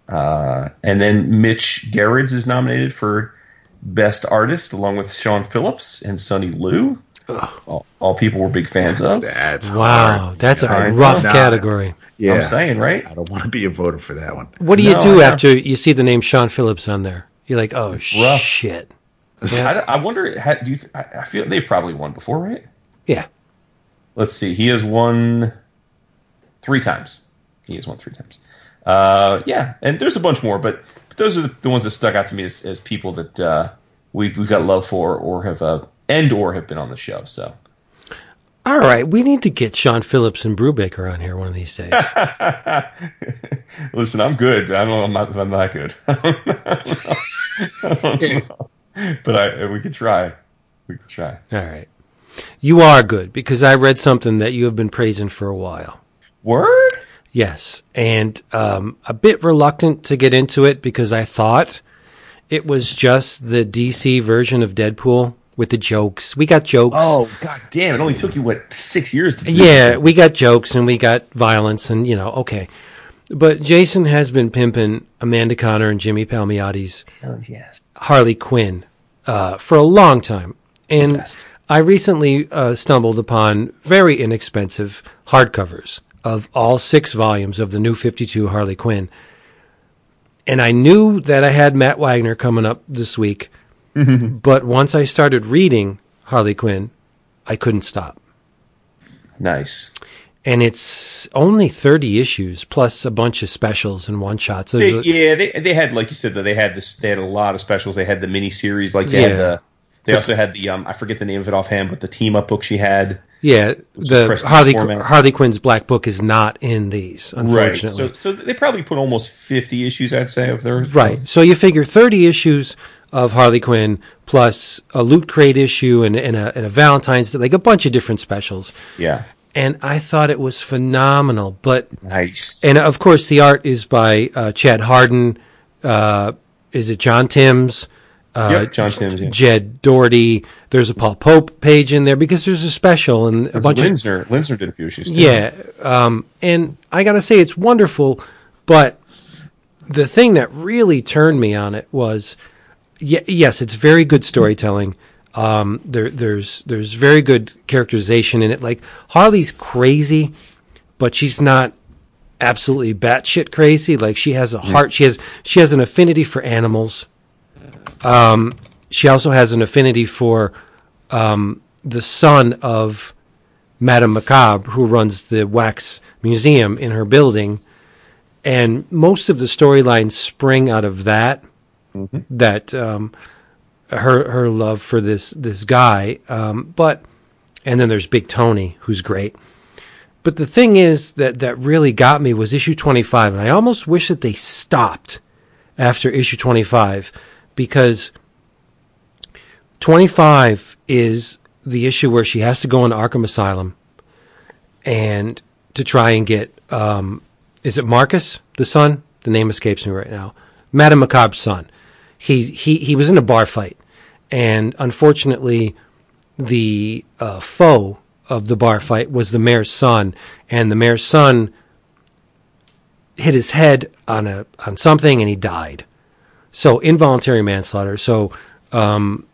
Uh, and then Mitch Gerads is nominated for Best Artist, along with Sean Phillips and Sonny Liew. All, all people were big fans of. That's wow. hard. That's a rough know. category. Yeah. I'm saying, right? I don't want to be a voter for that one. What do you No, do after you see the name Sean Phillips on there? You're like, oh, rough. shit. I, I wonder. ha- Do you? I, I feel they've probably won before, right? Yeah. Let's see. He has won three times. He has won three times. Uh, yeah, and there's a bunch more, but, but those are the, the ones that stuck out to me as, as people that uh, we've we've got love for, or have uh, and or have been on the show. So All right. We need to get Sean Phillips and Brubaker on here one of these days. Listen, I'm good. I don't know. I'm not. I'm not good. I don't know. but I, we could try. We could try. All right. You are good because I read something that you have been praising for a while. Word. Yes. And um, a bit reluctant to get into it because I thought it was just the DC version of Deadpool with the jokes. We got jokes. Oh god damn! It only took you what six years to do. Yeah, we got jokes and we got violence and you know, okay. But Jason has been pimping Amanda Conner and Jimmy Palmiotti's Oh, yes. Harley Quinn uh, for a long time, and Best. I recently uh, stumbled upon very inexpensive hardcovers of all six volumes of the new 52 Harley Quinn. And I knew that I had Matt Wagner coming up this week, but once I started reading Harley Quinn, I couldn't stop. Nice. And it's only 30 issues plus a bunch of specials and one shots. They, yeah, they they had like you said that they had this. They had a lot of specials. They had the mini series. Like they Yeah. had the. They also had the um I forget the name of it offhand, but the team up book she had. Yeah, the Harley format. Harley Quinn's Black Book is not in these, unfortunately. Right. So so they probably put almost fifty issues, I'd say, of their Right. So you figure 30 issues of Harley Quinn plus a Loot Crate issue and, and, a, and a Valentine's, like a bunch of different specials. Yeah. And I thought it was phenomenal. But, Nice. and of course, the art is by uh, Chad Hardin. Uh, is it John Timms? Uh, Yep, John Timms, yeah. Jed Dougherty. There's a Paul Pope page in there because there's a special and a bunch of Linsner, Linsner did a few issues. Too. yeah, um, and I got to say it's wonderful, but the thing that really turned me on it was, y- yes, it's very good storytelling. Um, there, there's there's very good characterization in it. Like Harley's crazy, but she's not absolutely batshit crazy. Like she has a heart. She has she has an affinity for animals. Um, she also has an affinity for um, the son of Madame Macabre, who runs the wax museum in her building, and most of the storylines spring out of that. That um, her her love for this this guy, um, but and then there's Big Tony, who's great. But the thing is that that really got me was issue 25, and I almost wish that they stopped after issue 25 because 25 is the issue where she has to go into Arkham Asylum and to try and get um, is it Marcus the son? The name escapes me right now. Madame Macabre's son. He he he was in a bar fight, and unfortunately, the uh, foe of the bar fight was the mayor's son, and the mayor's son hit his head on a on something, and he died. So involuntary manslaughter. So um,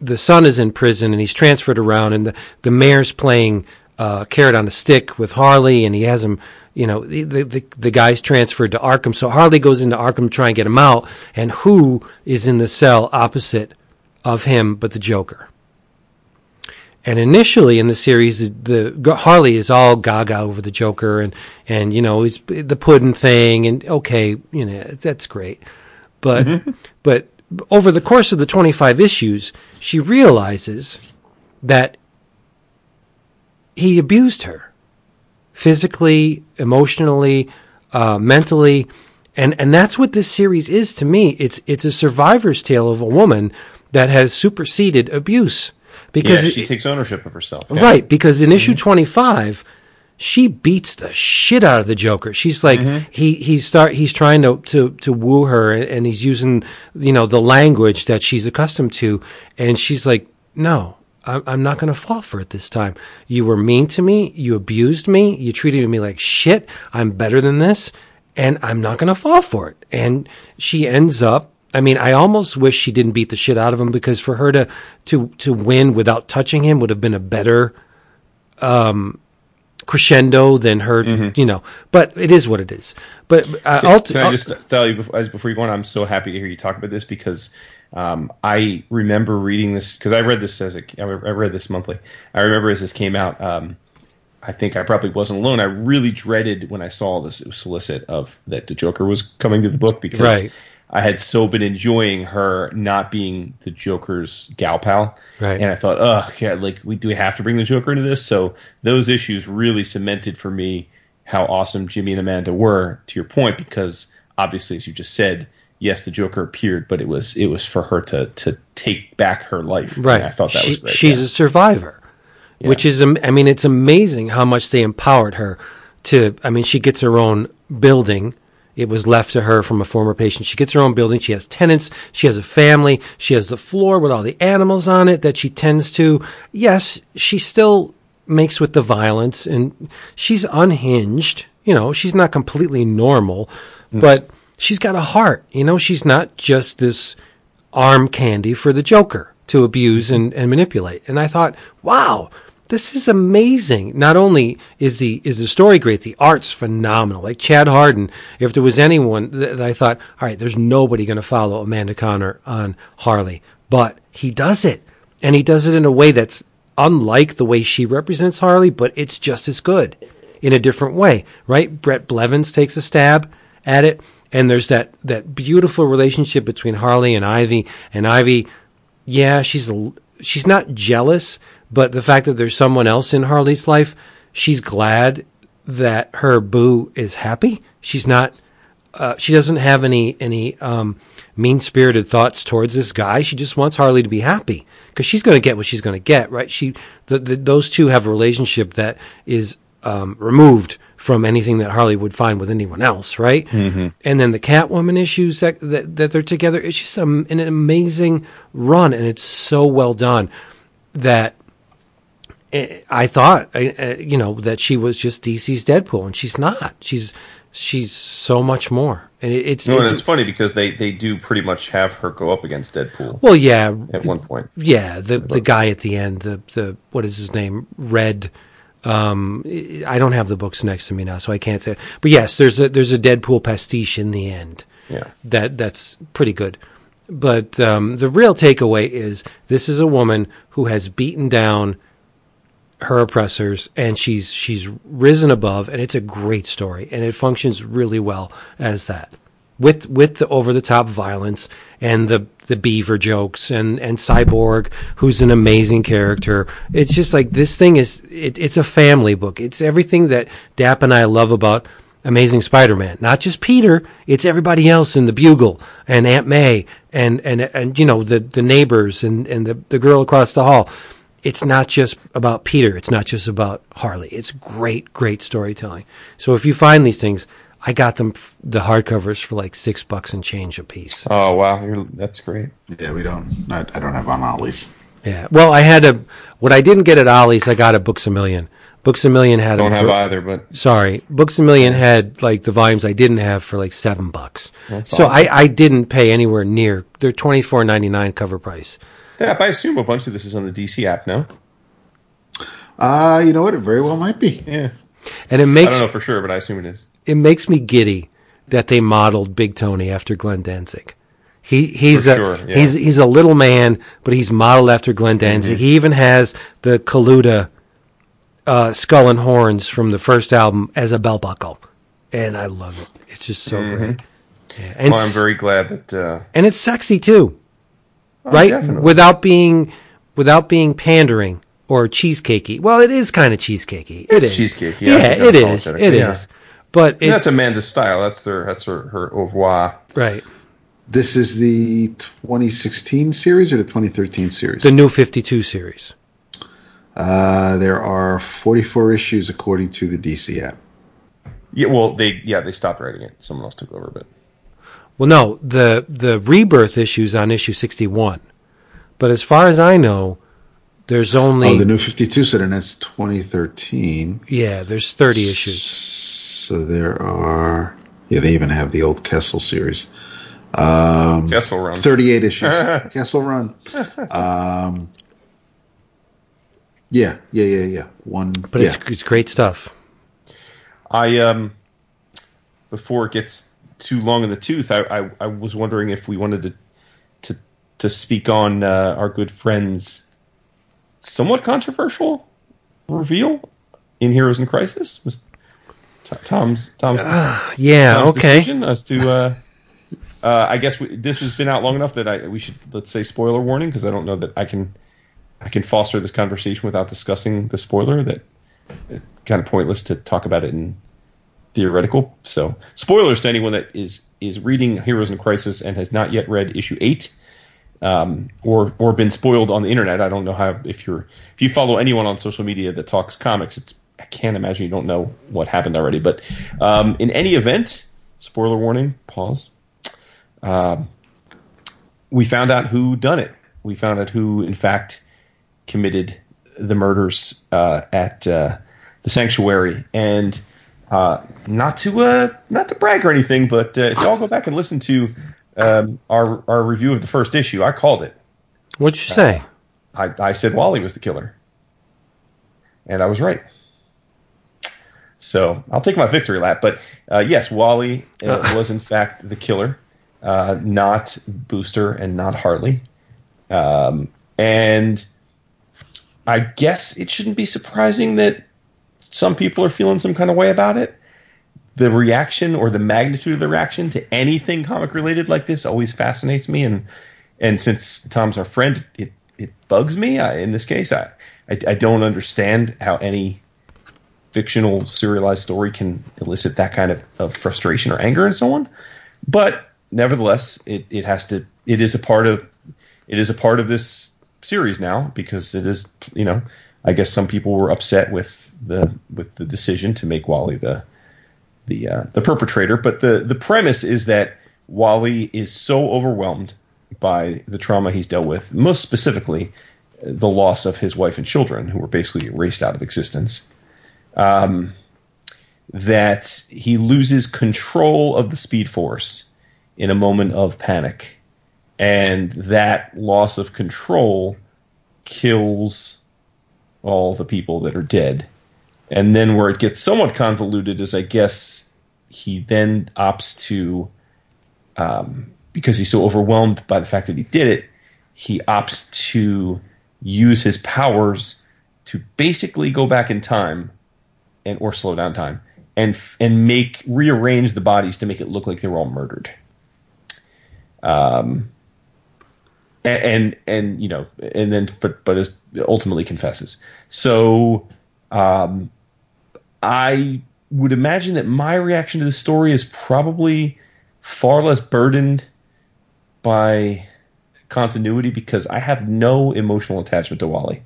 the son is in prison and he's transferred around, and the, the mayor's playing uh, carrot on a stick with Harley, and he has him. You know, the, the the guy's transferred to Arkham, so Harley goes into Arkham to try and get him out. And who is in the cell opposite of him but the Joker? And initially in the series, the, the Harley is all gaga over the Joker, and and you know it's the pudding thing, and okay, you know that's great, but but over the course of the twenty five issues, she realizes that he abused her physically, emotionally, uh, mentally, and and that's what this series is to me. It's it's a survivor's tale of a woman that has superseded abuse Yeah, because she it- takes ownership of herself. Right, because in issue 25, she beats the shit out of the Joker. She's like he he's start he's trying to to to woo her and, he's using you know the language that she's accustomed to and she's like no. I'm I'm not going to fall for it this time. You were mean to me. You abused me. You treated me like shit. I'm better than this, and I'm not going to fall for it. And she ends up I mean, I almost wish she didn't beat the shit out of him because for her to to to win without touching him would have been a better um, crescendo than her, you know. But it is what it is. But uh, ulti- Can I just tell you before, as before you go on? I'm so happy to hear you talk about this because um, I remember reading this because I read this as a, I read this monthly. I remember as this came out. Um, I think I probably wasn't alone. I really dreaded when I saw this solicit of that the Joker was coming to the book because Right. I had so been enjoying her not being the Joker's gal pal, Right. and I thought, oh, yeah, like we do we have to bring the Joker into this? So those issues really cemented for me how awesome Jimmy and Amanda were. To your point, because obviously, as you just said, yes, the Joker appeared, but it was it was for her to to take back her life. right. And I thought that She- was great. She's yeah. a survivor, which is, I mean, it's amazing how much they empowered her to. I mean, she gets her own building. It was left to her from a former patient. She gets her own building. She has tenants. She has a family. She has the floor with all the animals on it that she tends to. Yes, she still makes with the violence and she's unhinged. You know, she's not completely normal, mm. but she's got a heart. You know, she's not just this arm candy for the Joker. to abuse mm-hmm. and, and manipulate. And I thought, wow, this is amazing. Not only is the is the story great, the art's phenomenal. Like Chad Hardin, if there was anyone that I thought, all right, there's nobody going to follow Amanda Conner on Harley, but he does it, and he does it in a way that's unlike the way she represents Harley, but it's just as good in a different way, right? Bret Blevins takes a stab at it, and there's that that beautiful relationship between Harley and Ivy, and Ivy, yeah, she's a, she's not jealous, but the fact that there's someone else in Harley's life, she's glad that her boo is happy. She's not. Uh, she doesn't have any any um, mean spirited thoughts towards this guy. She just wants Harley to be happy because she's going to get what she's going to get, right? She, the, the, those two have a relationship that is um, removed from anything that Harley would find with anyone else, right? Mm-hmm. And then the Catwoman issues that, that, that they're together. It's just a, an amazing run, and it's so well done that I thought, you know, that she was just DC's Deadpool, and she's not. She's she's so much more. And it's no, it's, and it's funny because they, they do pretty much have her go up against Deadpool. Well, yeah, at one point, yeah, the the guy at the end, the the what is his name, Red. Um, I don't have the books next to me now, so I can't say. But yes, there's a there's a Deadpool pastiche in the end. Yeah, that that's pretty good. But um, the real takeaway is this is a woman who has beaten down her oppressors and she's she's risen above and it's a great story and it functions really well as that. With with the over the top violence and the the beaver jokes and and cyborg who's an amazing character it's just like this thing is it, it's a family book. It's everything that dap and i love about amazing spider-man. Not just peter it's everybody else in the bugle and aunt may and and and you know the the neighbors and and the, the girl across the hall it's not just about Peter. It's not just about Harley. It's great, great storytelling. So if you find these things, I got them f- the hardcovers for like six bucks and change a piece. Oh wow, You're, that's great. Yeah, we don't. I, I don't have on Ollie's. Yeah. Well, I had a what I didn't get at Ollie's. I got at Books a Million. Books a Million had don't them have for, either, but sorry, Books a Million had like the volumes I didn't have for like seven bucks. That's so awesome. I, I didn't pay anywhere near their twenty four ninety nine cover price. Yeah, I assume a bunch of this is on the DC app now. Uh, you know what? It very well might be. Yeah, And it makes I don't know for sure, but I assume it is. it makes me giddy that they modeled Big Tony after Glenn Danzig. He he's For a sure, yeah. he's he's a little man, but he's modeled after Glenn Danzig. He even has the Kaluta uh, skull and horns from the first album as a belt buckle, and I love it. It's just so great. Yeah. And Well, I'm very glad that. Uh, and it's sexy too, right? Oh, definitely. Without being without being pandering or cheesecakey. Well, it is kind of cheesecakey. It It's is cheesecakey, yeah, Yeah, it is. unapologetic, It is. yeah. But it's that's Amanda's style. That's their. That's her. Her au revoir. right. This is the 2016 series or the 2013 series? The new Fifty Two series. Uh, there are 44 issues according to the DC app. Yeah. Well, they. Yeah, they stopped writing it. Someone else took over, but. Well, no, the the rebirth issues on issue sixty one, but as far as I know, there's only Oh, the new 52, so then that's 2013. yeah, there's thirty issues. So there are, yeah, they even have the old Kesel series. Um, Kessel Run. 38 issues. Kessel Run. Um, yeah, yeah, yeah, yeah. One, But yeah. it's it's great stuff. I um. Before it gets too long in the tooth, I I, I was wondering if we wanted to to to speak on uh, our good friend's somewhat controversial reveal in Heroes in Crisis. Was T- Tom's Tom's Yeah, Tom's okay. decision as to. Uh, uh, I guess we, this has been out long enough that I we should let's say spoiler warning because I don't know that I can I can foster this conversation without discussing the spoiler. That it's kind of pointless to talk about it in theoretical. So spoilers to anyone that is is reading Heroes in Crisis and has not yet read issue eight. Um, or or been spoiled on the internet. I don't know how if you're if you follow anyone on social media that talks comics, it's I can't imagine you don't know what happened already. But um, in any event, spoiler warning. Pause. Um, we found out who done it. We found out who, in fact, committed the murders uh, at uh, the sanctuary. And uh, not to uh, not to brag or anything, but uh, if y'all go back and listen to um, our our review of the first issue, I called it. What'd you say? I, I said Wally was the killer. And I was right. So I'll take my victory lap. But uh, yes, Wally uh, was in fact the killer, uh, not Booster and not Harley. Um, and I guess it shouldn't be surprising that some people are feeling some kind of way about it. The reaction or the magnitude of the reaction to anything comic related like this always fascinates me. And and since Tom's our friend, it it bugs me. I, in this case, I, I I don't understand how any fictional serialized story can elicit that kind of, of frustration or anger and so on. But nevertheless, it, it has to it is a part of it is a part of this series now because it is you know I guess some people were upset with the with the decision to make Wally the the uh, the perpetrator, but the the premise is that Wally is so overwhelmed by the trauma he's dealt with, most specifically the loss of his wife and children, who were basically erased out of existence, um, that he loses control of the Speed Force in a moment of panic, and that loss of control kills all the people that are dead. And then where it gets somewhat convoluted is, I guess, he then opts to, um, because he's so overwhelmed by the fact that he did it, he opts to use his powers to basically go back in time and or slow down time and and make rearrange the bodies to make it look like they were all murdered. Um, and, and you know, and then but but ultimately confesses. So, um, I would imagine that my reaction to the story is probably far less burdened by continuity because I have no emotional attachment to Wally.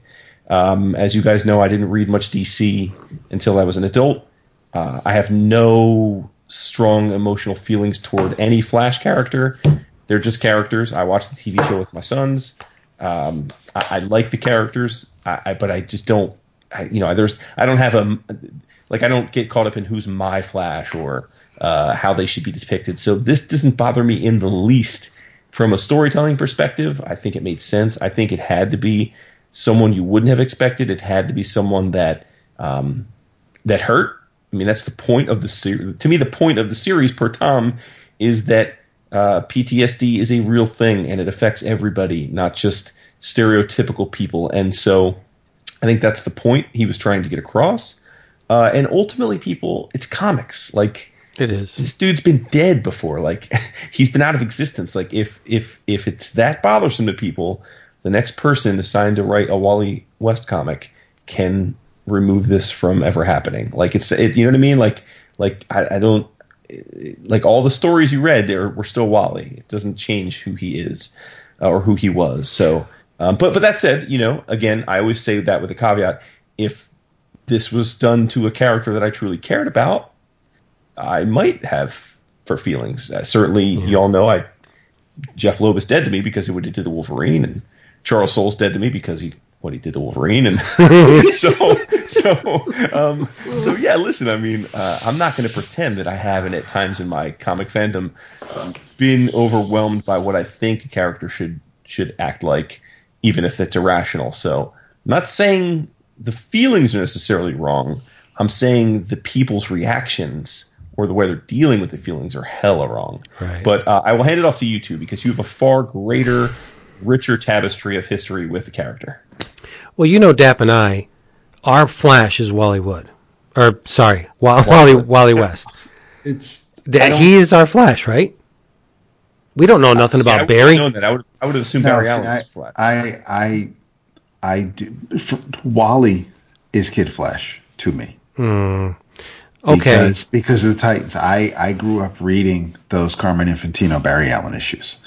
Um, as you guys know, I didn't read much DC until I was an adult. Uh, I have no strong emotional feelings toward any Flash character. They're just characters. I watch the TV show with my sons. Um, I, I, like the characters, I, I, but I just don't. you know, there's I don't have a like I don't get caught up in who's my Flash or uh, how they should be depicted. So this doesn't bother me in the least from a storytelling perspective. I think it made sense. I think it had to be someone you wouldn't have expected. It had to be someone that um, that hurt. I mean, that's the point of the series. To me, the point of the series per Tom is that uh, PTSD is a real thing and it affects everybody, not just stereotypical people. And so, I think that's the point he was trying to get across. Uh, and ultimately, people, it's comics. Like it is. This dude's been dead before. Like he's been out of existence. Like if if if it's that bothersome to people, the next person assigned to write a Wally West comic can remove this from ever happening. Like it's, it, you know what I mean? Like, like I, I don't like all the stories you read. There were still Wally. It doesn't change who he is uh, or who he was. So, um, but but that said, you know, again, I always say that with a caveat. If this was done to a character that I truly cared about, I might have for feelings. Uh, certainly, yeah. you all know I Jeph Loeb is dead to me because of what he did to the Wolverine, and Charles Soule's dead to me because he what he did to Wolverine, and so so um, so yeah. Listen, I mean, uh, I'm not going to pretend that I haven't at times in my comic fandom been overwhelmed by what I think a character should should act like, even if it's irrational. So I'm not saying the feelings are necessarily wrong. I'm saying the people's reactions or the way they're dealing with the feelings are hella wrong. Right. But uh, I will hand it off to you two because you have a far greater richer tapestry of history with the character. Well, you know, Dap and I, our Flash is Wally Wood, or sorry, Wally Wally West. It's that he is our Flash, right? We don't know nothing see, about I Barry. Known that. I would I would have assumed no, Barry Allen was Flash. I I I do. Wally is Kid Flash to me. Hmm. Okay. Because, because of the Titans. I, I grew up reading those Carmen Infantino Barry Allen issues.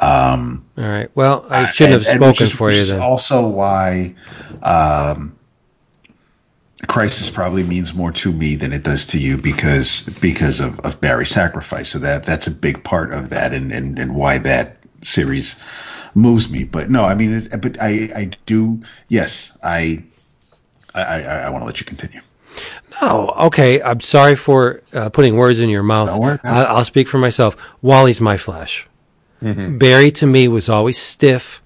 Um, All right. Well, I shouldn't and, have spoken is, for you then. Also, why um, crisis probably means more to me than it does to you because because of, of Barry's sacrifice. So that that's a big part of that, and and, and why that series moves me. But no, I mean, it, but I I do. Yes, I I I, I want to let you continue. No, okay. I'm sorry for uh, putting words in your mouth. I, will speak for myself. Wally's my Flash. Mm-hmm. Barry to me was always stiff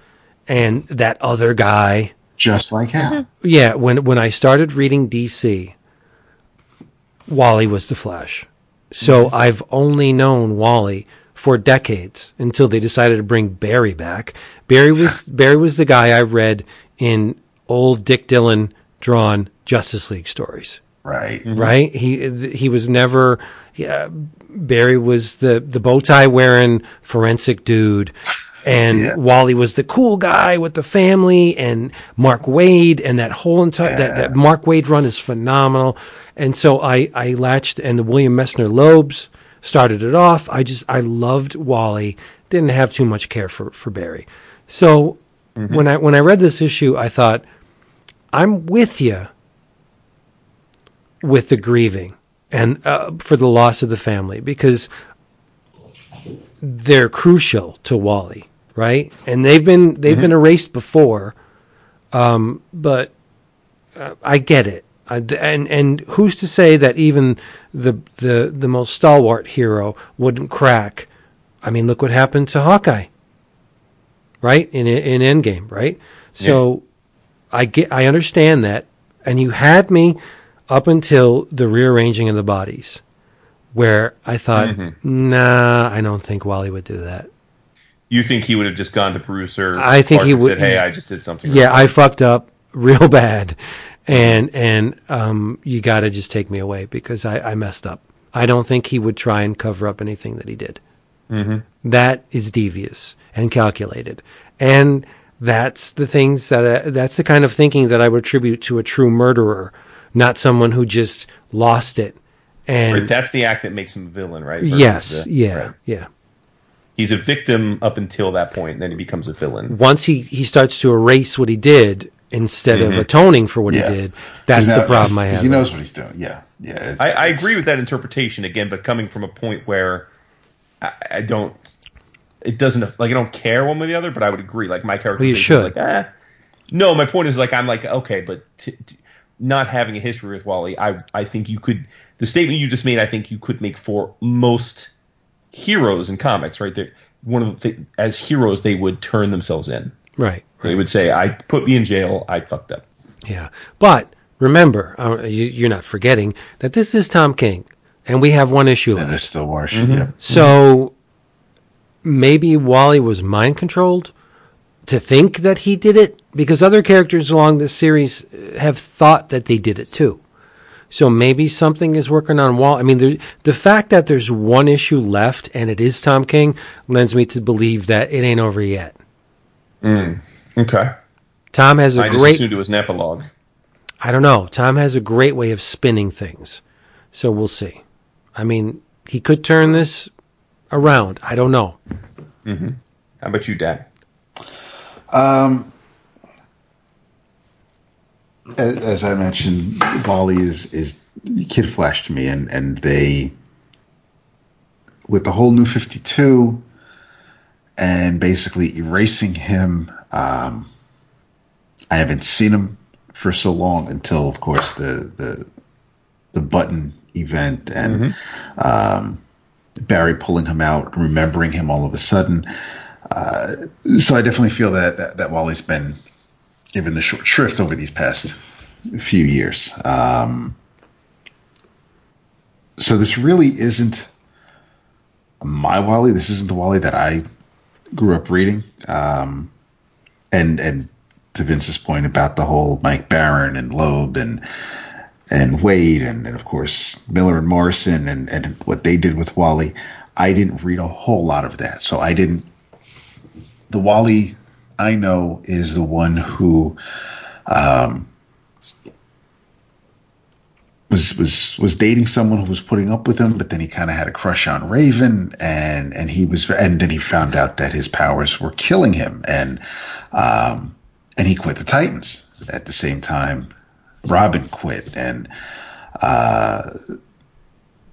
and that other guy. Just like him. Yeah, when when I started reading DC, Wally was the Flash. So I've only known Wally for decades until they decided to bring Barry back. Barry was Barry was the guy I read in old Dick Dillin drawn Justice League stories. Right. Mm-hmm. Right? He he was never yeah, Barry was the the bow tie wearing forensic dude. And Yeah. Wally was the cool guy with the family and Mark Waid and that whole entire that, that Mark Waid run is phenomenal. And so I I latched and the William Messner-Loebs started it off. I just I loved Wally. Didn't have too much care for for Barry. So when I when I read this issue, I thought I'm with you with the grieving and uh, for the loss of the family because they're crucial to Wally, right? And they've been they've been erased before, um, but uh, I get it. Uh, I, and and who's to say that even the the the most stalwart hero wouldn't crack? I mean, look what happened to Hawkeye, right? In in Endgame, right? So I get I understand that, and you had me up until the rearranging of the bodies, where I thought, mm-hmm. nah, I don't think Wally would do that. You think he would have just gone to Bruce or I think he would- said, "Hey, I just did something." Yeah, wrong." I fucked up real bad, and and um, you got to just take me away because I, I messed up. I don't think he would try and cover up anything that he did. That is devious and calculated, and that's the things that I, that's the kind of thinking that I would attribute to a true murderer, not someone who just lost it. And Right, that's the act that makes him a villain, right? Versus yes, the- yeah, right. yeah. He's a victim up until that point, and then he becomes a villain. Once he he starts to erase what he did instead of atoning for what Yeah. he did, that's He's the problem I have. He knows what he's doing. Yeah. Yeah. it's- I, I agree with that interpretation again, but coming from a point where I, I don't, it doesn't like I don't care one way or the other, but I would agree. Like my character, Well, you is should. Like, eh. No, my point is like I'm like okay, but t- t- not having a history with Wally, I I think you could. The statement you just made, I think you could make for most heroes in comics, right? There, one of the th- as heroes, they would turn themselves in. Right. They would say, "I put me in jail. I fucked up." Yeah. But remember, uh, you, you're not forgetting that this is Tom King, and we have one issue And left. there's still more Mm-hmm. Yeah. So maybe Wally was mind controlled to think that he did it because other characters along this series have thought that they did it too. So maybe something is working on Wall. I mean, there, the fact that there's one issue left and it is Tom King lends me to believe that it ain't over yet. Okay, Tom has a I just great. assumed it was an epilogue. I don't know. Tom has a great way of spinning things. So we'll see. I mean, he could turn this around. I don't know. How about you, Dap? Um, as, as I mentioned, Wally is is Kid Flash to me, and and they with the whole New Fifty Two, and basically erasing him. Um, I haven't seen him for so long until, of course, the the the button event and um, Barry pulling him out, remembering him all of a sudden so I definitely feel that, that that Wally's been given the short shrift over these past few years. Um, so this really isn't my Wally. This isn't the Wally that I grew up reading. Um, and and to Vince's point about the whole Mike Baron and Loeb and and Waid and, and of course Miller and Morrison and, and what they did with Wally, I didn't read a whole lot of that. So I didn't the Wally I know is the one who um, was was was dating someone who was putting up with him, but then he kind of had a crush on Raven, and and he was, and then he found out that his powers were killing him, and um, and he quit the Titans at the same time. Robin quit, and uh,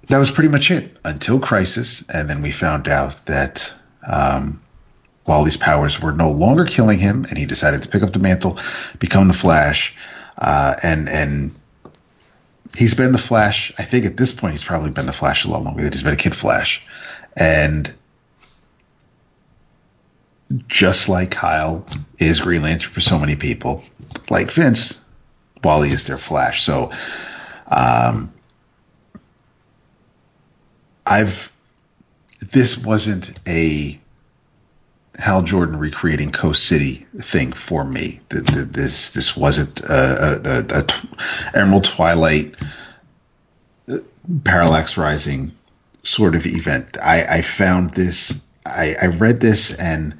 that was pretty much it until Crisis, and then we found out that. Um, Wally's powers were no longer killing him, and he decided to pick up the mantle, become the Flash, uh, and and he's been the Flash. I think at this point he's probably been the Flash a lot longer than he's been a Kid Flash, and just like Kyle is Green Lantern for so many people, like Vince, Wally is their Flash. So, um, I've this wasn't a Hal Jordan recreating Coast City thing for me. This this wasn't a Emerald Twilight uh, Parallax Rising sort of event. I, I found this. I, I read this and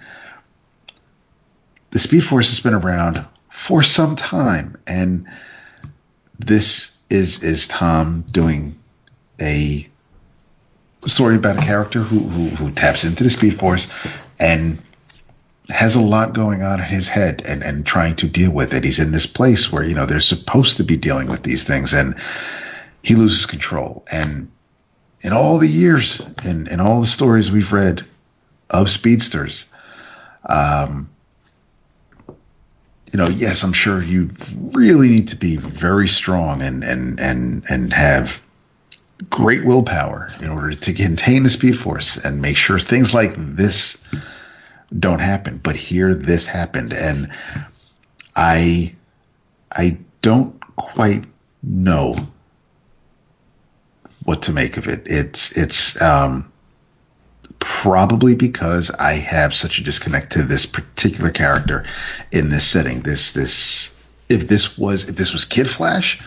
the Speed Force has been around for some time, and this is is Tom doing a story about a character who, who, who taps into the Speed Force and has a lot going on in his head and, and trying to deal with it. He's in this place where, you know, they're supposed to be dealing with these things and he loses control. And in all the years and in, in all the stories we've read of speedsters, um, you know, yes, I'm sure you really need to be very strong and, and, and, and have great willpower in order to contain the speed force and make sure things like this don't happen. But here this happened and I I don't quite know what to make of it. It's it's um probably because I have such a disconnect to this particular character in this setting. This this if this was if this was Kid Flash,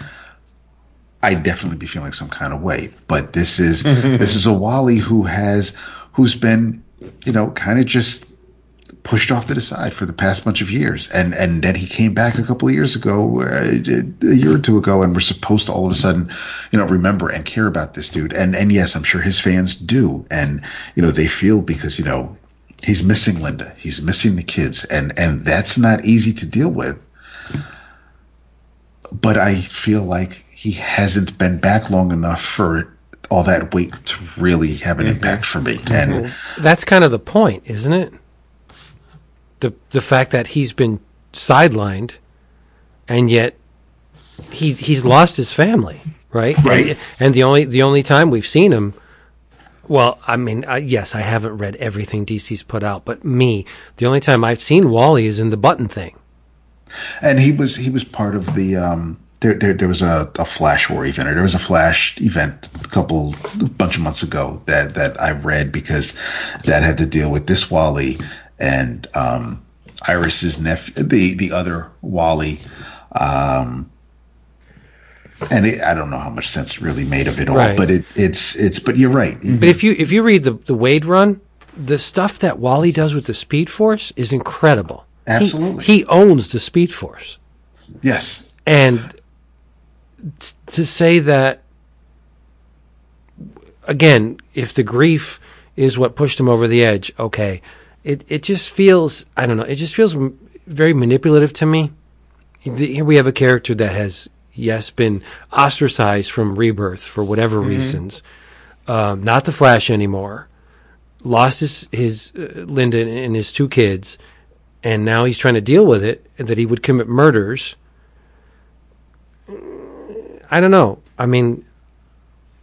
I'd definitely be feeling some kind of way. But this is this is a Wally who has who's been, you know, kind of just pushed off to the side for the past bunch of years, and and then he came back a couple of years ago, uh, a year or two ago, and we're supposed to all of a sudden, you know, remember and care about this dude. And and yes, I'm sure his fans do, and you know they feel because you know he's missing Linda, he's missing the kids, and and that's not easy to deal with. But I feel like he hasn't been back long enough for all that weight to really have an mm-hmm. impact for me. And mm-hmm. that's kind of the point, isn't it? The the fact that he's been sidelined and yet he's he's lost his family, right? Right. And, and the only the only time we've seen him well, I mean, I, yes, I haven't read everything DC's put out, but me, the only time I've seen Wally is in the button thing. And he was he was part of the um there, there, there was a, a Flash War event, or there was a Flash event a couple, a bunch of months ago that, that I read because that had to deal with this Wally and um, Iris's nephew, the the other Wally. Um, and it, I don't know how much sense really made of it all, right. but it, it's it's. But you're right. But if you if you read the the Waid run, the stuff that Wally does with the Speed Force is incredible. Absolutely, he, he owns the Speed Force. Yes, and to say that again, if the grief is what pushed him over the edge, okay. It it just feels I don't know. It just feels very manipulative to me. Here we have a character that has yes been ostracized from Rebirth for whatever mm-hmm. reasons, um, not the Flash anymore, lost his his uh, Linda and his two kids, and now he's trying to deal with it. That he would commit murders I don't know. I mean,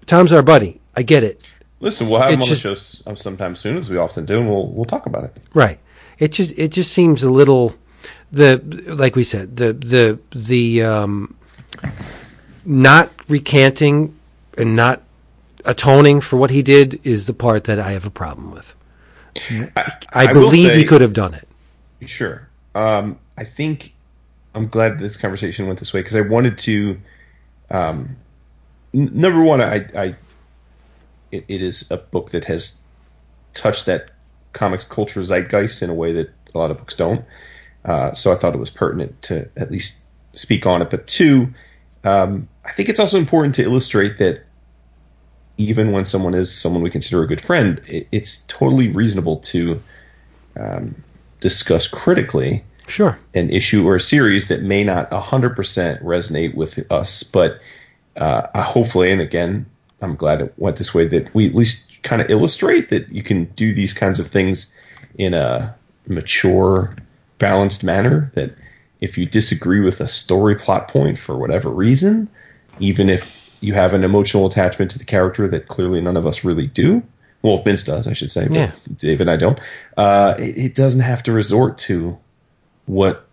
Tom's our buddy. I get it. Listen, we'll have him on just, the show sometime soon, as we often do, and we'll we'll talk about it. Right. It just it just seems a little the like we said the the the um, not recanting and not atoning for what he did is the part that I have a problem with. I, I, I believe say, he could have done it. Sure. Um, I think I'm glad this conversation went this way because I wanted to um, n- number one, I, I it, it is a book that has touched that comics culture zeitgeist in a way that a lot of books don't. Uh, so I thought it was pertinent to at least speak on it. But two, um, I think it's also important to illustrate that even when someone is someone we consider a good friend, it, it's totally reasonable to um, discuss critically sure an issue or a series that may not 100% resonate with us but uh, hopefully and again i'm glad it went this way that we at least kind of illustrate that you can do these kinds of things in a mature balanced manner that if you disagree with a story plot point for whatever reason even if you have an emotional attachment to the character that clearly none of us really do Well, Vince does, I should say. But Yeah. David and I don't. Uh, it, it doesn't have to resort to what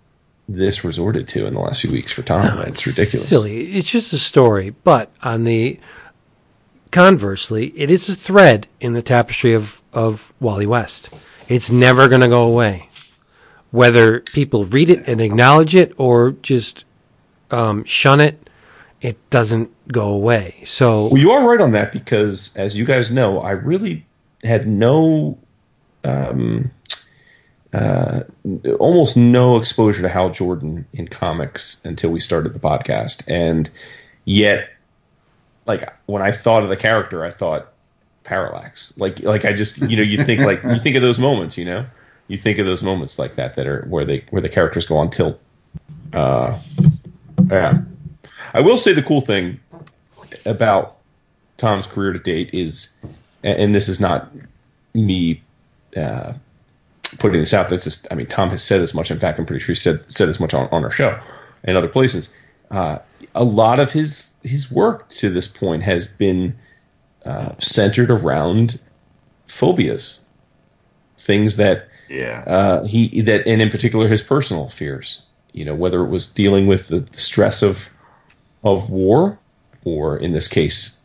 this resorted to in the last few weeks for Tom. it's ridiculous. Silly. It's just a story. But on the conversely, it is a thread in the tapestry of, of Wally West. It's never going to go away. Whether people read it and acknowledge it or just um, shun it, it doesn't go away. So Well, you are right on that because, as you guys know, I really had no, um, uh, almost no exposure to Hal Jordan in comics until we started the podcast, and yet, like when I thought of the character, I thought Parallax. Like, like I just, you know, you think like you think of those moments, you know, you think of those moments like that that are where they where the characters go on tilt. Uh, yeah. I will say the cool thing about Tom's career to date is, and this is not me uh, putting this out. That's just, I mean, Tom has said as much. In fact, I'm pretty sure he said said as much on, on our show and other places. Uh, a lot of his his work to this point has been uh, centered around phobias, things that Yeah. uh, he that and in particular his personal fears. You know, whether it was dealing with the stress of of war, or in this case,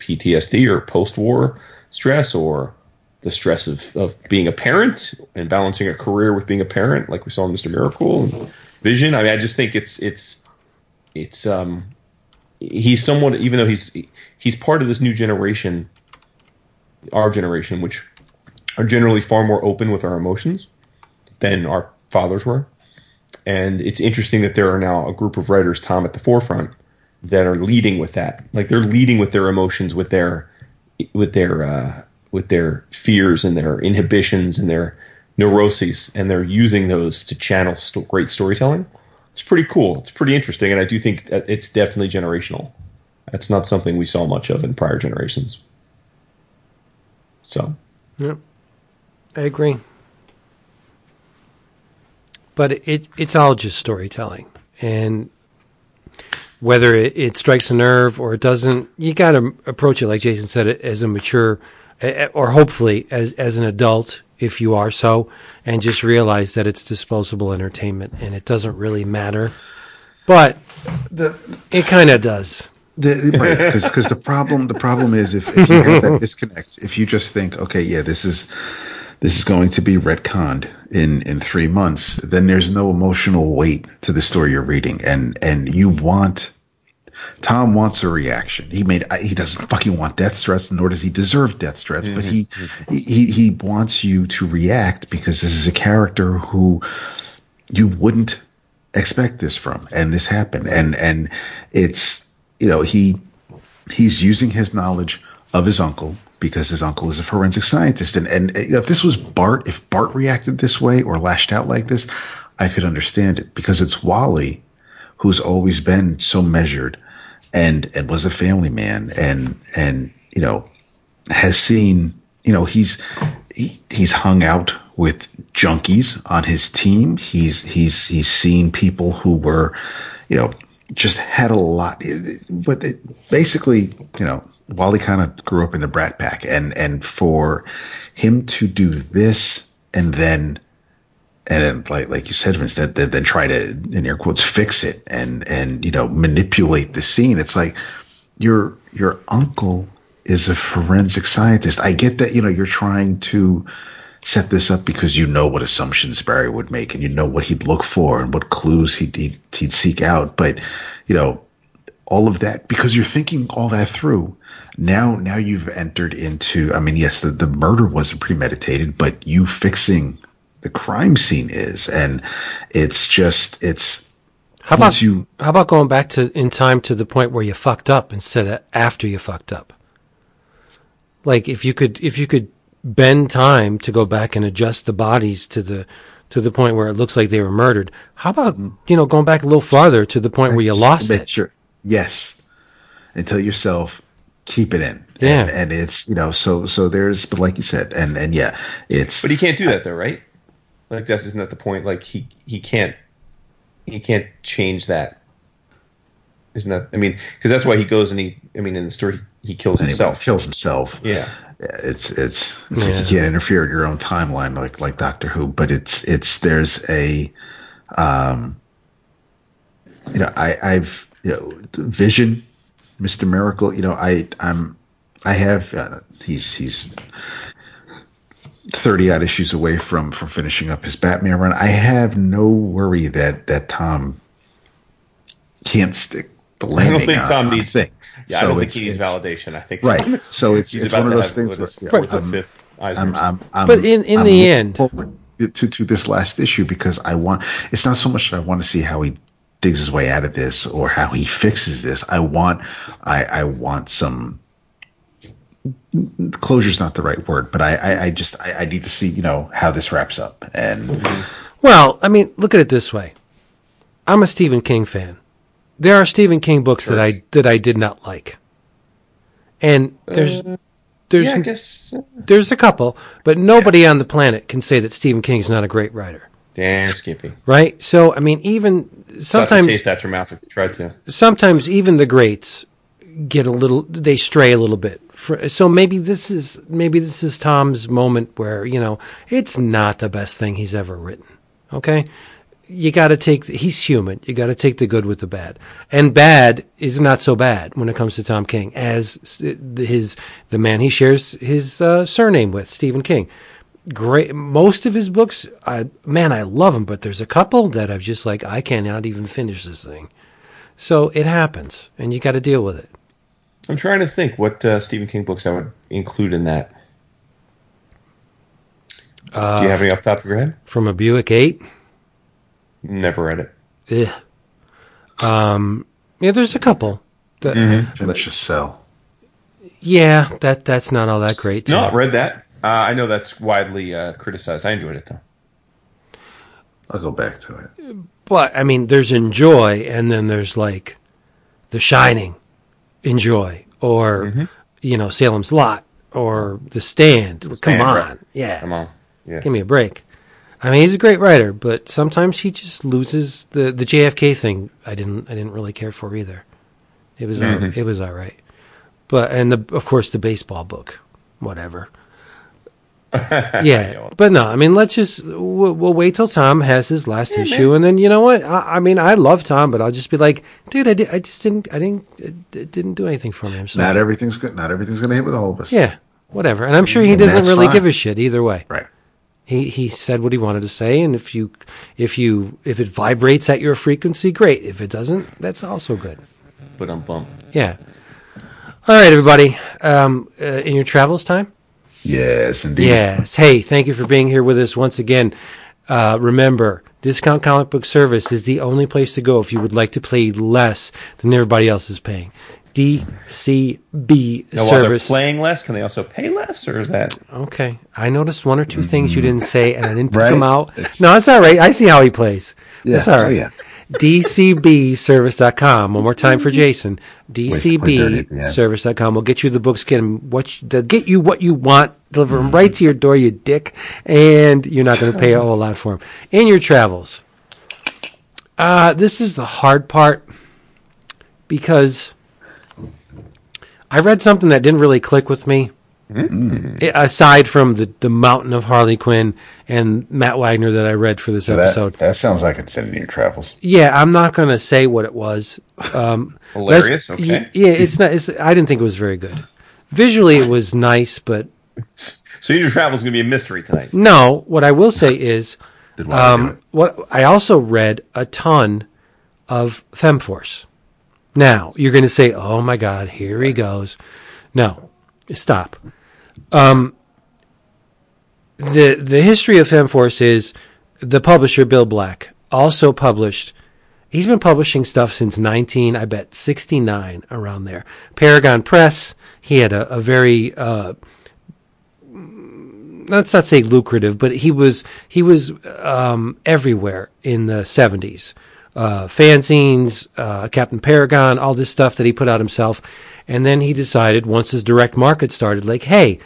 PTSD or post war stress, or the stress of, of being a parent and balancing a career with being a parent, like we saw in Mr. Miracle and Vision. I mean, I just think it's it's it's um he's somewhat even though he's he's part of this new generation, our generation, which are generally far more open with our emotions than our fathers were. And it's interesting that there are now a group of writers, Tom, at the forefront, that are leading with that. Like they're leading with their emotions, with their with their uh, with their fears and their inhibitions and their neuroses, and they're using those to channel sto- great storytelling. It's pretty cool. It's pretty interesting, and I do think it's definitely generational. That's not something we saw much of in prior generations. So Yep. I agree. But it it's all just storytelling. And whether it, it strikes a nerve or it doesn't, you got to approach it like Jason said as a mature or hopefully as as an adult if you are so and just realize that it's disposable entertainment and it doesn't really matter. But The, it kind of does. The, right, because the problem the problem is if, if you have that disconnect, if you just think, okay, yeah, this is this is going to be retconned in in three months, then there's no emotional weight to the story you're reading, and and you want. Tom wants a reaction. He made. He doesn't fucking want death threats, nor does he deserve death threats. But he, he he wants you to react because this is a character who you wouldn't expect this from, and this happened, and and it's you know he he's using his knowledge of his uncle because his uncle is a forensic scientist, and and if this was Bart, if Bart reacted this way or lashed out like this, I could understand it because it's Wally who's always been so measured and and was a family man and and you know has seen you know he's he, he's hung out with junkies on his team. He's he's he's seen people who were you know just had a lot but basically you know wally kind of grew up in the brat pack and and for him to do this and then and then, like like you said, that then, then try to in air quotes fix it and and you know manipulate the scene. It's like your your uncle is a forensic scientist. I get that you know you're trying to set this up because you know what assumptions Barry would make and you know what he'd look for and what clues he'd he'd, he'd seek out. But you know all of that because you're thinking all that through. Now now you've entered into. I mean, yes, the the murder wasn't premeditated, but you fixing the crime scene is, and it's just it's How about you how about going back to in time to the point where you fucked up instead of after you fucked up? Like if you could if you could bend time to go back and adjust the bodies to the to the point where it looks like they were murdered. How about mm-hmm. you know going back a little farther to the point where you lost make it? Sure. Yes, and tell yourself keep it in. Yeah. and, and it's you know so so there's but like you said and and yeah it's But he can't do that though, right? Like that's isn't that the point? Like he he can't he can't change that. Isn't that? I mean, because that's why he goes and he. I mean, in the story, he kills Anyway, himself. kills himself. Yeah. it's it's it's Yeah. like you can't interfere in your own timeline like like Doctor Who, but it's it's there's a um you know I I've you know Vision, Mister Miracle, you know I I'm I have uh, he's he's thirty odd issues away from from finishing up his Batman run. I have no worry that that Tom can't stick the landing. I landing. don't think on- Tom on needs things. Yeah, I don't think he needs validation. I think Right. So it's he's it's about one of those things with where his, with I'm- the fifth I'm, I'm, I'm, But in- in I'm the end- to to this last issue because I want. It's not so much that I want to see how he digs his way out of this or how he fixes this. I want, I, I want some. Closure's not the right word, but I, I, I just, I, I need to see, you know, how this wraps up. And Well, I mean, look at it this way. I'm a Stephen King fan. There are Stephen King books that I that I did not like, and there's there's yeah, I guess. uh, there's a couple, but nobody on the planet can say that Stephen King's not a great writer, Damn, Skippy. right? So, I mean, even Sometimes sometimes taste out your mouth if you tried to. sometimes even the greats get a little they stray a little bit For- so maybe this is maybe this is tom's moment where you know it's not the best thing he's ever written okay? You got to take he's human. You got to take the good with the bad. And bad is not so bad when it comes to tom king as his the man he shares his uh, surname with stephen king. Great most of his books I, man i love them but there's a couple that i've just like i cannot even finish this thing. So it happens, and you got to deal with it. I'm trying to think what uh, Stephen King books I would include in that. Do you have any off the top of your head? From a Buick Eight, Never read it. ugh. um, yeah, there's a couple. That, finish a cell. Yeah, that that's not all that great. No, too. I read that. Uh, I know that's widely uh, criticized. I enjoyed it though. I'll go back to it. But I mean, there's Enjoy, and then there's like The Shining, Enjoy, or mm-hmm. you know Salem's Lot, or The Stand. Come Stand, on, right. yeah, Come on. Yeah. give me a break. I mean, he's a great writer, but sometimes he just loses the the JFK thing. I didn't I didn't really care for either. It was all, mm-hmm. it was all right, but and the of course the baseball book, whatever. yeah, but no, I mean, let's just we'll, we'll wait till Tom has his last issue, and then you know what? I, I mean, I love Tom, but I'll just be like, dude, I, did, I just didn't, I didn't, it, it didn't do anything for me. I'm sorry. Not everything's good. Not everything's going to hit with all of us. yeah, whatever. And I'm sure he And doesn't really fine. give a shit either way. Right. He he said what he wanted to say, and if you if you if it vibrates at your frequency, great. If it doesn't, that's also good. But I'm bummed. Yeah. All right, everybody. Um, uh, in your travels time. Yes, indeed. Yes. Hey, thank you for being here with us once again. Uh, remember, Discount Comic Book Service is the only place to go if you would like to pay less than everybody else is paying. DCB Now, while they're Service. playing less, can they also pay less, or is that? Okay. I noticed one or two things you didn't say, and I didn't pick Right. them out. It's- no, it's all right. I see how he plays. Yeah. It's all Oh, yeah. DCBService.com. One more time for Jason. to play dirty at the end. DCBService.com. We'll get you the books, get 'em what you, they'll get you what you want, deliver them right to your door, you dick, and you're not going to pay a whole lot for them. In your travels. Uh, this is the hard part because I read something that didn't really click with me. I- Aside from the, the mountain of Harley Quinn and Matt Wagner that I read for this So episode, that, that sounds like it's in your travels. yeah, I'm not going to say what it was. Um, Hilarious, okay. y- Yeah, it's not. It's, I didn't think it was very good. Visually, it was nice, but So your travels is going to be a mystery tonight. no. What I will say is, Did want to do um, what I also read a ton of FemForce. Now you're going to say, "Oh my God, here he goes." No, stop. Um, the the history of FemForce is the publisher Bill Black also published. He's been publishing stuff since 19, I bet 69 around there. Paragon Press. He had a, a very uh, let's not say lucrative, but he was he was um, everywhere in the seventies. Uh, fanzines, uh, Captain Paragon, all this stuff that he put out himself, and then he decided once his direct market started, like, hey,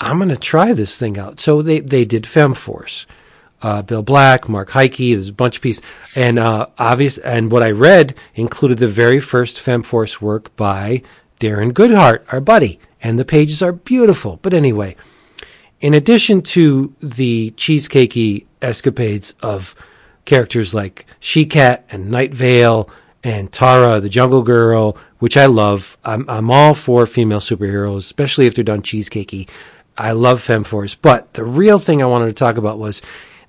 I'm going to try this thing out. So they they did FemForce. Uh, Bill Black, Mark Heike, there's a bunch of pieces, and uh, obvious. And what I read included the very first FemForce work by Darren Goodhart, our buddy, and the pages are beautiful. But anyway, in addition to the cheesecakey escapades of characters like She-Cat and Nightveil and Tara, the Jungle Girl, which I love. I'm, I'm all for female superheroes, especially if they're done cheesecakey. I love Femforce. But the real thing I wanted to talk about was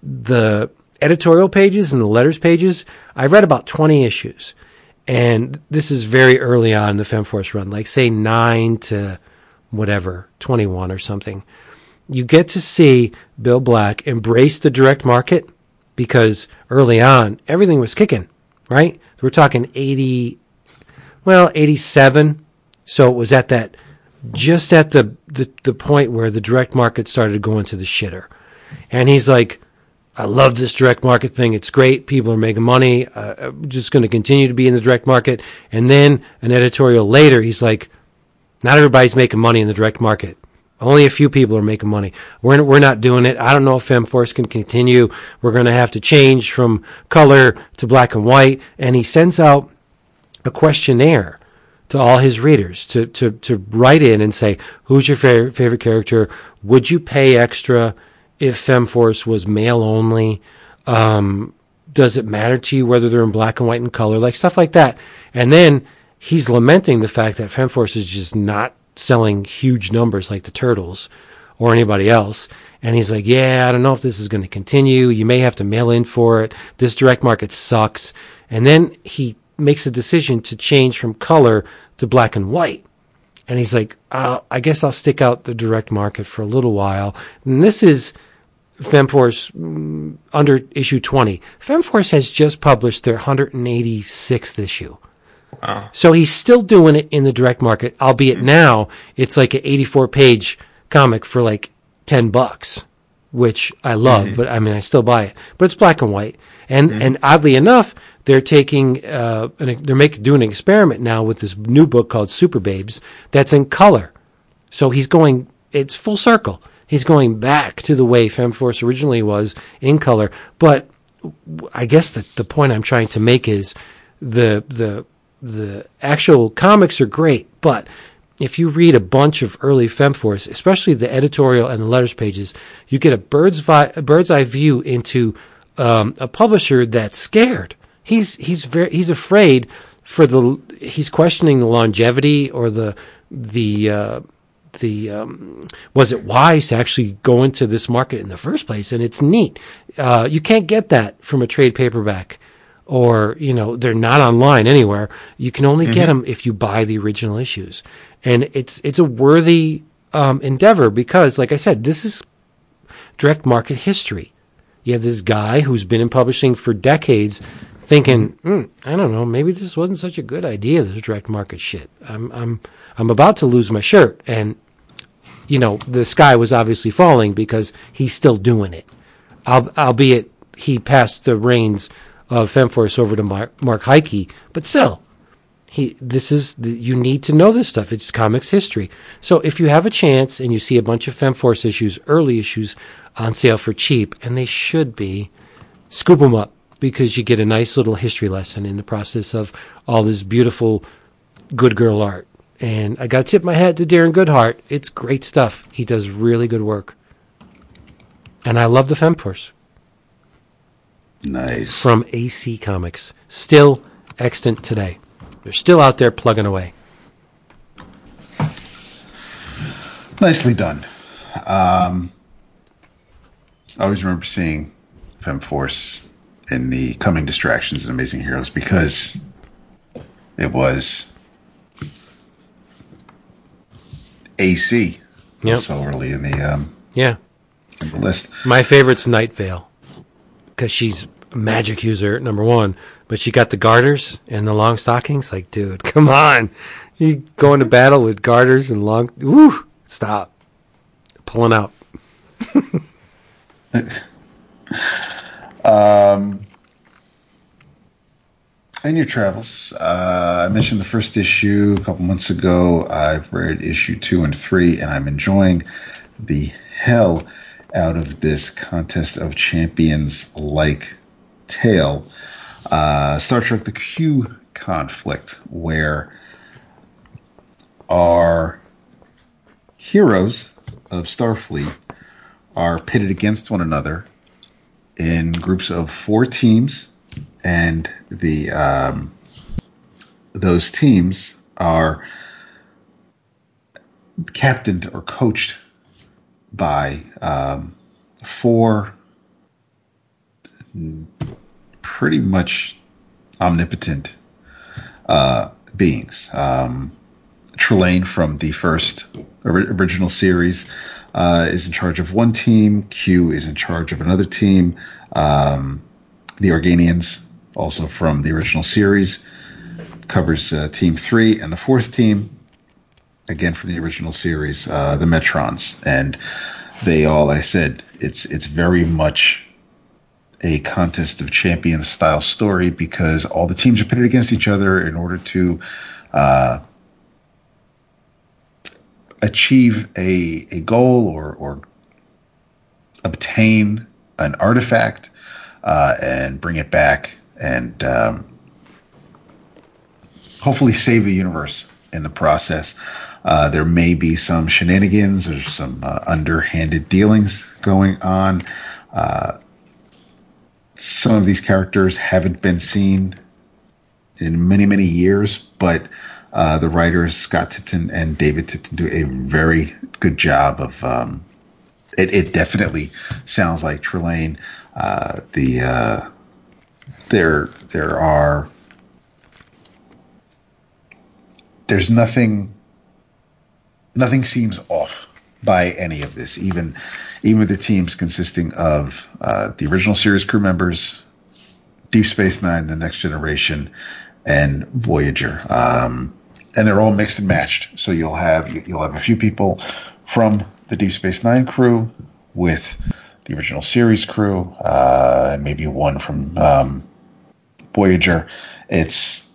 the editorial pages and the letters pages. I read about 20 issues. And this is very early on in the Femforce run, like say 9 to whatever, 21 or something. You get to see Bill Black embrace the direct market because early on, everything was kicking, right? We're talking 80, well, 87. So it was at that, just at the, the, the point where the direct market started going to the shitter. And he's like, I love this direct market thing. It's great. People are making money. Uh, I'm just going to continue to be in the direct market. And then an editorial later, he's like, not everybody's making money in the direct market. Only a few people are making money. We're we're not doing it. I don't know if Femforce can continue. We're going to have to change from color to black and white. And he sends out a questionnaire to all his readers to to to write in and say who's your favorite favorite character. Would you pay extra if Femforce was male only? Um, does it matter to you whether they're in black and white and color, like stuff like that? And then he's lamenting the fact that Femforce is just not selling huge numbers like the Turtles or anybody else. And he's like, yeah, I don't know if this is going to continue. You may have to mail in for it. This direct market sucks. And then he makes a decision to change from color to black and white. And he's like, uh, I guess I'll stick out the direct market for a little while. And this is Femforce mm, under issue 20. Femforce has just published their 186th issue. Wow. So he's still doing it in the direct market, albeit now it's like an 84 page comic for like 10 bucks, which I love, but I mean, I still buy it, but it's black and white. And, and oddly enough, they're taking, uh, an, they're making, doing an experiment now with this new book called Super Babes that's in color. So he's going, it's full circle. He's going back to the way Femforce originally was in color. But I guess the, the point I'm trying to make is the, the, the actual comics are great, but if you read a bunch of early Femforce, especially the editorial and the letters pages, you get a bird's, vi- a bird's eye view into um, a publisher that's scared. He's he's very he's afraid for the he's questioning the longevity or the the uh, the um, was it wise to actually go into this market in the first place? And it's neat. Uh, you can't get that from a trade paperback, or you know they're not online anywhere. You can only get them if you buy the original issues, and it's it's a worthy um, endeavor because, like I said, this is direct market history. You have this guy who's been in publishing for decades thinking, mm, I don't know, maybe this wasn't such a good idea, this direct market shit. I'm, I'm, I'm about to lose my shirt. And, you know, the sky was obviously falling because he's still doing it. Albeit he passed the reins of Femforce over to Mark, Mark Heike, but still, he, this is, you need to know this stuff. It's comics history. So if you have a chance and you see a bunch of Femforce issues, early issues on sale for cheap, and they should be, scoop them up because you get a nice little history lesson in the process of all this beautiful good girl art. And I got to tip my hat to Darren Goodhart. It's great stuff. He does really good work. And I love the Femforce Nice. from AC Comics. Still extant today. They're still out there plugging away. Nicely done. Um, I always remember seeing Femforce in the Coming Distractions and Amazing Heroes because it was AC Yep. so early in the, um, Yeah. in the list. My favorite's Nightveil because she's a magic user, number one, but she got the garters and the long stockings. Like, dude, come on. You go into battle with garters and long. Stop. Pulling out. In your travels, uh, I mentioned the first issue a couple months ago. I've read issue two and three, and I'm enjoying the hell out of this contest of champions like tale. Uh, Star Trek: The Q conflict, where our heroes of Starfleet are pitted against one another in groups of four teams, and the um, those teams are captained or coached by um, four pretty much omnipotent uh, beings. Um, Trelane from the first ori- original series uh, is in charge of one team. Q is in charge of another team. Um, the Organians, also from the original series, covers uh, Team Three, and the fourth team, again from the original series, uh, the Metrons, and they all. I said it's it's very much a contest of champions style story because all the teams are pitted against each other in order to uh, achieve a a goal or or obtain an artifact uh, and bring it back and um, hopefully save the universe in the process. Uh, there may be some shenanigans or some uh, underhanded dealings going on. Uh, some of these characters haven't been seen in many, many years, but uh, the writers Scott Tipton and David Tipton do a very good job of. Um, it, it definitely sounds like Trelane. Uh, the uh, there there are there's nothing nothing seems off by any of this. Even even with the teams consisting of uh, the original series crew members, Deep Space Nine, The Next Generation, and Voyager, um, and they're all mixed and matched. So you'll have you'll have a few people from the Deep Space Nine crew with the original series crew, uh, and maybe one from um, Voyager. It's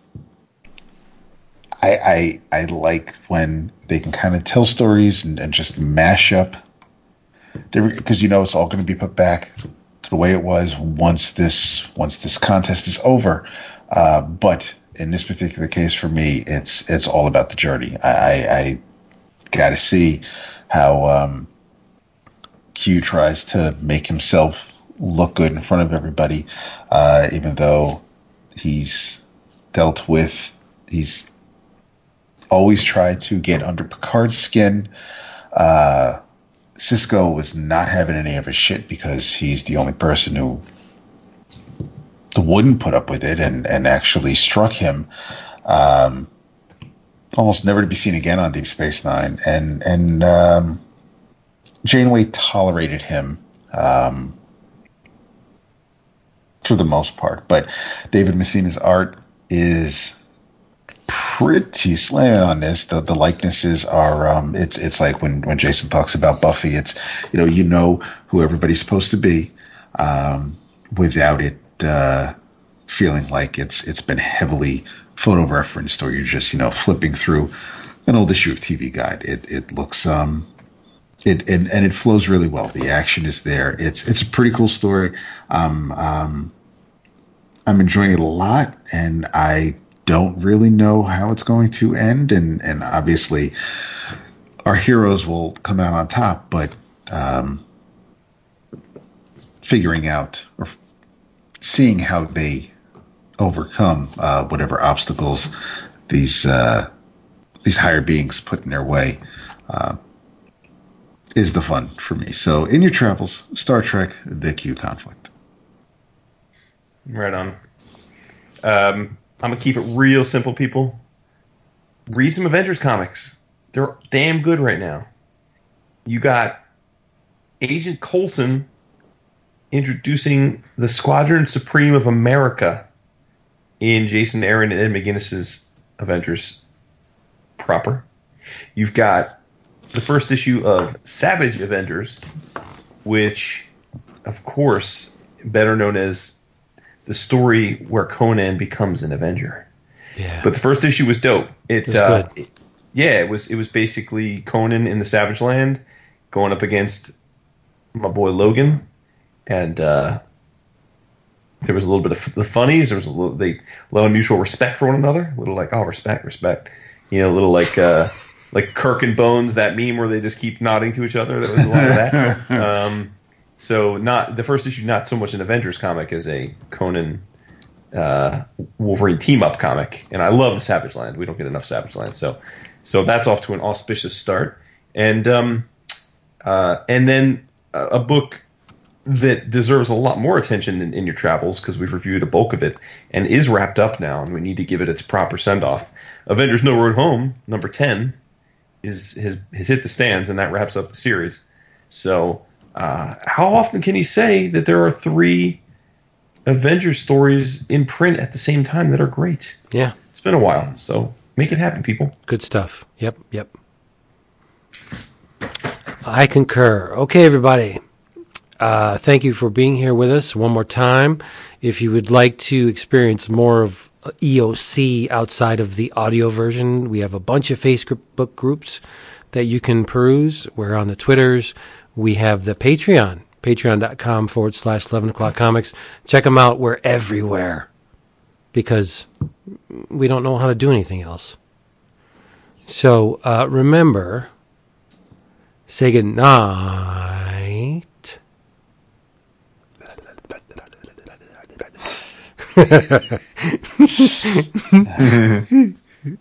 I, I I like when they can kind of tell stories and, and just mash up because you know it's all going to be put back to the way it was once this once this contest is over. Uh, but in this particular case, for me, it's it's all about the journey. I, I, I got to see how um, Q tries to make himself look good in front of everybody, uh, even though he's dealt with he's always tried to get under Picard's skin. Uh, Sisko was not having any of his shit because he's the only person who wouldn't put up with it and, and actually struck him. Um, almost never to be seen again on Deep Space Nine. And, and um, Janeway tolerated him um, for the most part. But David Messina's art is pretty slam on this. The the likenesses are um, it's it's like when when Jason talks about Buffy. It's you know you know who everybody's supposed to be um, without it uh, feeling like it's it's been heavily photo referenced or you're just you know flipping through an old issue of TV Guide. It it looks um it and, and it flows really well. The action is there. It's it's a pretty cool story. Um, um, I'm enjoying it a lot, and I don't really know how it's going to end, and and obviously our heroes will come out on top, but um, figuring out or seeing how they overcome uh, whatever obstacles these uh, these higher beings put in their way uh, is the fun for me. So, in your travels, Star Trek: The Q Conflict. Right on. Um, I'm gonna keep it real simple, people. Read some Avengers comics. They're damn good right now. You got Agent Coulson introducing the Squadron Supreme of America in Jason Aaron and Ed McGuinness's Avengers proper. You've got the first issue of Savage Avengers, which, of course, better known as the story where Conan becomes an Avenger. Yeah. But the first issue was dope. It, was uh, good. it- yeah, it was it was basically Conan in the Savage Land going up against my boy Logan, and uh, there was a little bit of the funnies. There was a little they a little mutual respect for one another. A little like oh respect respect, you know, a little like uh, like Kirk and Bones, that meme where they just keep nodding to each other. That was a lot of that. um, so not the first issue, not so much an Avengers comic as a Conan uh, Wolverine team up comic, and I love the Savage Land. We don't get enough Savage Land, so so that's off to an auspicious start. And um, uh, and then a, a book that deserves a lot more attention in, in your travels because we've reviewed a bulk of it and is wrapped up now, and we need to give it its proper send off. Avengers: No Road Home, number ten, is has has hit the stands, and that wraps up the series. So, uh, how often can you say that there are three Avengers stories in print at the same time that are great? Yeah, It's been a while, so make it happen, people. good stuff. Yep, yep. I concur. Okay, everybody. Uh, thank you for being here with us one more time. If you would like to experience more of EOC outside of the audio version, we have a bunch of Facebook groups that you can peruse. We're on the Twitters. We have the Patreon, patreon.com forward slash 11 o'clock comics. Check them out. We're everywhere because we don't know how to do anything else. So uh, remember, say good night.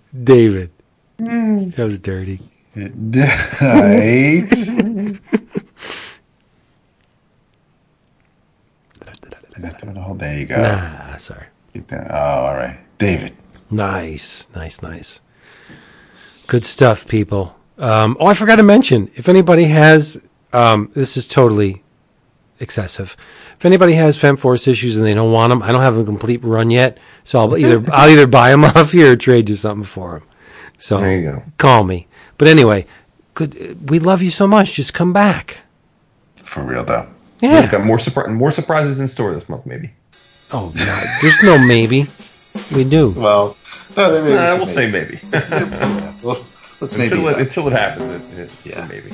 David. That was dirty. Right. There you go. Nah, sorry. Oh, all right. David. Nice, nice, nice. Good stuff, people. Um, oh, I forgot to mention if anybody has, um, this is totally excessive. If anybody has FemForce issues and they don't want them, I don't have a complete run yet, so I'll either I'll either buy them off you or trade you something for them. So There you go. call me. But anyway, good. We love you so much. Just come back. For real, though. Yeah. We've Yeah. got more surpri- more surprises in store this month, maybe. Oh God, there's no maybe. We do. Well, no, there may be Uh, we'll say maybe. maybe. Yeah, well, let's maybe. until, it, until it happens, it, it's Yeah. maybe.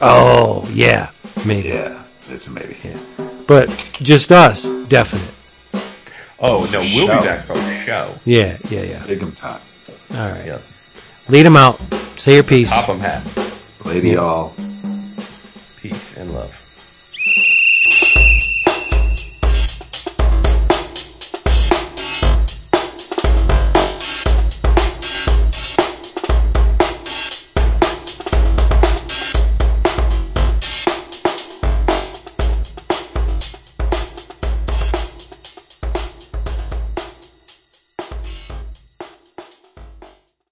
Oh yeah, maybe. Yeah, it's a maybe. But just us, definite. Oh no, we'll Show. be back for a show. Yeah, yeah, yeah. Big 'em time. All right. Yeah, Lead them out. Say your piece. top 'em hat. Lady all. Peace and love.